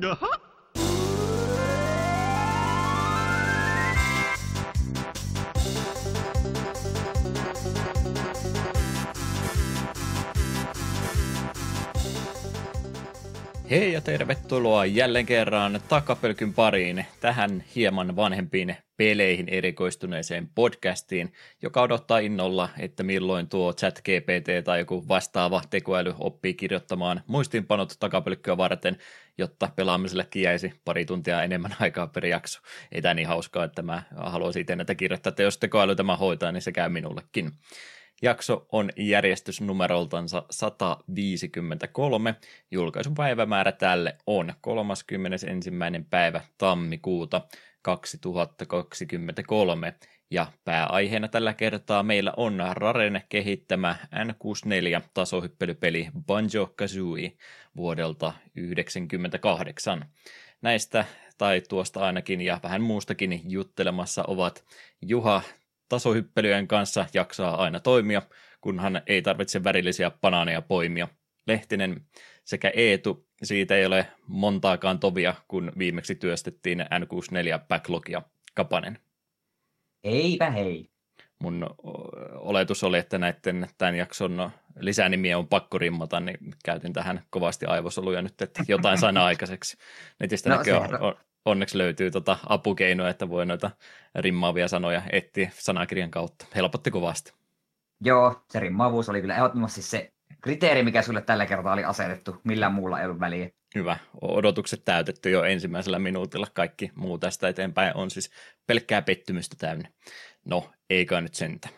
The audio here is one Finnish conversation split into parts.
Jaha. Hei ja tervetuloa jälleen kerran takapölkyn pariin tähän hieman vanhempiin peleihin erikoistuneeseen podcastiin, joka odottaa innolla, että milloin tuo chat GPT tai joku vastaava tekoäly oppii kirjoittamaan muistiinpanot takapölkkyä varten, jotta pelaamisellekin jäisi pari tuntia enemmän aikaa per jakso. Ei tämä niin hauskaa, että mä haluaisin itse näitä kirjoittaa, että jos tekoäly tämä hoitaa, niin se käy minullekin. Jakso on järjestysnumeroltansa 153. Julkaisun päivämäärä tälle on 31. päivä tammikuuta 2023. Ja pääaiheena tällä kertaa meillä on Raren kehittämä N64 tasohyppelypeli Banjo-Kazooie vuodelta 1998. Näistä tai tuosta ainakin ja vähän muustakin juttelemassa ovat Juha tasohyppelyjen kanssa jaksaa aina toimia, kunhan ei tarvitse värillisiä banaaneja poimia. Lehtinen sekä Eetu, siitä ei ole montaakaan tovia, kun viimeksi työstettiin N64 backlogia Kapanen. Eipä hei. Mun oletus oli, että näiden tämän jakson lisänimiä on pakko rimmata, niin käytin tähän kovasti aivosoluja nyt, että jotain sain aikaiseksi. Netistä no, näkee on, onneksi löytyy tota apukeinoja, että voi noita rimmaavia sanoja etsiä sanakirjan kautta. Helpotti kovasti. Joo, se rimmaavuus oli kyllä ehdottomasti se kriteeri, mikä sulle tällä kertaa oli asetettu. Millään muulla ei ollut väliä. Hyvä. Odotukset täytetty jo ensimmäisellä minuutilla. Kaikki muu tästä eteenpäin on siis pelkkää pettymystä täynnä. No, eikä nyt sentä.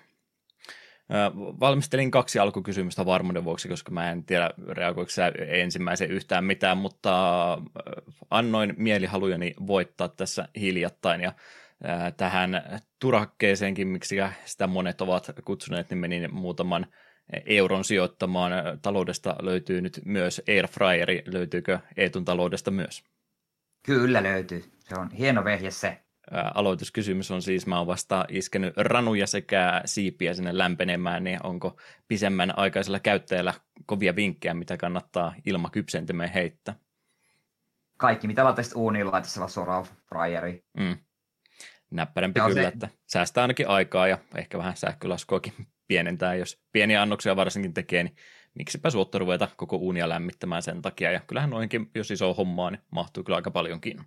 Valmistelin kaksi alkukysymystä varmuuden vuoksi, koska mä en tiedä reagoiko sä ensimmäisen yhtään mitään, mutta annoin mielihalujani voittaa tässä hiljattain ja tähän turakkeeseenkin, miksi sitä monet ovat kutsuneet, niin menin muutaman euron sijoittamaan. Taloudesta löytyy nyt myös Airfryeri. Löytyykö Eetun taloudesta myös? Kyllä löytyy. Se on hieno vehje se aloituskysymys on siis, mä oon vasta iskenyt ranuja sekä siipiä sinne lämpenemään, niin onko pisemmän aikaisella käyttäjällä kovia vinkkejä, mitä kannattaa ilmakypsentimeen heittää? Kaikki, mitä laittaisit uuniin, laittaisi suoraan fryeriin. Mm. Näppärämpi kyllä, se... että säästää ainakin aikaa ja ehkä vähän sähkölaskuakin pienentää, jos pieniä annoksia varsinkin tekee, niin miksipä suotta ruveta koko uunia lämmittämään sen takia. Ja kyllähän noinkin, jos iso hommaa, niin mahtuu kyllä aika paljonkin.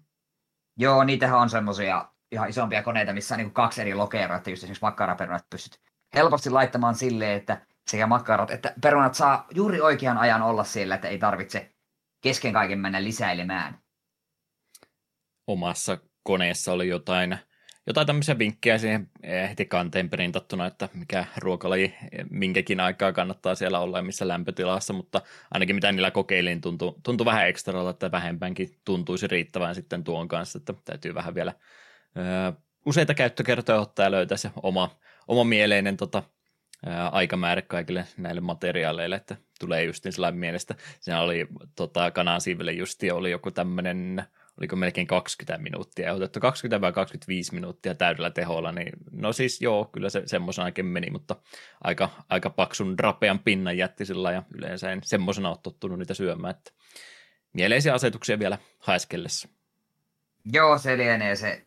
Joo, niitähän on semmoisia ihan isompia koneita, missä on niin kaksi eri lokeroa, että just esimerkiksi makkaraperunat pystyt helposti laittamaan silleen, että sekä makkarat että perunat saa juuri oikean ajan olla siellä, että ei tarvitse kesken kaiken mennä lisäilemään. Omassa koneessa oli jotain, jotain tämmöisiä vinkkejä siihen heti kanteen perintattuna, että mikä ruokalaji minkäkin aikaa kannattaa siellä olla ja missä lämpötilassa, mutta ainakin mitä niillä kokeilin tuntui, tuntui vähän ekstralta, että vähempänkin tuntuisi riittävän sitten tuon kanssa, että täytyy vähän vielä useita käyttökertoja ottaa ja löytää se oma, oma mieleinen tota, ää, aikamäärä kaikille näille materiaaleille, että tulee justin sellainen mielestä. Siinä oli tota, kanan siivelle justi oli joku tämmöinen, oliko melkein 20 minuuttia, ja otettu 20 vai 25 minuuttia täydellä teholla, niin no siis joo, kyllä se semmoisenakin meni, mutta aika, aika paksun rapean pinnan jätti sillä ja yleensä en semmoisena ole tottunut niitä syömään, että mieleisiä asetuksia vielä haeskellessa. Joo, se lienee se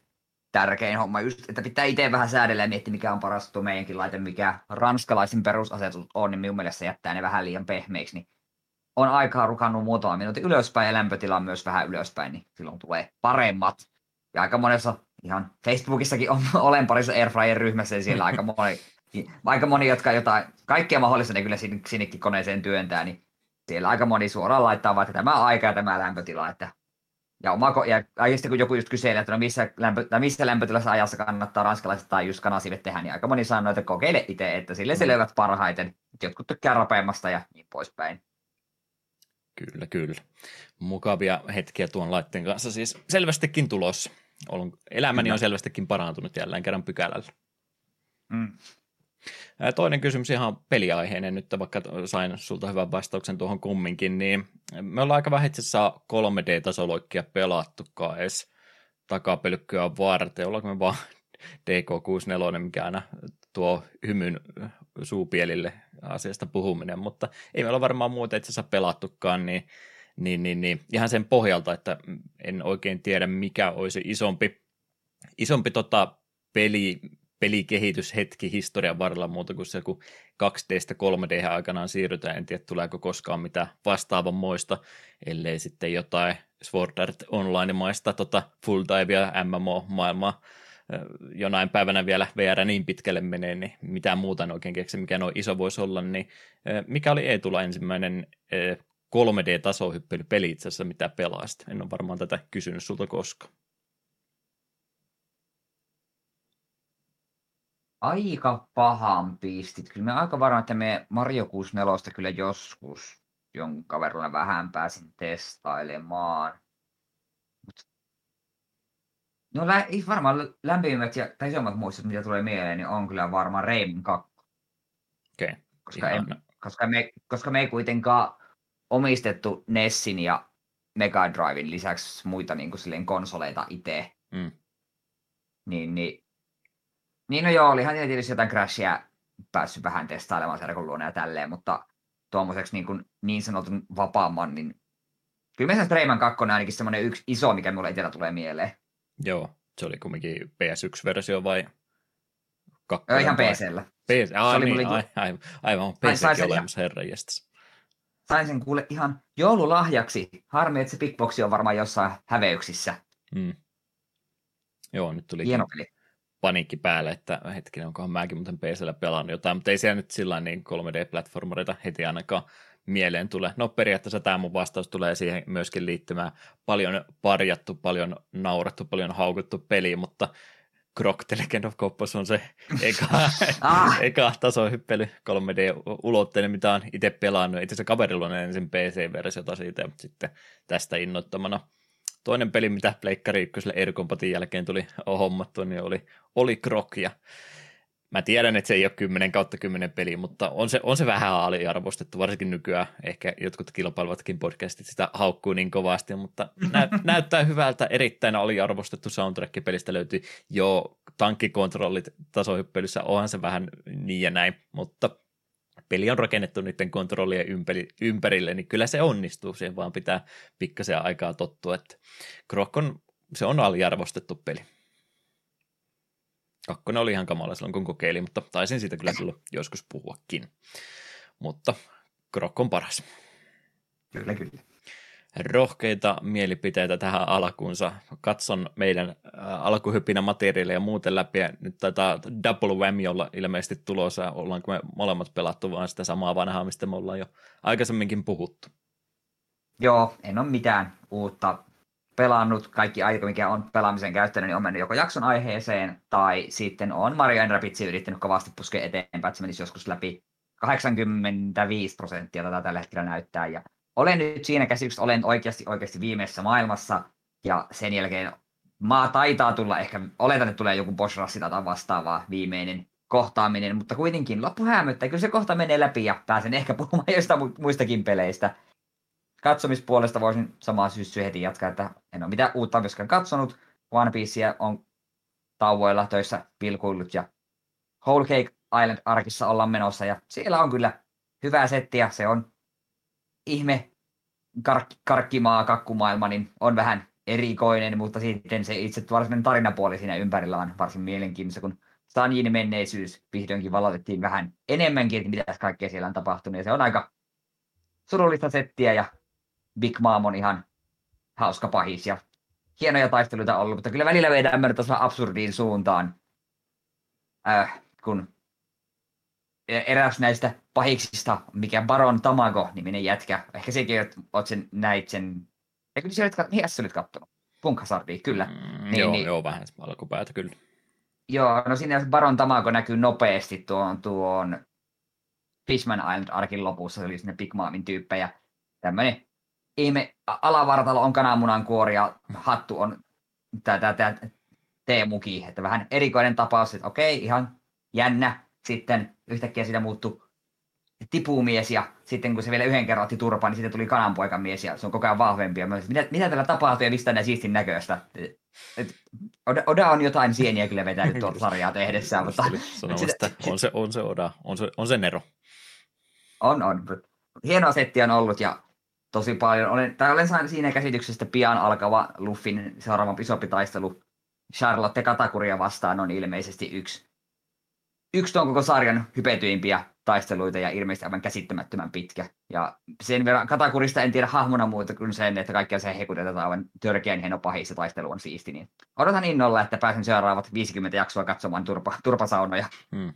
tärkein homma, just, että pitää itse vähän säädellä ja miettiä, mikä on paras tuo meidänkin laite, mikä ranskalaisin perusasetus on, niin minun mielestä jättää ne vähän liian pehmeiksi, niin on aikaa rukannut muutama minuutin ylöspäin ja lämpötila on myös vähän ylöspäin, niin silloin tulee paremmat. Ja aika monessa, ihan Facebookissakin on, olen parissa Airfryer-ryhmässä ja siellä aika moni, aika moni, jotka jotain, kaikkea mahdollista ne kyllä sinnekin koneeseen työntää, niin siellä aika moni suoraan laittaa vaikka tämä aika ja tämä lämpötila, että ja, oma, ja aiemmin kun joku just kyselee, että no missä, lämpö, missä lämpötilassa ajassa kannattaa ranskalaiset tai just kanasivet tehdä, niin aika moni sanoo, että kokeile itse, että sille se löyvät parhaiten. Jotkut tykkää rapeammasta ja niin poispäin. Kyllä, kyllä. Mukavia hetkiä tuon laitteen kanssa siis selvästikin tulossa. Elämäni kyllä. on selvästikin parantunut jälleen kerran pykälällä. Mm. Toinen kysymys ihan peliaiheinen nyt, vaikka sain sulta hyvän vastauksen tuohon kumminkin, niin me ollaan aika vähän itse asiassa 3D-tasoloikkia pelattukaan edes takapelkkyä varten. Ollaanko me vaan DK64, mikä aina tuo hymyn suupielille asiasta puhuminen, mutta ei meillä varmaan muuta itse asiassa pelattukaan, niin Niin, niin, niin, ihan sen pohjalta, että en oikein tiedä, mikä olisi isompi, isompi tota peli, pelikehityshetki historian varrella muuta kuin se, kun 2Dstä 3D aikanaan siirrytään. En tiedä, tuleeko koskaan mitään vastaavan moista, ellei sitten jotain Sword Art Online-maista tota full divea MMO-maailmaa jonain päivänä vielä VR niin pitkälle menee, niin mitään muuta en oikein keksi, mikä noin iso voisi olla, niin mikä oli Eetulla ensimmäinen 3D-tasohyppelypeli itse asiassa, mitä pelasit? En ole varmaan tätä kysynyt sulta koskaan. Aika pahan pistit. Kyllä me aika varmaan, että me Mario 64 kyllä joskus jonka verran vähän pääsin testailemaan. No lä- varmaan lämpimmät ja tai isommat muistot, mitä tulee mieleen, niin on kyllä varmaan Rayman 2. Okei. Okay. Koska, en, koska, me, koska me ei kuitenkaan omistettu Nessin ja Mega Driven lisäksi muita niin kuin silleen konsoleita itse. Mm. Niin, niin, niin no joo, olihan tietysti jotain Crashia päässyt vähän testailemaan serkun luona ja tälleen, mutta tuommoiseksi niin, kuin, niin sanotun vapaamman, niin kyllä me Rayman 2 on ainakin semmoinen yksi iso, mikä mulle itsellä tulee mieleen. Joo, se oli kumminkin PS1-versio vai kakkonen? Ihan PCllä. PC, se niin, aivan, aivan, aivan PCkin olemassa, herra Sain sen kuule ihan joululahjaksi. Harmi, että se Box on varmaan jossain häveyksissä. Mm. Joo, nyt tuli Hieno peli. paniikki päälle, että hetkinen, onkohan mäkin muuten PCllä pelannut jotain, mutta ei siellä nyt sillä niin 3D-platformereita heti ainakaan mieleen tule. No periaatteessa tämä mun vastaus tulee siihen myöskin liittymään paljon parjattu, paljon naurattu, paljon haukuttu peli, mutta Croc The Legend of Coppos on se eka, ah. eka tasohyppely 3D-ulotteinen, mitä on itse pelannut. Itse asiassa kaverilla on ensin PC-versiota siitä, mutta sitten tästä innoittamana. Toinen peli, mitä Pleikkari 1 Aircompatin jälkeen tuli hommattua, niin oli, oli ja Mä tiedän, että se ei ole 10 kautta 10 peli, mutta on se, on se vähän aliarvostettu, varsinkin nykyään. Ehkä jotkut kilpailuvatkin podcastit sitä haukkuu niin kovasti, mutta nä, näyttää hyvältä. Erittäin aliarvostettu soundtrack pelistä löytyy jo tankkikontrollit tasohyppelyssä, onhan se vähän niin ja näin, mutta peli on rakennettu niiden kontrollien ympäri, ympärille, niin kyllä se onnistuu, siihen vaan pitää pikkasen aikaa tottua, että Krok on, se on aliarvostettu peli. Kakkonen oli ihan kamala silloin, kun kokeilin, mutta taisin siitä kyllä silloin joskus puhuakin. Mutta Krok on paras. Kyllä, kyllä. Rohkeita mielipiteitä tähän alkuunsa. Katson meidän alkuhyppinä materiaalia muuten läpi. Ja nyt taitaa Double Whammy olla ilmeisesti tulossa. Ollaanko me molemmat pelattu vaan sitä samaa vanhaa, mistä me ollaan jo aikaisemminkin puhuttu? Joo, en ole mitään uutta pelannut kaikki aika, mikä on pelaamisen käyttänyt, niin on mennyt joko jakson aiheeseen, tai sitten on Mario Rabbids yrittänyt kovasti puskea eteenpäin, että se menisi joskus läpi 85 prosenttia tätä tällä hetkellä näyttää, ja olen nyt siinä käsityksessä, olen oikeasti oikeasti viimeisessä maailmassa, ja sen jälkeen maa taitaa tulla ehkä, oletan, että tulee joku boss tai vastaavaa viimeinen kohtaaminen, mutta kuitenkin loppu hämöttää, kyllä se kohta menee läpi ja pääsen ehkä puhumaan jostain muistakin peleistä katsomispuolesta voisin samaa syssyä heti jatkaa, että en ole mitään uutta myöskään katsonut. One Piecea on tauoilla töissä pilkuillut ja Whole Cake Island arkissa ollaan menossa ja siellä on kyllä hyvää settiä. Se on ihme kark- karkkimaa, kakkumaailma, niin on vähän erikoinen, mutta sitten se itse varsinainen tarinapuoli siinä ympärillä on varsin mielenkiintoista, kun Sanjin menneisyys vihdoinkin valotettiin vähän enemmänkin, että mitä kaikkea siellä on tapahtunut. Ja se on aika surullista settiä ja Big Mom on ihan hauska pahis ja hienoja taisteluita ollut, mutta kyllä välillä vedään mennä tuossa absurdiin suuntaan, äh, kun eräs näistä pahiksista, mikä Baron Tamago niminen jätkä, ehkä sekin oot sen, näit sen, eikö sä olit, sä olit kattonut? Punk kyllä. Mm, niin, joo, niin, joo, vähän alkupäätä kyllä. Joo, no siinä Baron Tamago näkyy nopeasti tuon, tuon Fishman Island arkin lopussa, se oli sinne Big Momin tyyppejä. Tämmöinen ihme alavartalo on kananmunan kuori ja hattu on tämä Teemuki, että vähän erikoinen tapaus, että okei, ihan jännä. Sitten yhtäkkiä siitä muuttui tipumies ja sitten kun se vielä yhden kerran otti turpaan, niin sitten tuli kananpoikamies ja se on koko ajan vahvempi. Ja myös, mitä, mitä tällä tapahtuu ja mistä näin siistin näköistä? Et, Oda, Oda, on jotain sieniä kyllä vetänyt tuolta sarjaa tehdessään, mutta... Sitä, on, se, on se Oda, on se, on se Nero. On, on. Hienoa settiä on ollut ja tosi paljon. Olen, tai olen saanut siinä käsityksestä pian alkava Luffin seuraava isompi taistelu Charlotte Katakuria vastaan on ilmeisesti yksi, yksi tuon koko sarjan hypetyimpiä taisteluita ja ilmeisesti aivan käsittämättömän pitkä. Ja sen verran Katakurista en tiedä hahmona muuta kuin sen, että kaikkia se hekutetaan aivan törkeän hieno pahis taistelu on siisti. Niin odotan innolla, että pääsen seuraavat 50 jaksoa katsomaan turpa, turpasaunoja. Hmm.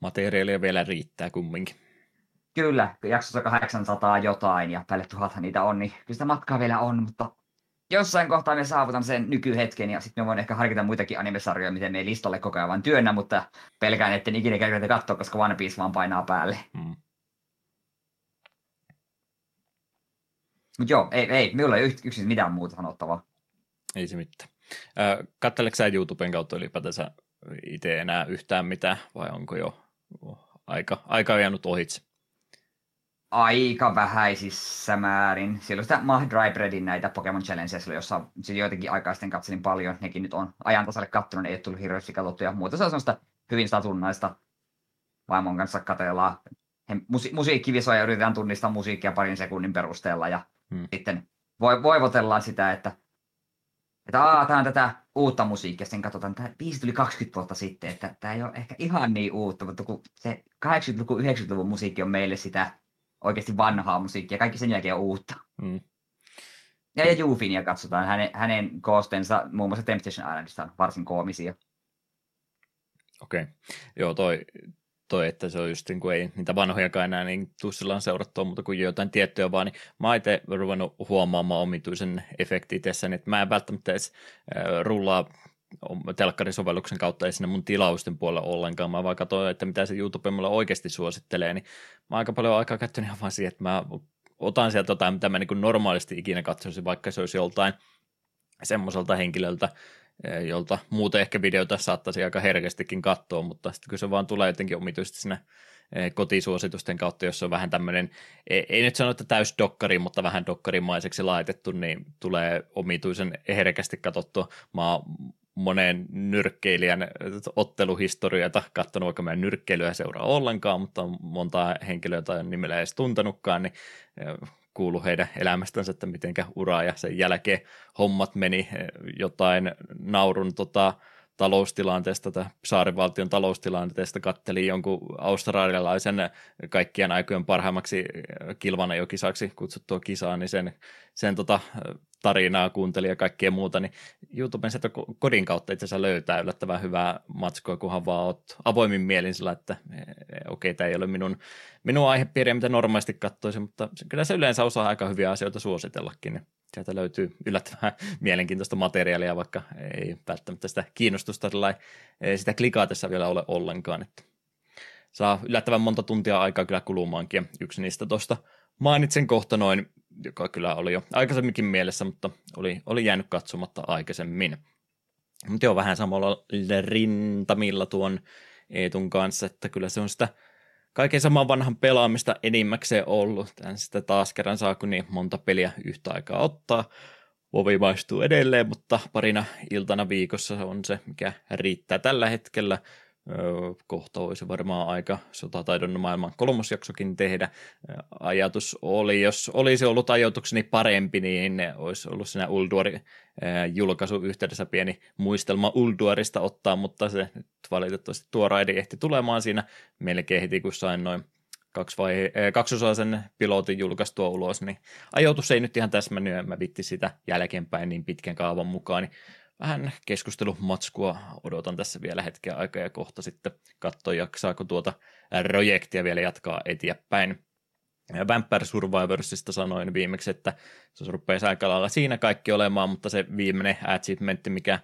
Materiaalia vielä riittää kumminkin. Kyllä, jaksossa 800 jotain ja päälle tuhathan niitä on, niin kyllä sitä matkaa vielä on, mutta jossain kohtaa me saavutan sen nykyhetken ja sitten me voin ehkä harkita muitakin animesarjoja, miten me listalle koko ajan vaan työnnä, mutta pelkään, että ikinä käy katsoa, koska One Piece vaan painaa päälle. Hmm. Mutta joo, ei, ei, minulla ei yksin mitään muuta sanottavaa. Ei se mitään. Äh, Katseleeko sä YouTuben kautta ylipäätänsä itse enää yhtään mitään, vai onko jo aika, aika jäänyt ohitse? Aika vähäisissä määrin. Siellä on sitä Mah Dry Breadin näitä Pokemon Challenges, jossa joitakin aikaa sitten katselin paljon. Nekin nyt on ajan tasalle kattonut, ne ei ole tullut hirveästi katsottuja. Muuta se on sellaista hyvin satunnaista vaimon kanssa katellaan. Musi- musiikkivisoja yritetään tunnistaa musiikkia parin sekunnin perusteella ja hmm. sitten voi- voivotellaan sitä, että että aah, tämä on tätä uutta musiikkia, sitten katsotaan, tämä biisi tuli 20 vuotta sitten, että tämä ei ole ehkä ihan niin uutta, mutta kun se 80-luvun, 90-luvun musiikki on meille sitä oikeasti vanhaa musiikkia, kaikki sen jälkeen on uutta. Mm. Ja, ja Jufinia katsotaan, hänen, hänen koostensa muun muassa Temptation Islandista on varsin koomisia. Okei, okay. joo toi, toi, että se on just niin kuin ei niitä vanhojakaan enää niin tussillaan seurattua, mutta kuin jotain tiettyjä vaan, niin mä oon itse ruvennut huomaamaan omituisen efekti tässä, että mä en välttämättä edes äh, rullaa telkkarisovelluksen kautta ei sinne mun tilausten puolella ollenkaan. Mä vaan katsoin, että mitä se YouTube mulle oikeasti suosittelee, niin mä aika paljon aikaa käyttänyt ihan vaan siihen, että mä otan sieltä jotain, mitä mä niin normaalisti ikinä katsoisin, vaikka se olisi joltain semmoiselta henkilöltä, e, jolta muuten ehkä videota saattaisi aika herkästikin katsoa, mutta sitten kun se vaan tulee jotenkin omituisesti sinne kotisuositusten kautta, jos on vähän tämmöinen, e, ei nyt sano, että täys dokkari, mutta vähän dokkarimaiseksi laitettu, niin tulee omituisen herkästi katsottua. Mä oon monen nyrkkeilijän otteluhistorioita, katsonut vaikka meidän nyrkkeilyä seuraa ollenkaan, mutta on monta henkilöä, en nimellä edes tuntenutkaan, niin kuulu heidän elämästänsä, että mitenkä uraa ja sen jälkeen hommat meni. Jotain naurun tota, taloustilanteesta tai saarivaltion taloustilanteesta katteli jonkun australialaisen kaikkien aikojen parhaimmaksi kilvanajokisaksi kutsuttua kisaa, niin sen, sen tota, tarinaa kuunteli ja kaikkea muuta, niin YouTuben sieltä kodin kautta itse asiassa löytää yllättävän hyvää matskua, kunhan vaan oot avoimin mielin sillä, että e, e, okei, okay, tämä ei ole minun, minun aihepiiriä, mitä normaalisti katsoisin, mutta kyllä se yleensä osaa aika hyviä asioita suositellakin, niin sieltä löytyy yllättävän mielenkiintoista materiaalia, vaikka ei välttämättä sitä kiinnostusta sitä klikaatessa vielä ole ollenkaan, että saa yllättävän monta tuntia aikaa kyllä kulumaankin, yksi niistä tuosta mainitsen kohta noin joka kyllä oli jo aikaisemminkin mielessä, mutta oli, oli jäänyt katsomatta aikaisemmin. Mutta joo, vähän samalla rintamilla tuon Eetun kanssa, että kyllä se on sitä kaiken saman vanhan pelaamista enimmäkseen ollut. Tän sitä taas kerran saa, kun niin monta peliä yhtä aikaa ottaa. Vovi maistuu edelleen, mutta parina iltana viikossa on se, mikä riittää tällä hetkellä kohta olisi varmaan aika sotataidon maailman kolmosjaksokin tehdä. Ajatus oli, jos olisi ollut ajoitukseni parempi, niin olisi ollut siinä Ulduari julkaisu yhteydessä pieni muistelma Ulduarista ottaa, mutta se nyt valitettavasti tuo raidi ehti tulemaan siinä melkein heti, kun sain noin kaksi vai, kaksosaisen pilotin julkaistua ulos, niin ajoitus ei nyt ihan täsmännyt, mä vitti sitä jälkeenpäin niin pitkän kaavan mukaan, niin vähän keskustelumatskua odotan tässä vielä hetken aikaa ja kohta sitten katsoa, jaksaako tuota projektia vielä jatkaa eteenpäin. Vampire Survivorsista sanoin viimeksi, että se rupeaa aika lailla siinä kaikki olemaan, mutta se viimeinen achievementti, mikä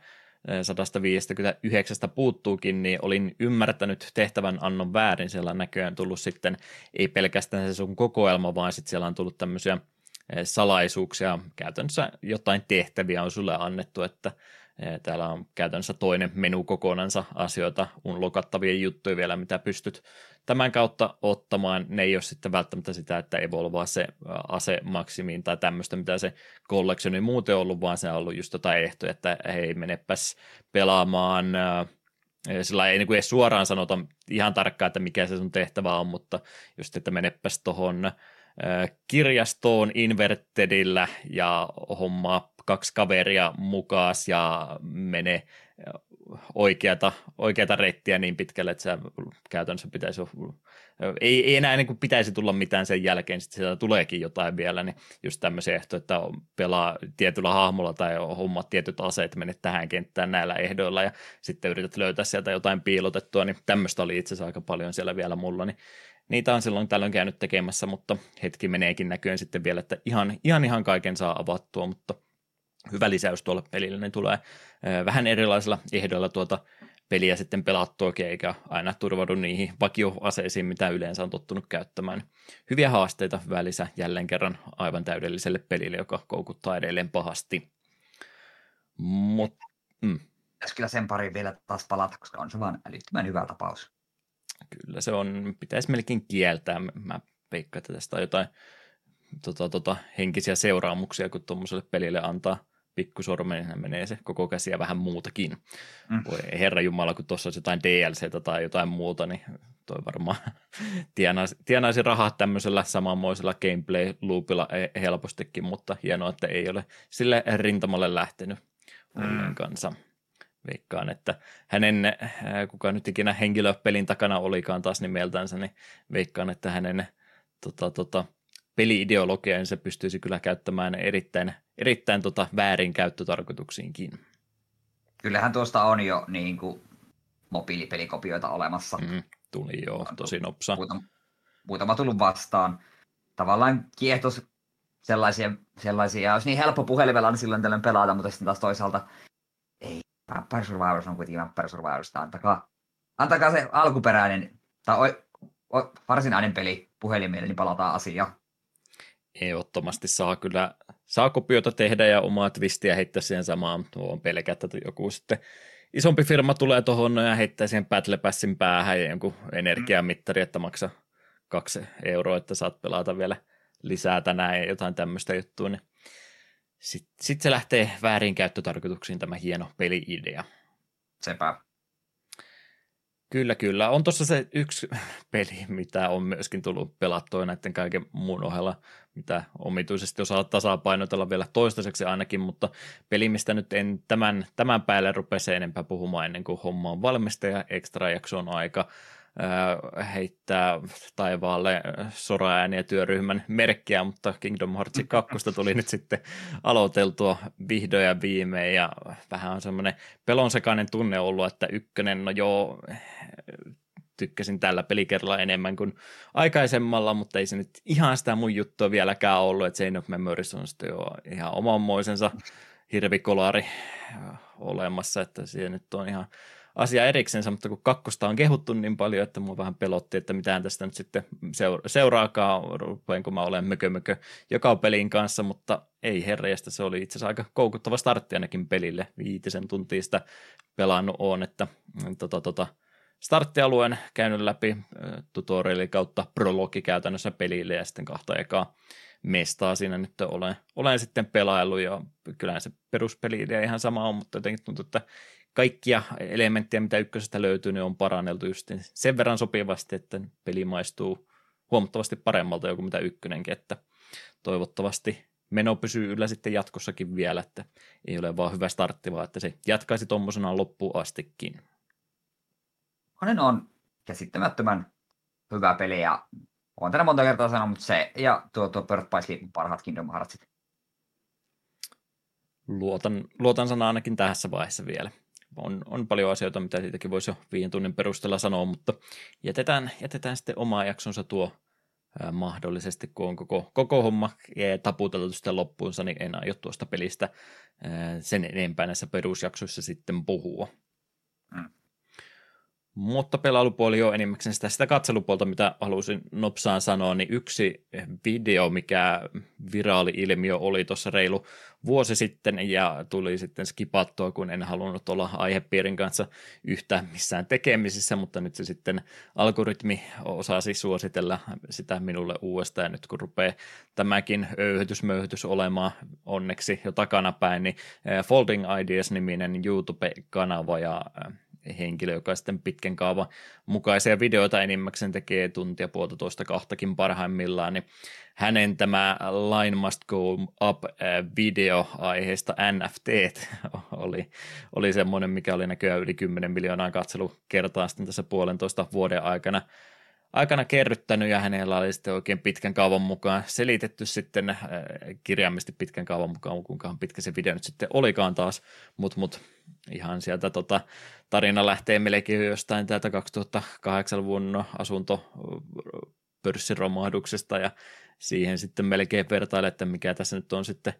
159 puuttuukin, niin olin ymmärtänyt tehtävän annon väärin. Siellä on näköjään tullut sitten, ei pelkästään se sun kokoelma, vaan sitten siellä on tullut tämmöisiä salaisuuksia, käytännössä jotain tehtäviä on sulle annettu, että Täällä on käytännössä toinen menu kokonansa asioita, unlokattavia juttuja vielä, mitä pystyt tämän kautta ottamaan. Ne ei ole sitten välttämättä sitä, että evolvaa se ase maksimiin tai tämmöistä, mitä se collectioni muuten ollut, vaan se on ollut just jotain ehtoja, että hei, menepäs pelaamaan sillä ei niin kuin suoraan sanota ihan tarkkaan, että mikä se sun tehtävä on, mutta just, että menepäs tuohon kirjastoon Invertedillä ja hommaa kaksi kaveria mukaan ja menee oikeata, oikeata reittiä niin pitkälle, että se käytännössä pitäisi ei, ei enää niin kuin pitäisi tulla mitään sen jälkeen, sitten sieltä tuleekin jotain vielä, niin just tämmöisiä ehtoja, että pelaa tietyllä hahmolla tai hommat tietyt aseet, menet tähän kenttään näillä ehdoilla ja sitten yrität löytää sieltä jotain piilotettua, niin tämmöistä oli itse asiassa aika paljon siellä vielä mulla, niin niitä on silloin tällöin käynyt tekemässä, mutta hetki meneekin näköön sitten vielä, että ihan, ihan, ihan kaiken saa avattua, mutta hyvä lisäys tuolle pelille, niin tulee vähän erilaisilla ehdoilla tuota peliä sitten pelattuakin, eikä aina turvaudu niihin vakioaseisiin, mitä yleensä on tottunut käyttämään. Hyviä haasteita, hyvä lisä jälleen kerran aivan täydelliselle pelille, joka koukuttaa edelleen pahasti. Mut, mm. Kyllä sen pari vielä taas palata, koska on se vaan älyttömän hyvä tapaus. Kyllä se on, pitäisi melkein kieltää. Mä veikkaan, että tästä on jotain tota, tota, henkisiä seuraamuksia, kun tuommoiselle pelille antaa pikkusormen, niin menee se koko käsi ja vähän muutakin. Mm. Voi herra Jumala, kun tuossa olisi jotain DLCtä tai jotain muuta, niin toi varmaan tienaisi, tienaisi rahat tämmöisellä samanmoisella gameplay-loopilla helpostikin, mutta hienoa, että ei ole sille rintamalle lähtenyt mm. kanssa. Veikkaan, että hänen, kuka nyt ikinä henkilöpelin takana olikaan taas nimeltänsä, niin veikkaan, että hänen tota, tota, peli-ideologia, niin se pystyisi kyllä käyttämään erittäin, erittäin tota väärin käyttötarkoituksiinkin. Kyllähän tuosta on jo niin kuin, mobiilipelikopioita olemassa. Mm, tuli joo, tosi nopsa. Muutama, muutama tullut vastaan. Tavallaan kiehtos sellaisia, sellaisia, olisi niin helppo puhelimella niin silloin tällöin pelata, mutta sitten taas toisaalta ei, Vampire Survivors on kuitenkin Vampire Survivors, antakaa, antakaa se alkuperäinen tai o, o, varsinainen peli puhelimelle, niin palataan asiaan ehdottomasti saa kyllä, saa kopioita tehdä ja omaa twistiä heittää siihen samaan. Tuo on pelkää, että joku sitten isompi firma tulee tuohon ja heittää siihen Battle Passin päähän ja jonkun energiamittari, että maksaa kaksi euroa, että saat pelata vielä lisää tänään ja jotain tämmöistä juttua, niin sitten sit se lähtee väärin käyttötarkoituksiin tämä hieno peli-idea. Sepä. Kyllä, kyllä. On tuossa se yksi peli, mitä on myöskin tullut pelattua näiden kaiken muun ohella, mitä omituisesti osaa tasapainotella vielä toistaiseksi ainakin, mutta peli, mistä nyt en tämän, tämän päälle rupea enempää puhumaan ennen kuin homma on valmista ja extra jakson aika heittää taivaalle soraääniä työryhmän merkkiä, mutta Kingdom Hearts 2 tuli nyt sitten aloiteltua vihdoin ja viimein. Ja vähän on semmoinen pelonsekainen tunne ollut, että ykkönen, no joo, tykkäsin tällä pelikerralla enemmän kuin aikaisemmalla, mutta ei se nyt ihan sitä mun juttua vieläkään ollut, että Chain of Memories on sitten jo ihan omanmoisensa hirvikolari olemassa, että siellä nyt on ihan asia eriksensä, mutta kun kakkosta on kehuttu niin paljon, että mua vähän pelotti, että mitään tästä nyt sitten seura- seuraakaan, rupean kun mä olen mökö, mökö joka pelin kanssa, mutta ei herreistä, se oli itse asiassa aika koukuttava startti ainakin pelille, viitisen tuntia sitä pelannut on, että tota, tota, starttialueen käynyt läpi tutorialin kautta prologi käytännössä pelille ja sitten kahta ekaa mestaa siinä nyt olen, olen sitten pelaillut ja kyllä se peruspeli ihan sama on, mutta jotenkin tuntuu, että kaikkia elementtejä, mitä ykkösestä löytyy, niin on paranneltu just sen verran sopivasti, että peli maistuu huomattavasti paremmalta joku mitä ykkönenkin, että toivottavasti meno pysyy yllä sitten jatkossakin vielä, että ei ole vaan hyvä startti, vaan että se jatkaisi tuommoisena loppuun astikin. Onen on käsittämättömän hyvä peli ja olen tänä monta kertaa sanonut, mutta se ja tuo, tuo Birth by Sleep parhaat Kingdom Heartsit. Luotan, luotan sana ainakin tässä vaiheessa vielä on, on paljon asioita, mitä siitäkin voisi jo viiden tunnin perusteella sanoa, mutta jätetään, jätetään sitten oma jaksonsa tuo ää, mahdollisesti, kun on koko, koko homma taputeltu sitten loppuunsa, niin en aio tuosta pelistä ää, sen enempää näissä perusjaksoissa sitten puhua. Mm. Mutta pelailupuoli on enimmäkseen sitä, sitä katselupuolta, mitä halusin nopsaan sanoa, niin yksi video, mikä viraali-ilmiö oli tuossa reilu vuosi sitten ja tuli sitten skipattua, kun en halunnut olla aihepiirin kanssa yhtä missään tekemisissä, mutta nyt se sitten algoritmi osasi suositella sitä minulle uudestaan. Ja nyt kun rupeaa tämäkin öyhytysmöyhytys olemaan onneksi jo takanapäin, niin eh, Folding Ideas-niminen YouTube-kanava ja eh, henkilö, joka sitten pitkän kaavan mukaisia videoita enimmäkseen tekee tuntia puolitoista kahtakin parhaimmillaan, niin hänen tämä Line Must Go Up video aiheesta NFT oli, oli semmoinen, mikä oli näköjään yli 10 miljoonaa katselukertaa sitten tässä puolentoista vuoden aikana aikana kerryttänyt ja hänellä oli sitten oikein pitkän kaavan mukaan selitetty sitten äh, kirjaimisesti pitkän kaavan mukaan, kuinka pitkä se video nyt sitten olikaan taas, mutta mut, ihan sieltä tota, tarina lähtee melkein jostain täältä 2008-luvun asunto pörssiromahduksesta ja siihen sitten melkein vertaile, että mikä tässä nyt on sitten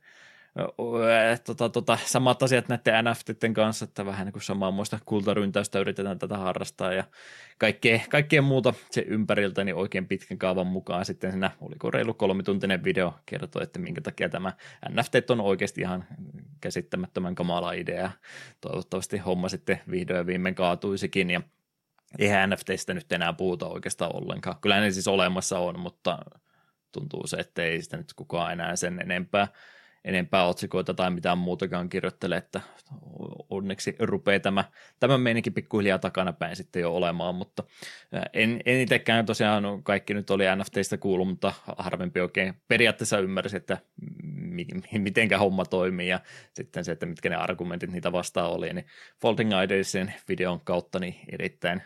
tota, tota, samat asiat näiden NFTiden kanssa, että vähän niin kuin samaa muista kultaryntäystä yritetään tätä harrastaa ja kaikkea, kaikkea muuta se ympäriltä, niin oikein pitkän kaavan mukaan sitten siinä, oliko reilu kolmituntinen video, kertoo, että minkä takia tämä NFT on oikeasti ihan käsittämättömän kamala idea. Toivottavasti homma sitten vihdoin ja viimein kaatuisikin ja eihän NFTistä nyt enää puhuta oikeastaan ollenkaan. Kyllä ne siis olemassa on, mutta tuntuu se, että ei sitä nyt kukaan enää sen enempää enempää otsikoita tai mitään muutakaan kirjoittele, että onneksi rupeaa tämä, tämä meininki pikkuhiljaa takana päin sitten jo olemaan, mutta en, en itsekään tosiaan kaikki nyt oli NFTistä kuullut, mutta harvempi oikein periaatteessa ymmärsi, että mitenkä homma toimii ja sitten se, että mitkä ne argumentit niitä vastaan oli, niin Folding Ideasin videon kautta niin erittäin,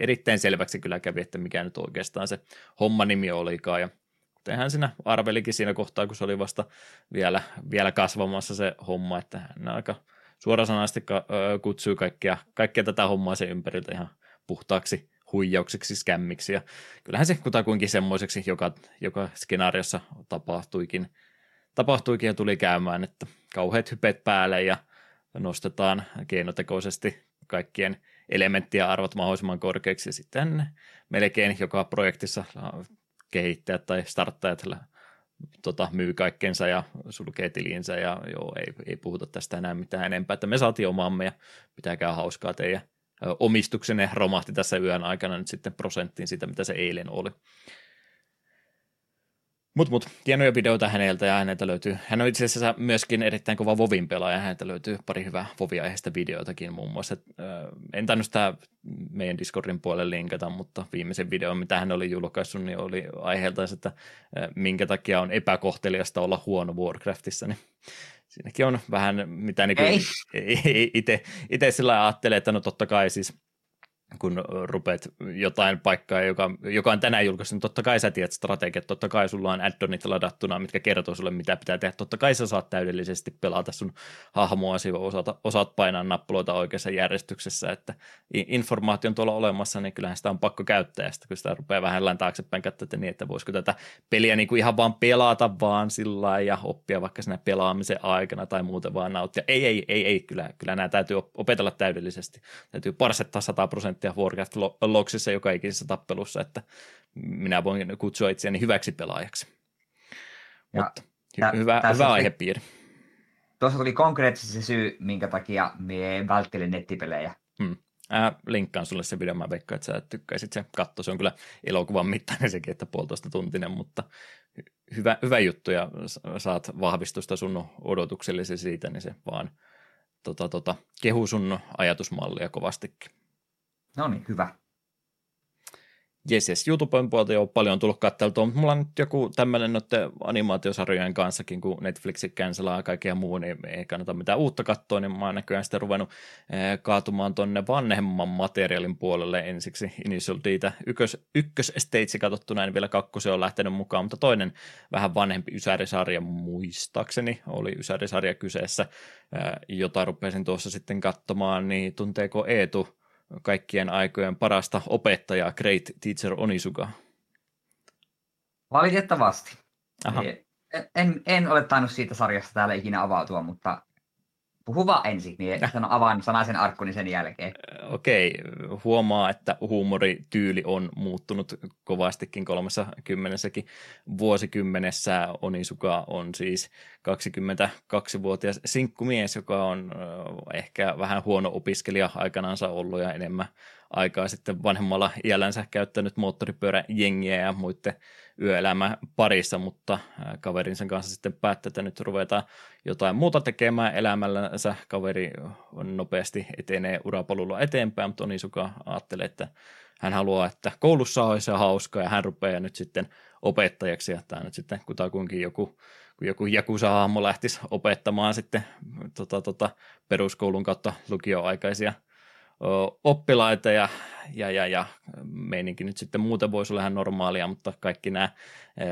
erittäin selväksi kyllä kävi, että mikä nyt oikeastaan se homma nimi olikaan. Ja kuten siinä arvelikin siinä kohtaa, kun se oli vasta vielä, vielä kasvamassa se homma, että hän aika suorasanaisesti kutsui kaikkea, kaikkea tätä hommaa sen ympäriltä ihan puhtaaksi huijaukseksi, skämmiksi, ja kyllähän se kutakuinkin semmoiseksi joka, joka skenaariossa tapahtuikin, tapahtuikin ja tuli käymään, että kauheat hypet päälle ja nostetaan keinotekoisesti kaikkien elementtien arvot mahdollisimman korkeaksi ja sitten melkein joka projektissa kehittäjät tai starttajat tota, myy kaikkensa ja sulkee tilinsä ja joo, ei, ei puhuta tästä enää mitään enempää, että me saatiin omaamme ja pitäkää hauskaa teidän omistuksenne romahti tässä yön aikana nyt sitten prosenttiin siitä, mitä se eilen oli. Mutta mut, hienoja videoita häneltä ja häneltä löytyy, hän on itse asiassa myöskin erittäin kova Vovin pelaaja, häneltä löytyy pari hyvää Vovia-aiheista videoitakin muun muassa. En tainnut sitä meidän Discordin puolelle linkata, mutta viimeisen videon, mitä hän oli julkaissut, niin oli aiheelta, että minkä takia on epäkohteliasta olla huono Warcraftissa, niin siinäkin on vähän mitä niin itse sillä ajattelee, että no totta kai siis kun rupeat jotain paikkaa, joka, joka on tänään julkaistu, niin totta kai sä tiedät strategiat, totta kai sulla on addonit ladattuna, mitkä kertoo sulle, mitä pitää tehdä, totta kai sä saat täydellisesti pelata sun hahmoasi, osaat, osaat painaa nappuloita oikeassa järjestyksessä, että informaatio on tuolla olemassa, niin kyllähän sitä on pakko käyttää, ja sitten kun sitä rupeaa vähän taaksepäin katsoa, että niin, että voisiko tätä peliä niin kuin ihan vaan pelata vaan sillä ja oppia vaikka siinä pelaamisen aikana tai muuten vaan nauttia. Ei, ei, ei, ei, kyllä, kyllä nämä täytyy opetella täydellisesti. Täytyy parsettaa 100 prosenttia prosenttia Warcraft-logsissa joka ikisessä tappelussa, että minä voin kutsua itseäni hyväksi pelaajaksi. Ja Mutta hy- hyvä, hyvä aihepiiri. Tuossa tuli konkreettisesti se syy, minkä takia me välttelin nettipelejä. Hmm. Äh, linkkaan sulle se video, mä veikkaan, että sä tykkäisit se katto. Se on kyllä elokuvan mittainen sekin, että puolitoista tuntinen, mutta hyvä, hyvä juttu ja saat vahvistusta sun odotuksellesi siitä, niin se vaan tota, tota, kehu sun ajatusmallia kovastikin. No niin, hyvä. Jes, jes, YouTuben puolta jo paljon tullut katteltua, mutta mulla on nyt joku tämmöinen animaatiosarjojen kanssakin, kun Netflix cancelaa ja kaikkea muu, niin ei kannata mitään uutta katsoa, niin mä oon näköjään sitten ruvennut eh, kaatumaan tonne vanhemman materiaalin puolelle ensiksi Initial Ditä ykkös, ykkös stage katsottuna, en vielä kakkosen on lähtenyt mukaan, mutta toinen vähän vanhempi Ysäri-sarja muistaakseni oli Ysäri-sarja kyseessä, eh, jota rupesin tuossa sitten katsomaan, niin tunteeko Eetu kaikkien aikojen parasta opettajaa, Great Teacher Onisuga? Valitettavasti. Aha. En, en ole tainnut siitä sarjasta täällä ikinä avautua, mutta Puhu vaan ensin, niin äh. sano avaan sanaisen arkkuni sen jälkeen. Okei, huomaa, että huumorityyli on muuttunut kovastikin kolmessa kymmenessäkin vuosikymmenessä. Onisuka on siis 22-vuotias sinkkumies, joka on ehkä vähän huono opiskelija aikanaansa ollut ja enemmän aikaa sitten vanhemmalla iällänsä käyttänyt moottoripyöräjengiä ja muiden yöelämä parissa, mutta kaverinsa kanssa sitten päätti, että nyt ruvetaan jotain muuta tekemään elämällänsä. Kaveri on nopeasti etenee urapolulla eteenpäin, mutta Onisuka ajattelee, että hän haluaa, että koulussa olisi hauskaa ja hän rupeaa nyt sitten opettajaksi, ja tämä nyt sitten kutakuinkin joku, kun joku Jakusa-hahmo lähtisi opettamaan sitten tota, tota, peruskoulun kautta lukioaikaisia oppilaita ja, ja, ja, ja meininki nyt sitten muuten voisi olla ihan normaalia, mutta kaikki nämä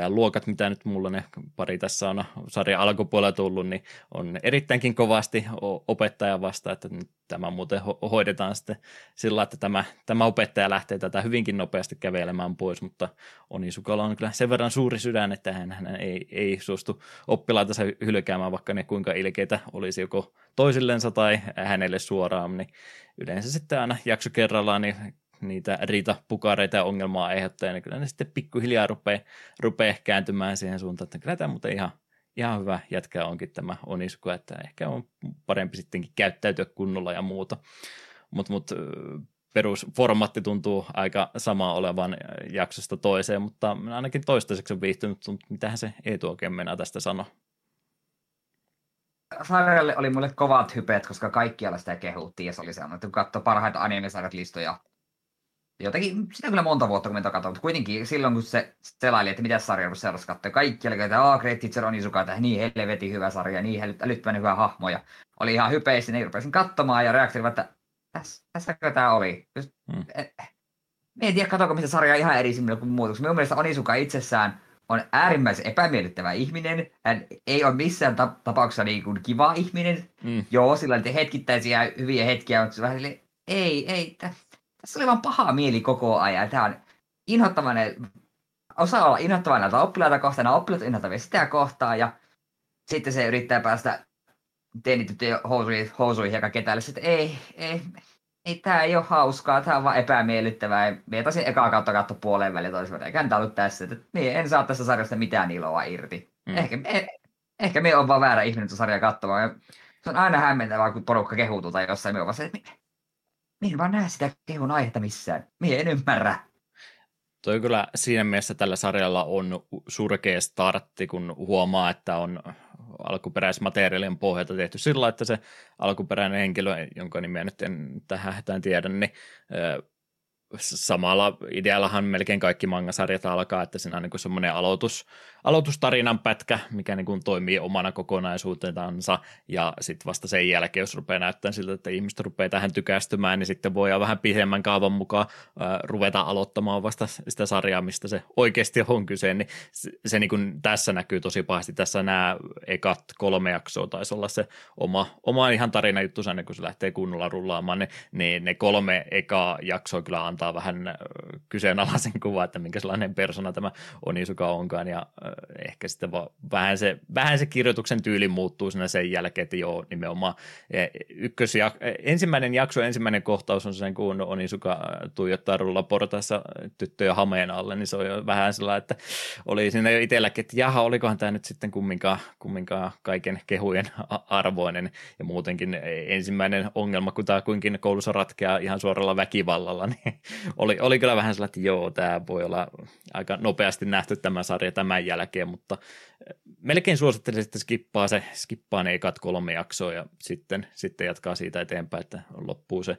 luokat, mitä nyt mulla ne pari tässä on sarjan alkupuolella tullut, niin on erittäinkin kovasti opettaja vasta, että nyt tämä muuten ho- hoidetaan sitten sillä, että tämä, tämä opettaja lähtee tätä hyvinkin nopeasti kävelemään pois, mutta Onisukalla on kyllä sen verran suuri sydän, että hän, hän ei, ei suostu oppilaitansa hylkäämään, vaikka ne kuinka ilkeitä olisi joko toisillensa tai hänelle suoraan, niin yleensä sitten aina jakso kerrallaan niin niitä riitapukareita ja ongelmaa aiheuttaa, niin kyllä ne sitten pikkuhiljaa rupeaa, rupeaa kääntymään siihen suuntaan, että kyllä tämä muuten ihan, ihan hyvä jätkä onkin tämä Onisko, että ehkä on parempi sittenkin käyttäytyä kunnolla ja muuta. Mutta mut, perusformaatti tuntuu aika sama olevan jaksosta toiseen, mutta ainakin toistaiseksi on viihtynyt, mutta mitähän se ei oikein mennä tästä sanoa sarjalle oli mulle kovat hypeet, koska kaikkialla sitä kehuttiin ja se oli sellainen, että kun katsoi parhaita anime listoja, jotenkin, sitä kyllä monta vuotta kun me katsoin, mutta kuitenkin silloin kun se selaili, että mitä sarjaa kun seurasi katsoa, kaikki oli, että aah, Great Teacher Onizuka, että niin helvetin hyvä sarja, niin älyttömän hyvä hahmo, ja oli ihan hypeissä, niin rupesin katsomaan ja reaktio että tässä, tässäkö tämä oli? Just, hmm. et, en tiedä, katsoinko mitä sarjaa ihan eri kuin muut, minun mielestä Onizuka itsessään on äärimmäisen epämiellyttävä ihminen. Hän ei ole missään tapauksessa niin kuin kiva ihminen. Mm. Joo, sillä on hetkittäisiä hyviä hetkiä, mutta se vähän sille, ei, ei, tässä oli vaan paha mieli koko ajan. Tämä on inhottavainen, osaa olla inhottavainen näitä oppilaita kohtaan, nämä oppilaat inhottavia sitä kohtaan, ja sitten se yrittää päästä teinityttöjen housuihin, housuihin ja kaikkea että ei, ei, ei, tämä ei ole hauskaa, tämä on vaan epämiellyttävää. Mie taisin ekaa kautta katto puoleen väliin toisella, eikä tämä ollut tässä, että mie en saa tässä sarjasta mitään iloa irti. Mm. Ehkä, eh, ehkä me on vaan väärä ihminen tuota sarjaa katsomaan. Se on aina hämmentävää, kun porukka kehuu tai jossain, me on vaan että Mie en vaan näe sitä kehun aihetta missään. Mie en ymmärrä. Toi kyllä siinä mielessä tällä sarjalla on surkea startti, kun huomaa, että on alkuperäismateriaalien pohjalta tehty sillä että se alkuperäinen henkilö, jonka nimeä nyt en tähän tiedä, niin samalla ideallahan melkein kaikki mangasarjat alkaa, että siinä on niin semmoinen aloitus, aloitustarinan pätkä, mikä niin kuin toimii omana kokonaisuutensa, ja sitten vasta sen jälkeen, jos rupeaa näyttämään siltä, että ihmiset rupeaa tähän tykästymään, niin sitten voi vähän pidemmän kaavan mukaan äh, ruveta aloittamaan vasta sitä sarjaa, mistä se oikeasti on kyse, niin se, se niin kuin tässä näkyy tosi pahasti. Tässä nämä ekat kolme jaksoa taisi olla se oma, oma ihan tarina juttu, ennen kuin se lähtee kunnolla rullaamaan, niin, niin ne kolme ekaa jaksoa kyllä antaa vähän kyseenalaisen kuvan, että minkä sellainen persona tämä Onisuka onkaan, ja ehkä sitten vaan vähän se, vähän se kirjoituksen tyyli muuttuu siinä sen jälkeen, että joo, nimenomaan. Ykkös ensimmäinen jakso, ensimmäinen kohtaus on sen, kun Onisuka tuijottaa rullaportaissa tyttöjä hameen alle, niin se on jo vähän sellainen, että oli siinä jo itselläkin, että jaha, olikohan tämä nyt sitten kumminkaan, kumminkaan kaiken kehujen arvoinen, ja muutenkin ensimmäinen ongelma, kun tämä kuinkin koulussa ratkeaa ihan suoralla väkivallalla, niin oli, oli kyllä vähän sellainen, että joo, tämä voi olla aika nopeasti nähty tämä sarja tämän jälkeen, mutta eh, melkein suosittelisin, että skippaa, se, skippaa ne ekat kolme jaksoa ja sitten, sitten jatkaa siitä eteenpäin, että loppuu se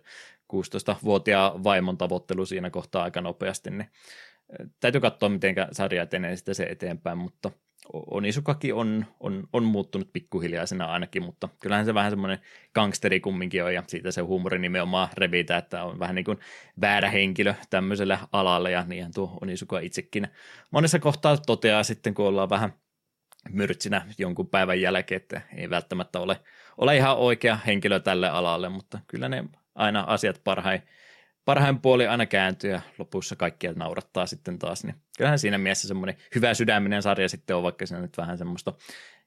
16-vuotiaan vaimon tavoittelu siinä kohtaa aika nopeasti, niin eh, täytyy katsoa, miten sarja etenee sitten se eteenpäin, mutta – Onisukaki on, on, on muuttunut pikkuhiljaisena ainakin, mutta kyllähän se vähän semmoinen gangsteri kumminkin on, ja siitä se huumori nimenomaan revitä, että on vähän niin kuin väärä henkilö tämmöiselle alalle, ja niinhän tuo Onisuka itsekin. Monessa kohtaa toteaa sitten, kun ollaan vähän myrtsinä jonkun päivän jälkeen, että ei välttämättä ole, ole ihan oikea henkilö tälle alalle, mutta kyllä ne aina asiat parhain parhain puoli aina kääntyy ja lopussa kaikkia naurattaa sitten taas, niin kyllähän siinä mielessä semmoinen hyvä sydäminen sarja sitten on, vaikka siinä nyt vähän semmoista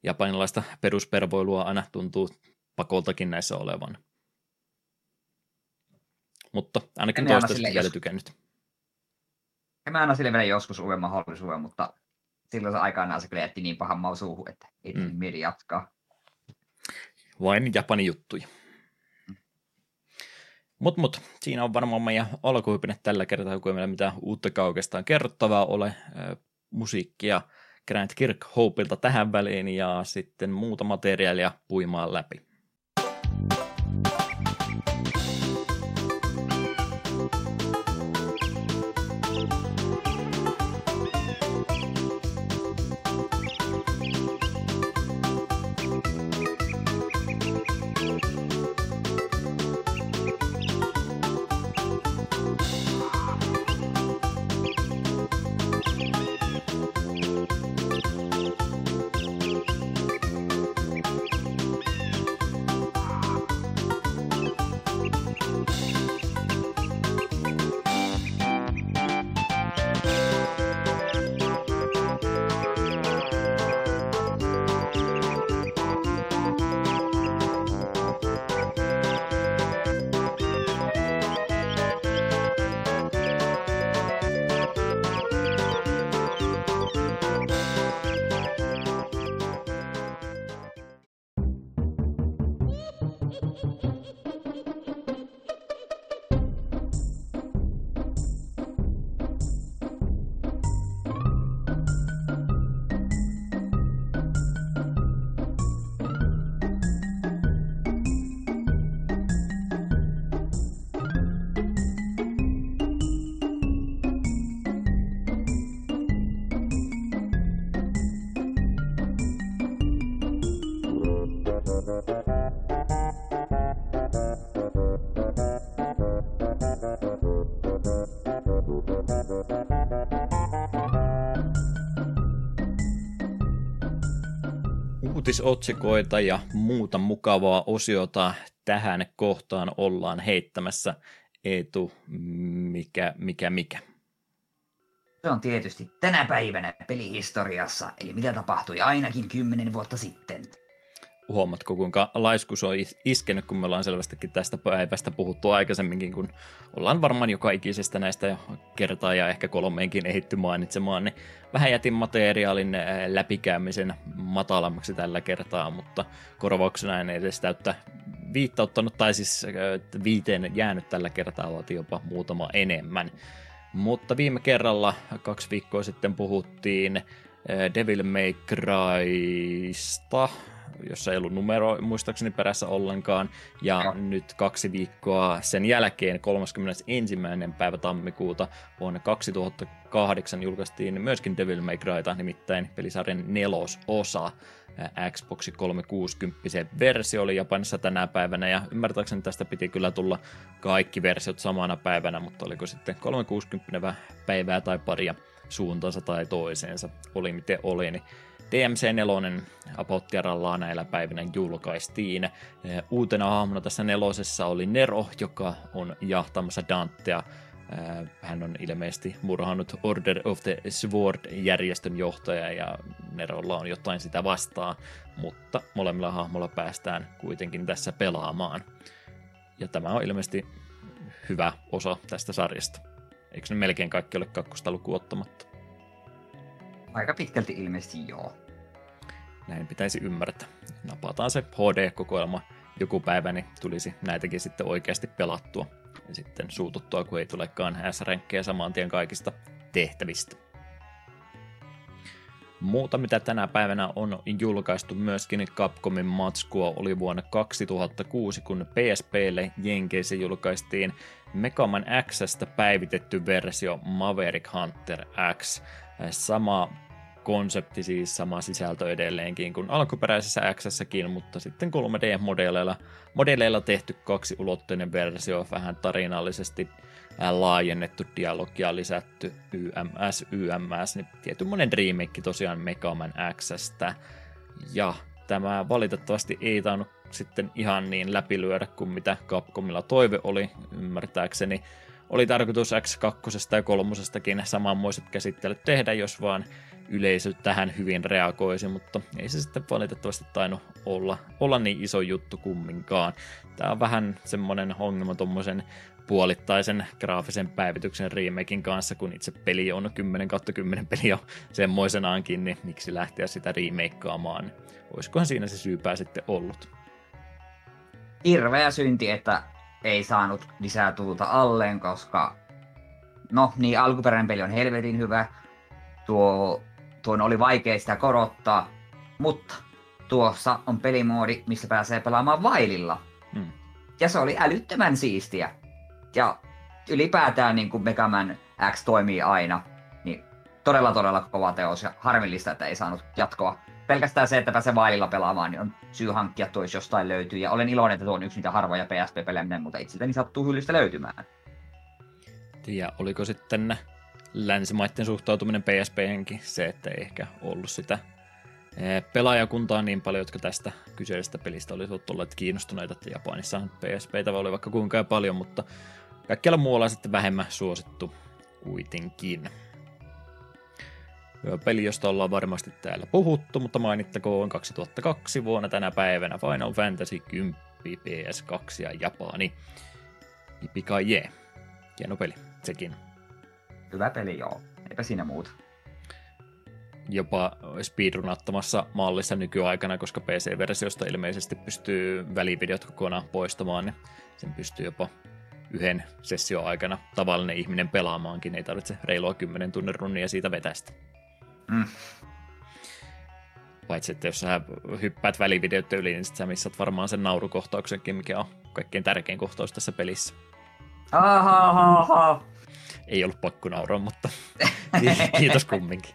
japanilaista peruspervoilua aina tuntuu pakoltakin näissä olevan. Mutta ainakin toistaiseksi vielä jos... tykännyt. Mä annan sille vielä joskus uuden mahdollisuuden, mutta silloin se aikanaan se kyllä jätti niin pahan mau suuhun, että ei mm. mieli jatkaa. Vain Japanin juttuja. Mutta mut, siinä on varmaan meidän alkuhypine tällä kertaa, kun ei meillä mitään uutta oikeastaan kerrottavaa ole. Musiikkia Grant Kirkhopeilta tähän väliin ja sitten muuta materiaalia puimaan läpi. Uutisotsikoita ja muuta mukavaa osiota tähän kohtaan ollaan heittämässä. Eetu, mikä, mikä, mikä? Se on tietysti tänä päivänä pelihistoriassa, eli mitä tapahtui ainakin kymmenen vuotta sitten huomatko, kuinka laiskus on iskenyt, kun me ollaan selvästikin tästä päivästä puhuttu aikaisemminkin, kun ollaan varmaan joka ikisestä näistä jo kertaa ja ehkä kolmeenkin ehitty mainitsemaan, niin vähän jätin materiaalin äh, läpikäymisen matalammaksi tällä kertaa, mutta korvauksena en edes täyttä viittauttanut, tai siis äh, viiteen jäänyt tällä kertaa, vaatii jopa muutama enemmän. Mutta viime kerralla, kaksi viikkoa sitten, puhuttiin äh, Devil May Crysta, jossa ei ollut numero muistaakseni perässä ollenkaan. Ja no. nyt kaksi viikkoa sen jälkeen, 31. päivä tammikuuta vuonna 2008 julkaistiin myöskin Devil May Cryta, nimittäin pelisarjan nelososa. Xbox 360 versio oli Japanissa tänä päivänä ja ymmärtääkseni tästä piti kyllä tulla kaikki versiot samana päivänä, mutta oliko sitten 360 päivää tai paria suuntaansa tai toiseensa, oli miten oli, niin DMC4 Apottiarallaa näillä päivinä julkaistiin. Eh, uutena hahmona tässä nelosessa oli Nero, joka on jahtamassa Dantea. Eh, hän on ilmeisesti murhannut Order of the Sword-järjestön johtaja ja Nerolla on jotain sitä vastaa, mutta molemmilla hahmolla päästään kuitenkin tässä pelaamaan. Ja tämä on ilmeisesti hyvä osa tästä sarjasta. Eikö ne melkein kaikki ole kakkosta lukuun ottamatta? Aika pitkälti ilmeisesti joo. Näin pitäisi ymmärtää. Napataan se HD-kokoelma joku päivä, niin tulisi näitäkin sitten oikeasti pelattua. Ja sitten suututtua, kun ei tulekaan S-ränkkejä saman tien kaikista tehtävistä. Muuta, mitä tänä päivänä on julkaistu myöskin Capcomin matskua, oli vuonna 2006, kun PSPlle Jenkeissä julkaistiin Megaman Xstä päivitetty versio Maverick Hunter X. Sama konsepti siis sama sisältö edelleenkin kuin alkuperäisessä x mutta sitten 3D-modeleilla modeleilla tehty kaksi ulotteinen versio, vähän tarinallisesti laajennettu dialogia, lisätty YMS, YMS, niin tietyn monen remake tosiaan Mega Man Xstä. Ja tämä valitettavasti ei tainnut sitten ihan niin läpilyödä kuin mitä Capcomilla toive oli, ymmärtääkseni. Oli tarkoitus X2 ja 3 samanmoiset käsittelyt tehdä, jos vaan yleisö tähän hyvin reagoisi, mutta ei se sitten valitettavasti tainnut olla, olla niin iso juttu kumminkaan. Tämä on vähän semmoinen ongelma tuommoisen puolittaisen graafisen päivityksen remakein kanssa, kun itse peli on 10 kautta 10 peli jo semmoisenaankin, niin miksi lähteä sitä remakeaamaan? Olisikohan siinä se syypää sitten ollut? Hirveä synti, että ei saanut lisää tulta alleen, koska no niin, alkuperäinen peli on helvetin hyvä. Tuo tuon oli vaikea sitä korottaa, mutta tuossa on pelimoodi, missä pääsee pelaamaan vaililla. Hmm. Ja se oli älyttömän siistiä. Ja ylipäätään niin kuin Megaman X toimii aina, niin todella todella kova teos ja harmillista, että ei saanut jatkoa. Pelkästään se, että pääsee vaililla pelaamaan, niin on syy hankkia tuo, jos jostain löytyy. Ja olen iloinen, että tuo on yksi niitä harvoja PSP-pelejä, mutta itseltäni sattuu hyllystä löytymään. Ja oliko sitten länsimaiden suhtautuminen PSP-henkin, se, että ei ehkä ollut sitä pelaajakuntaa niin paljon, jotka tästä kyseisestä pelistä olisivat olleet kiinnostuneita, että Japanissa PSPtä oli vaikka kuinka paljon, mutta kaikkialla muualla sitten vähemmän suosittu kuitenkin. Peli, josta ollaan varmasti täällä puhuttu, mutta mainittakoon 2002 vuonna tänä päivänä Final Fantasy 10 PS2 ja Japani. Ipika je. Hieno peli, sekin hyvä peli, joo. Eipä siinä muuta. Jopa speedrunattomassa mallissa nykyaikana, koska PC-versiosta ilmeisesti pystyy välivideot kokonaan poistamaan, niin sen pystyy jopa yhden session aikana tavallinen ihminen pelaamaankin, ei tarvitse reilua 10 tunnin runnia siitä vetästä. Mm. Paitsi, että jos sä hyppäät välivideoita yli, niin sit sä missät varmaan sen naurukohtauksenkin, mikä on kaikkein tärkein kohtaus tässä pelissä. Aha, aha, aha ei ollut pakko nauraa, mutta kiitos kumminkin.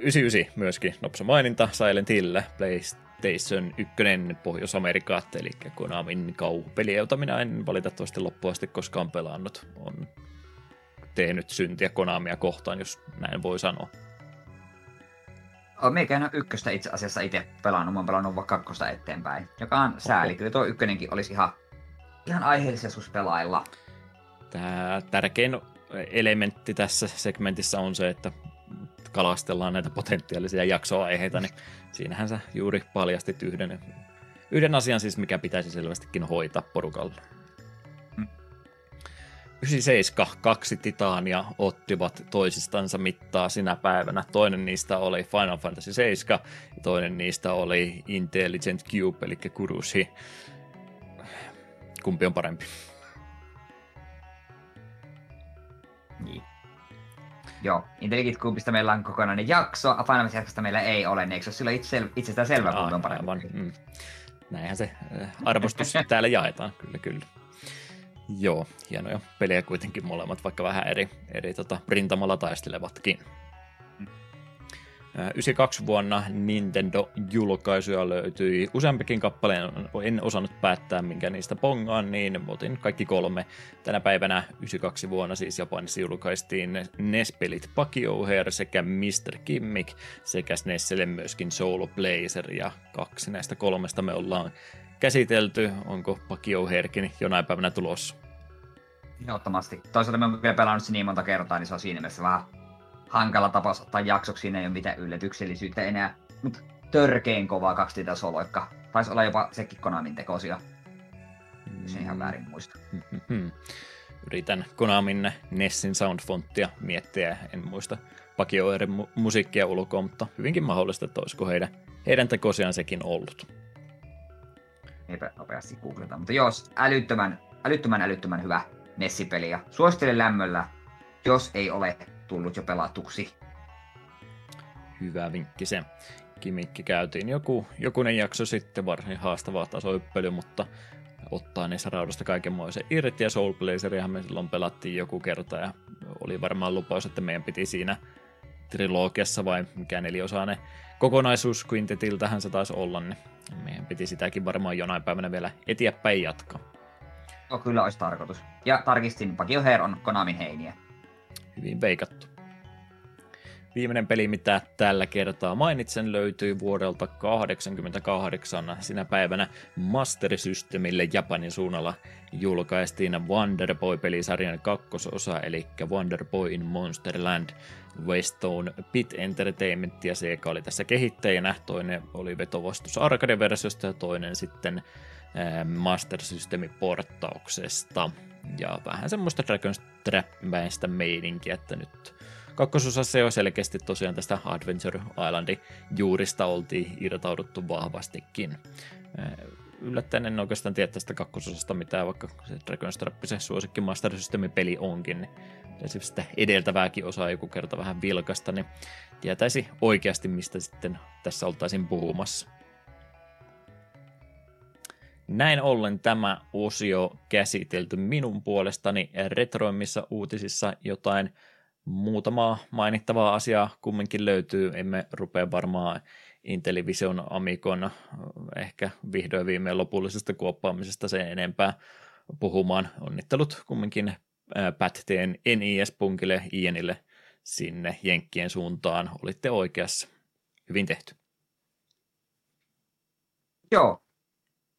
99 myöskin nopsa maininta Silent Hill, PlayStation 1 Pohjois-Amerikka, eli Konamin kauhupeli, jota minä en valitettavasti loppuasti koskaan pelannut. On tehnyt syntiä Konamia kohtaan, jos näin voi sanoa. Meikä en ykköstä itse asiassa itse pelannut, mä oon pelannut vaikka kakkosta eteenpäin, joka on sääli. Kyllä tuo ykkönenkin olisi ihan, ihan aiheellisia pelailla. Tämä tärkein elementti tässä segmentissä on se, että kalastellaan näitä potentiaalisia jaksoaiheita, niin siinähän sä juuri paljastit yhden, yhden asian siis, mikä pitäisi selvästikin hoitaa porukalla. 97 kaksi titaania ottivat toisistansa mittaa sinä päivänä. Toinen niistä oli Final Fantasy 7 ja toinen niistä oli Intelligent Cube, eli Kurushi. Kumpi on parempi? Joo, Intelligent Cubeista meillä on kokonainen jakso, a Final Fantasy meillä ei ole, niin eikö se ole silloin itse, itsestään selvä, kumpi on parempi? Aivan, mm. Näinhän se äh, arvostus täällä jaetaan, kyllä kyllä. Joo, hienoja pelejä kuitenkin molemmat, vaikka vähän eri, eri tota, rintamalla taistelevatkin. 92 vuonna Nintendo-julkaisuja löytyi useampikin kappale, en osannut päättää minkä niistä pongaan, niin otin kaikki kolme. Tänä päivänä 92 vuonna siis Japanissa julkaistiin NES-pelit Pakioher sekä Mr. Kimmik sekä SNESille myöskin Soul Blazer ja kaksi näistä kolmesta me ollaan käsitelty. Onko Pakioherkin jonain päivänä tulossa? Ehdottomasti. Toisaalta mä oon vielä pelannut se niin monta kertaa, niin se on siinä mielessä vähän hankala tapaus ottaa jaksoksi, siinä ei ole mitään yllätyksellisyyttä enää. Mutta törkeen kovaa kaksi soloikka. Taisi olla jopa sekin Konamin tekosia. Se ihan väärin muista. Mm-hmm. Yritän Konamin Nessin soundfonttia miettiä, en muista Pakioerin mu- musiikkia ulkoa, mutta hyvinkin mahdollista, että olisiko heidän, heidän tekosiaan sekin ollut. Eipä nopeasti googleta, mutta jos älyttömän, älyttömän älyttömän hyvä Nessipeli ja suosittelen lämmöllä, jos ei ole tullut jo pelatuksi. Hyvä vinkki se. Kimikki käytiin joku, jokunen jakso sitten, varsin haastavaa tasoyppely, mutta ottaa niissä raudasta kaikenmoisen irti, ja Soul Blazeriahan me silloin pelattiin joku kerta, ja oli varmaan lupaus, että meidän piti siinä trilogiassa vai mikä neliosainen kokonaisuus Quintetiltähän se taisi olla, niin meidän piti sitäkin varmaan jonain päivänä vielä eteenpäin jatkaa. No kyllä olisi tarkoitus. Ja tarkistin, Pakio Hair on Konamin heiniä. Hyvin veikattu. Viimeinen peli, mitä tällä kertaa mainitsen, löytyi vuodelta 1988. Sinä päivänä Master Systemille Japanin suunnalla julkaistiin Wonder Boy-pelisarjan kakkososa, eli Wonder Boy in Monsterland. Westone Pit Entertainment ja Sega oli tässä kehittäjänä. Toinen oli vetovastus arcade-versiosta ja toinen sitten Master Systemin porttauksesta. Ja vähän semmoista Dragon's Trap-mäistä meininkiä, että nyt kakkososassa jo selkeästi tosiaan tästä Adventure Islandin juurista oltiin irtauduttu vahvastikin. Yllättäen en oikeastaan tiedä tästä kakkososasta mitään, vaikka se Dragon's Trap se suosikki Master Systemin peli onkin, niin sitä edeltävääkin osaa joku kerta vähän vilkasta, niin tietäisi oikeasti, mistä sitten tässä oltaisiin puhumassa. Näin ollen tämä osio käsitelty minun puolestani retroimmissa uutisissa jotain muutamaa mainittavaa asiaa kumminkin löytyy. Emme rupea varmaan Intellivision Amicon ehkä vihdoin viimein lopullisesta kuoppaamisesta sen enempää puhumaan. Onnittelut kumminkin Pätteen NIS-punkille Ienille sinne Jenkkien suuntaan. Olitte oikeassa. Hyvin tehty. Joo,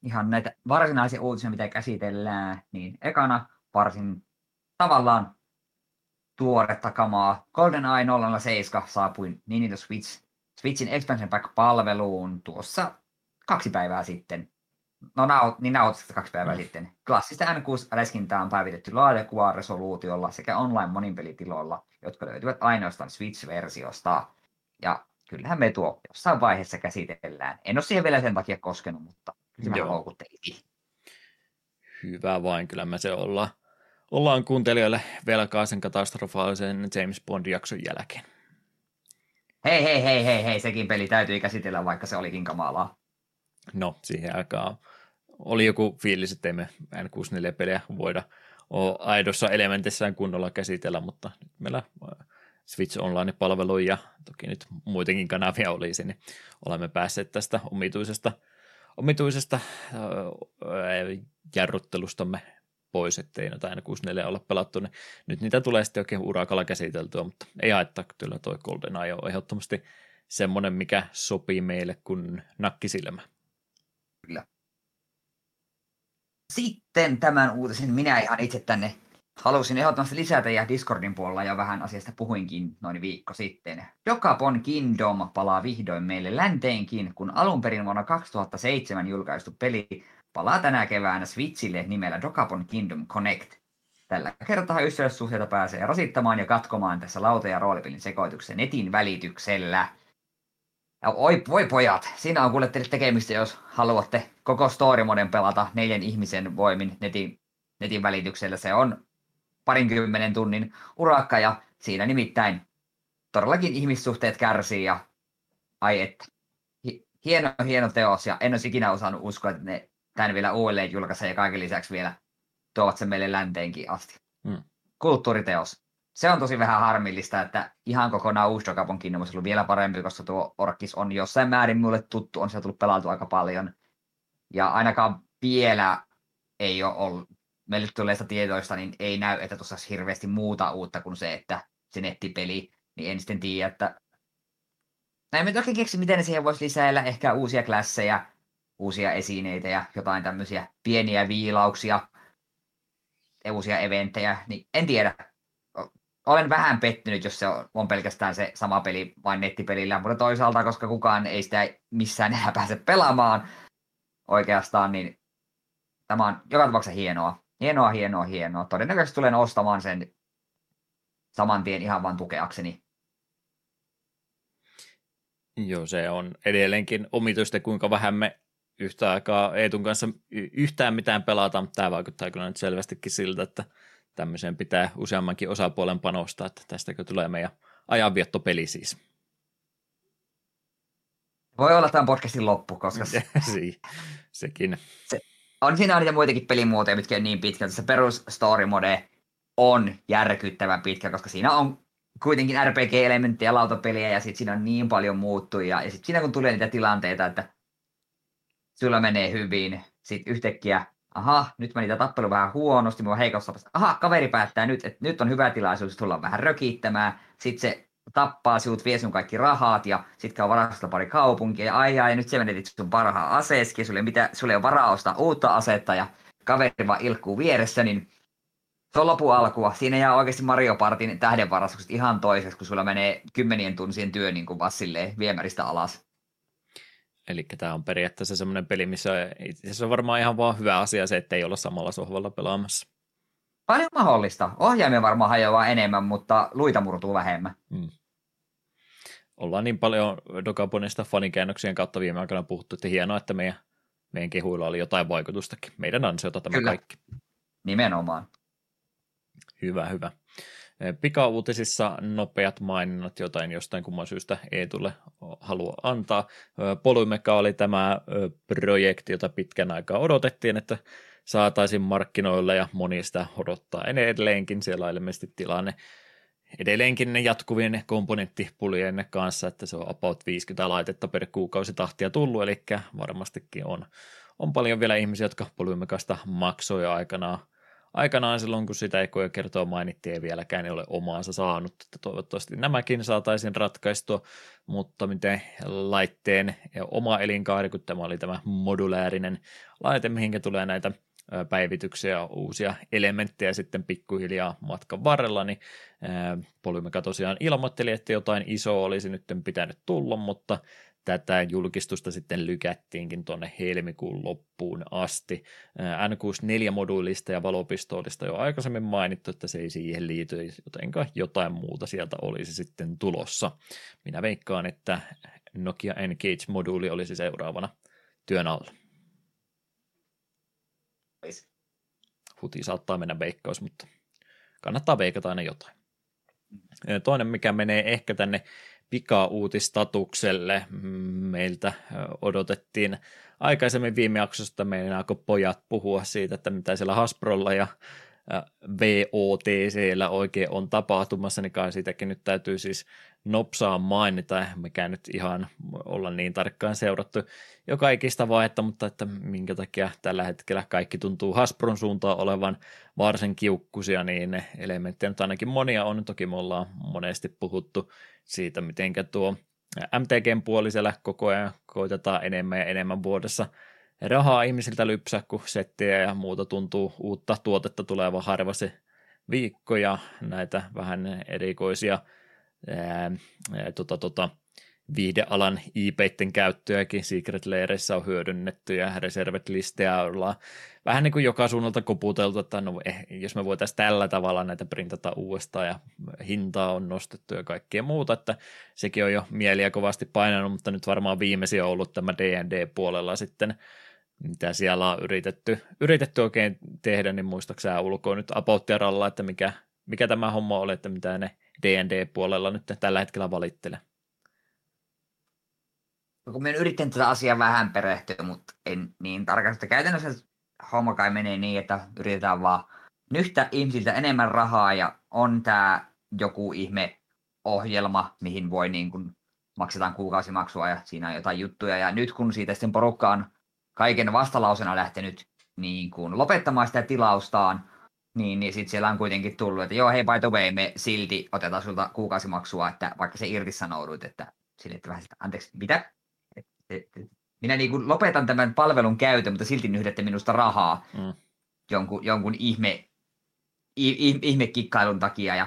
ihan näitä varsinaisia uutisia, mitä käsitellään, niin ekana varsin tavallaan tuoretta kamaa. GoldenEye 007 saapui Nintendo Switch, Switchin Expansion Pack-palveluun tuossa kaksi päivää sitten. No naut, niin nautisesta kaksi päivää mm. sitten. Klassista N6-räskintää on päivitetty resoluutiolla sekä online moninpelitiloilla, jotka löytyvät ainoastaan Switch-versiosta. Ja kyllähän me tuo jossain vaiheessa käsitellään. En ole siihen vielä sen takia koskenut, mutta kyllä Joo. houkuttelikin. Hyvä vain, kyllä me se ollaan, ollaan kuuntelijoille velkaa sen katastrofaalisen James Bond-jakson jälkeen. Hei, hei, hei, hei, hei, sekin peli täytyy käsitellä, vaikka se olikin kamalaa. No, siihen aikaan oli joku fiilis, että emme N64-pelejä voida aidossa elementissään kunnolla käsitellä, mutta nyt meillä Switch Online-palvelu ja toki nyt muitakin kanavia olisi, niin olemme päässeet tästä omituisesta, omituisesta jarruttelustamme pois, ettei näitä aina 64 olla pelattu, niin nyt niitä tulee sitten oikein urakalla käsiteltyä, mutta ei haittaa, kyllä toi GoldenEye on ehdottomasti semmoinen, mikä sopii meille kuin nakkisilmä. Kyllä. Sitten tämän uutisen minä ihan itse tänne halusin ehdottomasti lisätä ja Discordin puolella jo vähän asiasta puhuinkin noin viikko sitten. Dokapon Kingdom palaa vihdoin meille länteenkin, kun alun perin vuonna 2007 julkaistu peli palaa tänä keväänä Switchille nimellä Dokapon Kingdom Connect. Tällä kertaa ystävyyssuhteita pääsee rasittamaan ja katkomaan tässä lauta- ja roolipelin sekoituksen netin välityksellä. Ja oi, voi pojat, siinä on kuule tekemistä, jos haluatte koko story pelata neljän ihmisen voimin netin, netin välityksellä. Se on parinkymmenen tunnin urakka ja siinä nimittäin todellakin ihmissuhteet kärsii ja ai että. Hieno, hieno teos ja en olisi ikinä osannut uskoa, että ne tämän vielä uudelleen julkaisee ja kaiken lisäksi vielä tuovat sen meille länteenkin asti. Hmm. Kulttuuriteos. Se on tosi vähän harmillista, että ihan kokonaan uusi Dokapon olisi ollut vielä parempi, koska tuo Orkis on jossain määrin mulle tuttu, on se tullut pelautua aika paljon. Ja ainakaan vielä ei ole ollut, meille tulleista tietoista, niin ei näy, että tuossa olisi hirveästi muuta uutta kuin se, että se nettipeli, niin en sitten tiedä, että näin me toki keksi, miten ne siihen voisi lisäillä ehkä uusia klasseja, uusia esineitä ja jotain tämmöisiä pieniä viilauksia, uusia eventtejä, niin en tiedä. Olen vähän pettynyt, jos se on pelkästään se sama peli vain nettipelillä, mutta toisaalta, koska kukaan ei sitä missään enää pääse pelaamaan oikeastaan, niin tämä on joka tapauksessa hienoa. Hienoa, hienoa, hienoa. Todennäköisesti tulen ostamaan sen saman tien ihan vain tukeakseni. Joo, se on edelleenkin omituista, kuinka vähän me yhtä aikaa Eetun kanssa yhtään mitään pelata, mutta tämä vaikuttaa kyllä nyt selvästikin siltä, että tämmöiseen pitää useammankin osapuolen panostaa, että tästäkö tulee meidän ajanviettopeli siis. Voi olla tämän podcastin loppu, koska se, sekin. Se, on siinä niitä muitakin pelimuotoja, mitkä on niin pitkä, se perus story mode on järkyttävän pitkä, koska siinä on kuitenkin RPG-elementtejä, lautapeliä ja sitten siinä on niin paljon muuttuja. Ja sitten siinä kun tulee niitä tilanteita, että sulla menee hyvin, sitten yhtäkkiä, aha, nyt meni tämä tappelu vähän huonosti, mulla heikossa, aha, kaveri päättää nyt, että nyt on hyvä tilaisuus tulla vähän rökittämään, sitten se tappaa sinut, vie sun kaikki rahat ja sitten käy varastosta pari kaupunkia ja ai, ai ja nyt se menetit sun parhaan aseeskin, sulle, mitä, sulle on varaa ostaa uutta asetta ja kaveri vaan ilkkuu vieressä, niin se on lopu alkua. Siinä jää oikeasti Mario Partin tähdenvarastukset ihan toiseksi, kun sulla menee kymmenien tunsien työ niin kuin vassilleen viemäristä alas. Eli tämä on periaatteessa semmoinen peli, missä se on varmaan ihan vaan hyvä asia se, että ei olla samalla sohvalla pelaamassa. Paljon mahdollista. Ohjaimia varmaan hajoaa enemmän, mutta luita murtuu vähemmän. Hmm. Ollaan niin paljon Dogaponista fanikäännöksien kautta viime aikoina puhuttu, että hienoa, että meidän, meidän kehuilla oli jotain vaikutustakin. Meidän ansiota tämä Kyllä. kaikki. Nimenomaan. Hyvä, hyvä. Pikauutisissa nopeat maininnat, jotain jostain kumman syystä ei tule halua antaa. Polymeka oli tämä projekti, jota pitkän aikaa odotettiin, että saataisiin markkinoille ja moni sitä odottaa edelleenkin. Siellä on ilmeisesti tilanne edelleenkin ne jatkuvien komponenttipulien kanssa, että se on about 50 laitetta per kuukausi tahtia tullut, eli varmastikin on, on paljon vielä ihmisiä, jotka Polymekasta maksoi aikanaan aikanaan silloin, kun sitä ekoja kertoa mainittiin, ei vieläkään ei ole omaansa saanut. Että toivottavasti nämäkin saataisiin ratkaistua, mutta miten laitteen ja oma elinkaari, kun tämä oli tämä modulaarinen laite, mihinkä tulee näitä päivityksiä, uusia elementtejä sitten pikkuhiljaa matkan varrella, niin Polymeka tosiaan ilmoitteli, että jotain isoa olisi nyt pitänyt tulla, mutta tätä julkistusta sitten lykättiinkin tuonne helmikuun loppuun asti. N64-moduulista ja valopistoolista jo aikaisemmin mainittu, että se ei siihen liity, jotenka jotain muuta sieltä olisi sitten tulossa. Minä veikkaan, että Nokia Engage-moduuli olisi seuraavana työn alla. Huti saattaa mennä veikkaus, mutta kannattaa veikata aina jotain. Toinen, mikä menee ehkä tänne pikauutistatukselle meiltä odotettiin aikaisemmin viime jaksosta meidän alkoi pojat puhua siitä, että mitä siellä Hasbrolla ja VOTCllä oikein on tapahtumassa, niin kai siitäkin nyt täytyy siis nopsaa mainita, mikä nyt ihan olla niin tarkkaan seurattu jo kaikista vaihetta, mutta että minkä takia tällä hetkellä kaikki tuntuu Hasbron suuntaan olevan varsin kiukkusia, niin elementtejä nyt ainakin monia on, toki me ollaan monesti puhuttu siitä, miten tuo MTGn puolisella koko ajan koitetaan enemmän ja enemmän vuodessa rahaa ihmisiltä lypsää, kun settiä ja muuta tuntuu uutta tuotetta tuleva harva se viikko ja näitä vähän erikoisia ää, tota, tota, viihdealan IP-itten käyttöäkin. Secret Laireissa on hyödynnetty ja reservet listejä ollaan vähän niin kuin joka suunnalta koputeltu, että no, eh, jos me voitaisiin tällä tavalla näitä printata uudestaan ja hintaa on nostettu ja kaikkea muuta, että sekin on jo mieliä kovasti painanut, mutta nyt varmaan viimeisin on ollut tämä D&D-puolella sitten, mitä siellä on yritetty, yritetty oikein tehdä, niin muistaakseni ulkoa nyt apauttiaralla, että mikä, mikä tämä homma oli, että mitä ne D&D-puolella nyt tällä hetkellä valittelee. kun minä yritin tätä asiaa vähän perehtyä, mutta en niin tarkasti. Käytännössä homma kai menee niin, että yritetään vaan nyhtä ihmisiltä enemmän rahaa ja on tämä joku ihme ohjelma, mihin voi niin kuin maksetaan kuukausimaksua ja siinä on jotain juttuja. Ja nyt kun siitä sitten porukka on kaiken vastalausena lähtenyt niin kuin lopettamaan sitä tilaustaan, niin, niin sitten siellä on kuitenkin tullut, että joo, hei, by the way, me silti otetaan sulta kuukausimaksua, että vaikka se irtisanoudut, että sille, että vähän sitä, anteeksi, mitä? Et, et, et, minä niin kuin lopetan tämän palvelun käytön, mutta silti nyhdette minusta rahaa mm. jonkun, jonkun ihme, ihme kikkailun takia. Ja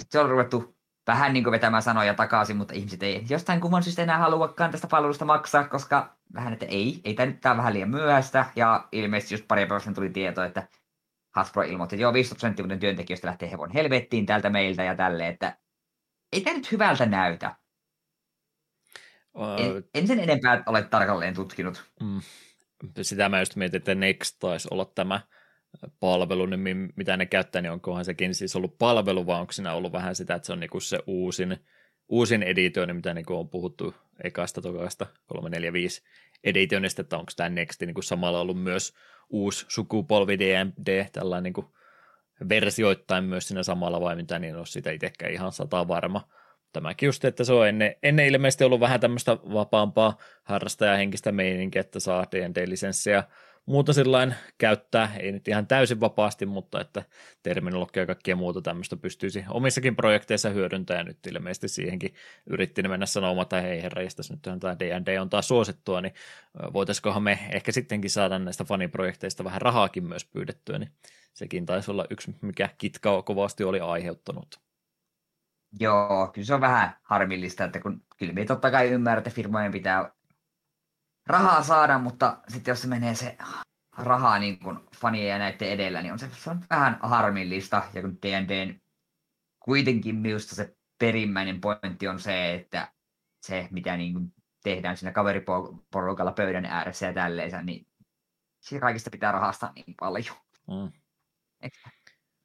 sitten se on ruvettu vähän niin kuin vetämään sanoja takaisin, mutta ihmiset ei jostain kumman syystä enää haluakaan tästä palvelusta maksaa, koska vähän, että ei, ei tämä nyt tämä vähän liian myöhäistä. Ja ilmeisesti just pari päivää tuli tieto, että Hasbro ilmoitti, että joo, 15 prosenttia työntekijöistä lähtee hevon helvettiin täältä meiltä ja tälleen, että ei tämä nyt hyvältä näytä. En, en sen enempää ole tarkalleen tutkinut. Mm. Sitä mä just mietin, että Next taisi olla tämä palvelu, niin mitä ne käyttää, niin onkohan sekin siis ollut palvelu, vai onko siinä ollut vähän sitä, että se on niinku se uusin, uusin editöinti, mitä niinku on puhuttu ekasta, tokaista, 345 editionista, että onko tämä Next niinku samalla ollut myös uusi sukupolvi DMD, tällainen niinku versioittain myös siinä samalla vai mitä, niin on sitä itsekään ihan sata varma. Tämäkin just, että se on ennen, ennen ilmeisesti ollut vähän tämmöistä vapaampaa harrastajahenkistä meininkiä, että saa D&D-lisenssiä muuta sillain käyttää, ei nyt ihan täysin vapaasti, mutta että terminologia ja kaikkea muuta tämmöistä pystyisi omissakin projekteissa hyödyntämään, ja nyt ilmeisesti siihenkin yritti mennä sanomaan, että hei herra, jos nyt tämä D&D on taas suosittua, niin voitaisikohan me ehkä sittenkin saada näistä faniprojekteista vähän rahaakin myös pyydettyä, niin sekin taisi olla yksi, mikä kitkaa kovasti oli aiheuttanut. Joo, kyllä se on vähän harmillista, että kun kyllä me totta kai ymmärrän, että firmojen pitää rahaa saada, mutta sitten jos se menee se rahaa niin kuin fanien ja näiden edellä, niin on se, se on vähän harmillista. Ja kun D&D kuitenkin minusta se perimmäinen pointti on se, että se mitä niin kuin tehdään siinä kaveriporukalla pöydän ääressä ja tälleen, niin siitä kaikista pitää rahastaa niin paljon. Mm.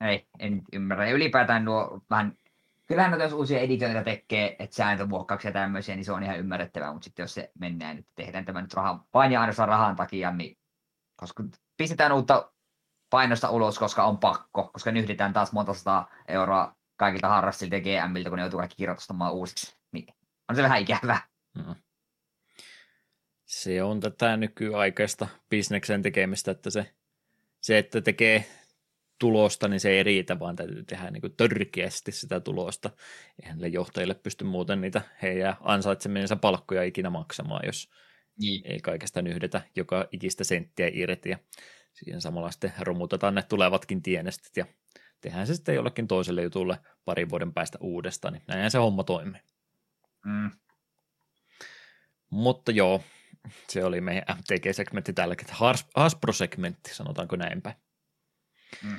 Ei, en ymmärrä. Ja ylipäätään nuo vähän kyllähän noita jos uusia editoita tekee, että sääntömuokkauksia ja tämmöisiä, niin se on ihan ymmärrettävää, mutta sitten jos se mennään, että tehdään tämä nyt rahan, vain ja ainoastaan rahan takia, niin koska pistetään uutta painosta ulos, koska on pakko, koska nyhdetään taas monta sataa euroa kaikilta harrastilta ja GMiltä, kun ne joutuu kaikki kirjoitustamaan uusiksi, niin on se vähän ikävää. Mm. Se on tätä nykyaikaista bisneksen tekemistä, että se, se että tekee tulosta, niin se ei riitä, vaan täytyy tehdä niin kuin törkeästi sitä tulosta. Eihän niille johtajille pysty muuten niitä heidän ansaitsemiensa palkkoja ikinä maksamaan, jos niin. ei kaikesta nyhdetä joka ikistä senttiä irti. Ja siihen samalla sitten romutetaan ne tulevatkin tienestit ja tehdään se sitten jollekin toiselle jutulle parin vuoden päästä uudestaan, niin näinhän se homma toimii. Mm. Mutta joo, se oli meidän MTG-segmentti tällä kertaa. Hasbro-segmentti, sanotaanko näin päin. Mm.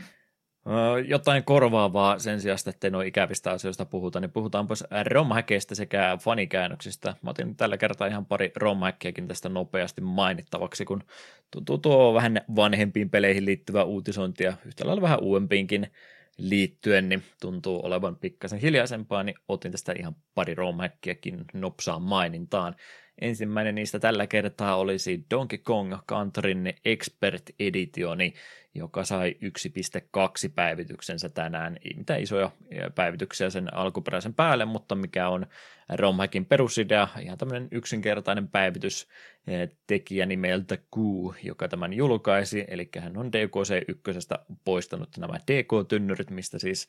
Jotain korvaavaa sen sijaan, että noin ikävistä asioista puhuta, niin puhutaanpas romhäkeistä sekä fanikäännöksistä. Mä otin tällä kertaa ihan pari romhäkkiäkin tästä nopeasti mainittavaksi, kun tuntuu tuo vähän vanhempiin peleihin liittyvä uutisointi ja yhtä lailla vähän uudempiinkin liittyen, niin tuntuu olevan pikkasen hiljaisempaa, niin otin tästä ihan pari romhäkkiäkin nopsaan mainintaan. Ensimmäinen niistä tällä kertaa olisi Donkey Kong Countryn Expert Editioni, joka sai 1.2 päivityksensä tänään. Ei mitään isoja päivityksiä sen alkuperäisen päälle, mutta mikä on romhackin perusidea, ihan tämmöinen yksinkertainen päivitys tekijä nimeltä Q, joka tämän julkaisi, eli hän on DKC 1 poistanut nämä DK-tynnyrit, mistä siis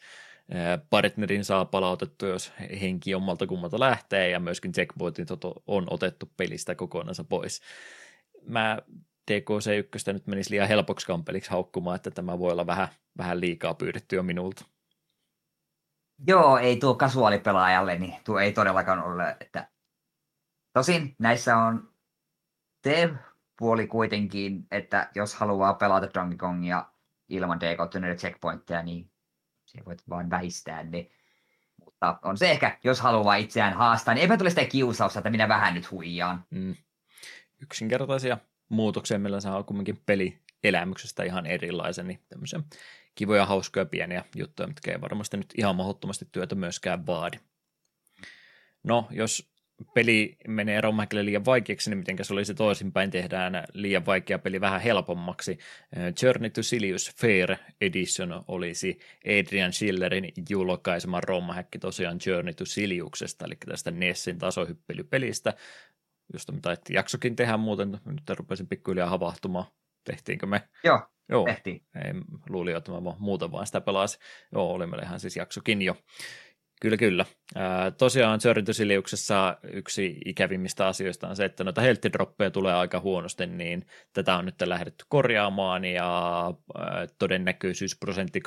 partnerin saa palautettu, jos henki omalta kummalta lähtee, ja myöskin checkpointit on otettu pelistä kokonaan pois. Mä DKC1 nyt menisi liian helpoksi kampeliksi haukkumaan, että tämä voi olla vähän, vähän liikaa pyydetty jo minulta. Joo, ei tuo kasuaalipelaajalle, niin tuo ei todellakaan ole, että tosin näissä on te puoli kuitenkin, että jos haluaa pelata Donkey Kongia ilman dk checkpointteja, niin se voit vaan väistää ne. Mutta on se ehkä, jos haluaa itseään haastaa, niin eipä tule sitä kiusausta, että minä vähän nyt huijaan. Mm. Yksinkertaisia muutoksia, millä saa kumminkin peli elämyksestä ihan erilaisen, niin tämmöisiä kivoja, hauskoja, pieniä juttuja, mitkä ei varmasti nyt ihan mahdottomasti työtä myöskään vaadi. No, jos peli menee Romhackille liian vaikeaksi, niin miten se olisi toisinpäin, tehdään liian vaikea peli vähän helpommaksi. Journey to Silius Fair Edition olisi Adrian Schillerin julkaisema Romhack tosiaan Journey to Siliuksesta, eli tästä Nessin tasohyppelypelistä, josta me taidettiin jaksokin tehdä muuten, nyt rupesin pikkuhiljaa havahtumaan. Tehtiinkö me? Joo, Joo. tehtiin. Ei, luulin, että mä muuten vaan sitä pelasin. Joo, oli meillä ihan siis jaksokin jo. Kyllä, kyllä. Tosiaan Sörrytysiliuksessa yksi ikävimmistä asioista on se, että noita helttidroppeja tulee aika huonosti, niin tätä on nyt lähdetty korjaamaan ja ää, todennäköisyysprosentti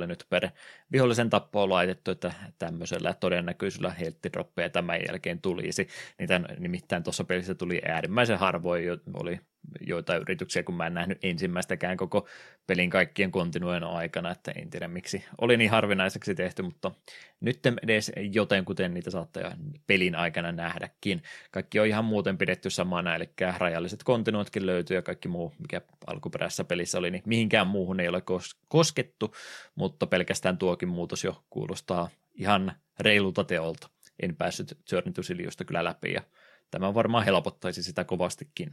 12,5 nyt per vihollisen tappo on laitettu, että tämmöisellä todennäköisyydellä helttidroppeja tämän jälkeen tulisi. Niitä nimittäin tuossa pelissä tuli äärimmäisen harvoin, oli joita yrityksiä, kun mä en nähnyt ensimmäistäkään koko pelin kaikkien kontinuojen aikana, että en tiedä miksi oli niin harvinaiseksi tehty, mutta nyt edes jotenkuten niitä saattaa pelin aikana nähdäkin. Kaikki on ihan muuten pidetty samana, eli rajalliset kontinuotkin löytyy ja kaikki muu, mikä alkuperäisessä pelissä oli, niin mihinkään muuhun ei ole koskettu, mutta pelkästään tuokin muutos jo kuulostaa ihan reilulta teolta. En päässyt Journey kyllä läpi ja tämä varmaan helpottaisi sitä kovastikin.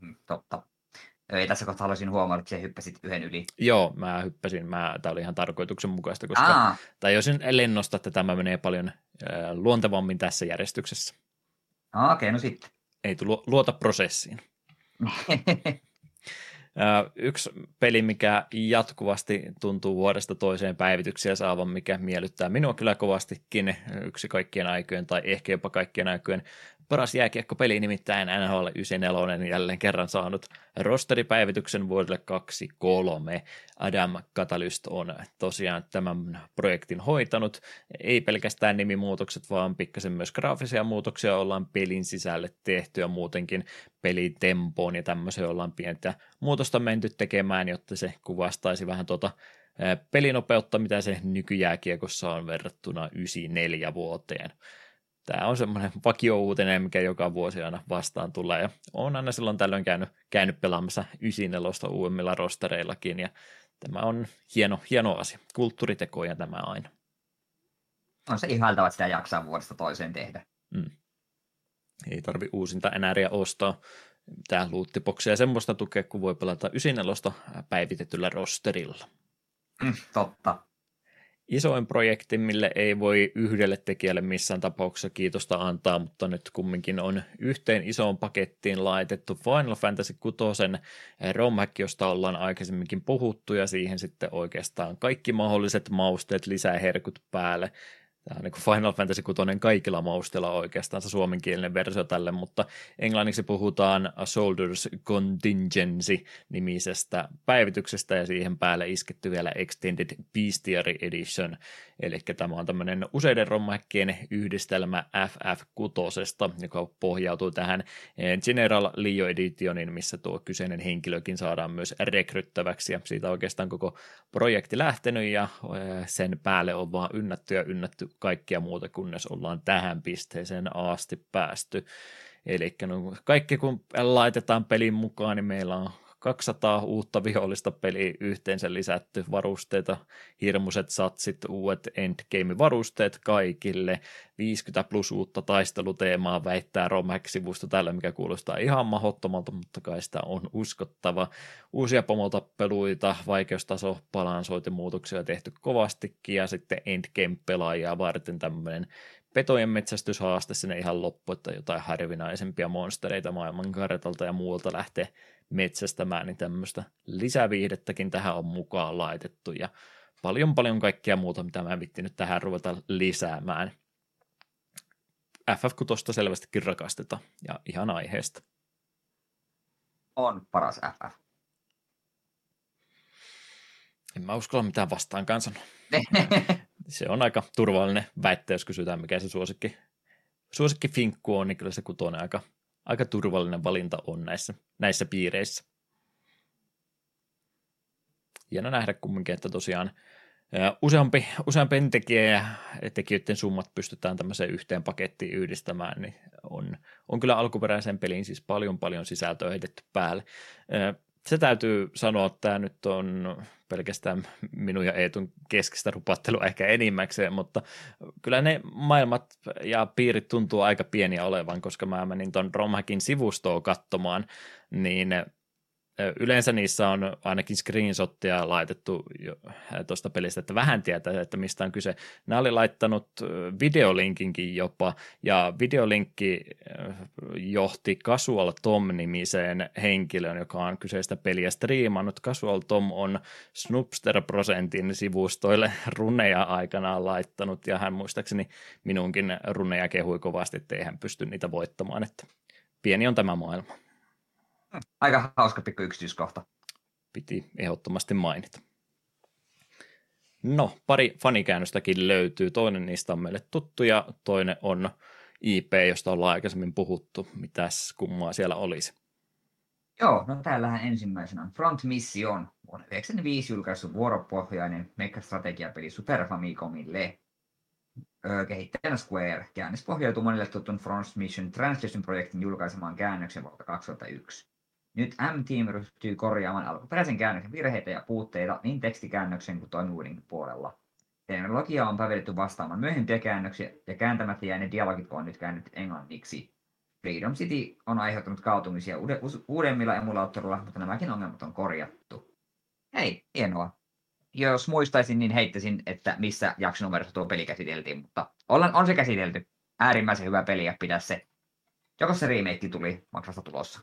Mm, totta. Ei tässä kohtaa haluaisin huomata, että hyppäsit yhden yli. Joo, mä hyppäsin. Mä, tämä oli ihan tarkoituksenmukaista, koska Aa. tai lennosta, että tämä menee paljon äh, luontevammin tässä järjestyksessä. Okei, okay, no sitten. Ei tule luota prosessiin. Yksi peli, mikä jatkuvasti tuntuu vuodesta toiseen päivityksiä saavan, mikä miellyttää minua kyllä kovastikin, yksi kaikkien aikojen tai ehkä jopa kaikkien aikojen paras jääkiekkopeli, nimittäin NHL 94 jälleen kerran saanut rosteripäivityksen vuodelle 2.3. Adam Katalyst on tosiaan tämän projektin hoitanut. Ei pelkästään nimimuutokset, vaan pikkasen myös graafisia muutoksia ollaan pelin sisälle tehty ja muutenkin pelitempoon ja tämmöisen ollaan pientä muutosta menty tekemään, jotta se kuvastaisi vähän tuota pelinopeutta, mitä se nykyjääkiekossa on verrattuna 94 vuoteen tämä on semmoinen vakio-uutinen, mikä joka vuosi aina vastaan tulee. Ja on aina silloin tällöin käynyt, käynyt pelaamassa 94 uudemmilla rostereillakin, ja tämä on hieno, hieno asia. Kulttuuritekoja tämä aina. On se ihailtava, että sitä jaksaa vuodesta toiseen tehdä. Mm. Ei tarvi uusinta enää ostaa mitään luuttipoksia ja semmoista tukea, kun voi pelata 94 päivitetyllä rosterilla. Mm, totta isoin projekti, mille ei voi yhdelle tekijälle missään tapauksessa kiitosta antaa, mutta nyt kumminkin on yhteen isoon pakettiin laitettu Final Fantasy 6 romhack, josta ollaan aikaisemminkin puhuttu, ja siihen sitten oikeastaan kaikki mahdolliset mausteet lisää herkut päälle. Tämä on niin Final Fantasy 6 kaikilla mausteilla oikeastaan se suomenkielinen versio tälle, mutta englanniksi puhutaan A Soldiers Contingency nimisestä päivityksestä ja siihen päälle isketty vielä Extended Bestiary Edition, eli tämä on tämmöinen useiden rommäkkien yhdistelmä FF6, joka pohjautuu tähän General Leo Editionin, missä tuo kyseinen henkilökin saadaan myös rekryttäväksi. Ja siitä oikeastaan koko projekti lähtenyt ja sen päälle on vaan ynnätty ja ynnätty kaikkia muuta, kunnes ollaan tähän pisteeseen asti päästy. Eli no, kaikki kun laitetaan pelin mukaan, niin meillä on 200 uutta vihollista peliä yhteensä lisätty, varusteita, hirmuiset satsit, uudet endgame-varusteet kaikille, 50 plus uutta taisteluteemaa väittää Romax-sivusto tällä, mikä kuulostaa ihan mahdottomalta, mutta kai sitä on uskottava. Uusia pomotappeluita, vaikeustaso, balansointimuutoksia tehty kovastikin ja sitten endgame-pelaajia varten tämmöinen petojen metsästyshaaste sinne ihan loppu, että jotain harvinaisempia monstereita maailmankartalta ja muualta lähtee metsästämään, niin tämmöistä lisäviihdettäkin tähän on mukaan laitettu ja paljon paljon kaikkea muuta, mitä mä vittin nyt tähän ruveta lisäämään. FF6 selvästikin rakasteta ja ihan aiheesta. On paras FF. En mä uskalla mitään vastaan kanssa. se on aika turvallinen väitte, jos kysytään, mikä se suosikki, suosikki finkku on, niin kyllä se kutonen aika, aika turvallinen valinta on näissä, näissä piireissä. Hieno nähdä kumminkin, että tosiaan useampi, useampi tekijä ja tekijöiden summat pystytään tämmöiseen yhteen pakettiin yhdistämään, niin on, on kyllä alkuperäisen pelin siis paljon paljon sisältöä heitetty päälle. Se täytyy sanoa, että tämä nyt on pelkästään minun ja Eetun keskistä rupattelua ehkä enimmäkseen, mutta kyllä ne maailmat ja piirit tuntuu aika pieniä olevan, koska mä menin tuon Romhackin sivustoon katsomaan, niin yleensä niissä on ainakin screenshottia laitettu tuosta pelistä, että vähän tietää, että mistä on kyse. Nämä oli laittanut videolinkinkin jopa, ja videolinkki johti Casual Tom-nimiseen henkilön, joka on kyseistä peliä striimannut. Casual Tom on Snupster-prosentin sivustoille runeja aikanaan laittanut, ja hän muistaakseni minunkin runeja kehui kovasti, että ei hän pysty niitä voittamaan, että pieni on tämä maailma. Aika hauska pikku yksityiskohta. Piti ehdottomasti mainita. No, pari fanikäännöstäkin löytyy. Toinen niistä on meille tuttu ja toinen on IP, josta ollaan aikaisemmin puhuttu. Mitäs kummaa siellä olisi? Joo, no täällähän ensimmäisenä on Front Mission, vuonna 1995 julkaistu vuoropohjainen mecha-strategiapeli Super Famicomille. Öö, kehittäjänä Square. Käännös pohjautuu monille tutun Front Mission Translation-projektin julkaisemaan käännöksen vuodelta 2001. Nyt M-Team ryhtyy korjaamaan alkuperäisen käännöksen virheitä ja puutteita niin tekstikäännöksen kuin toimivuudenkin puolella. Teknologia on päivitetty vastaamaan myöhempiä käännöksiä ja kääntämättä jääneet dialogit on nyt käännetty englanniksi. Freedom City on aiheuttanut kaatumisia uudemmilla emulaattorilla, mutta nämäkin ongelmat on korjattu. Hei, hienoa. Jos muistaisin, niin heittäisin, että missä jaksonumerossa tuo peli käsiteltiin, mutta on, on se käsitelty. Äärimmäisen hyvä peli ja pidä se Joko se remake tuli maksasta tulossa?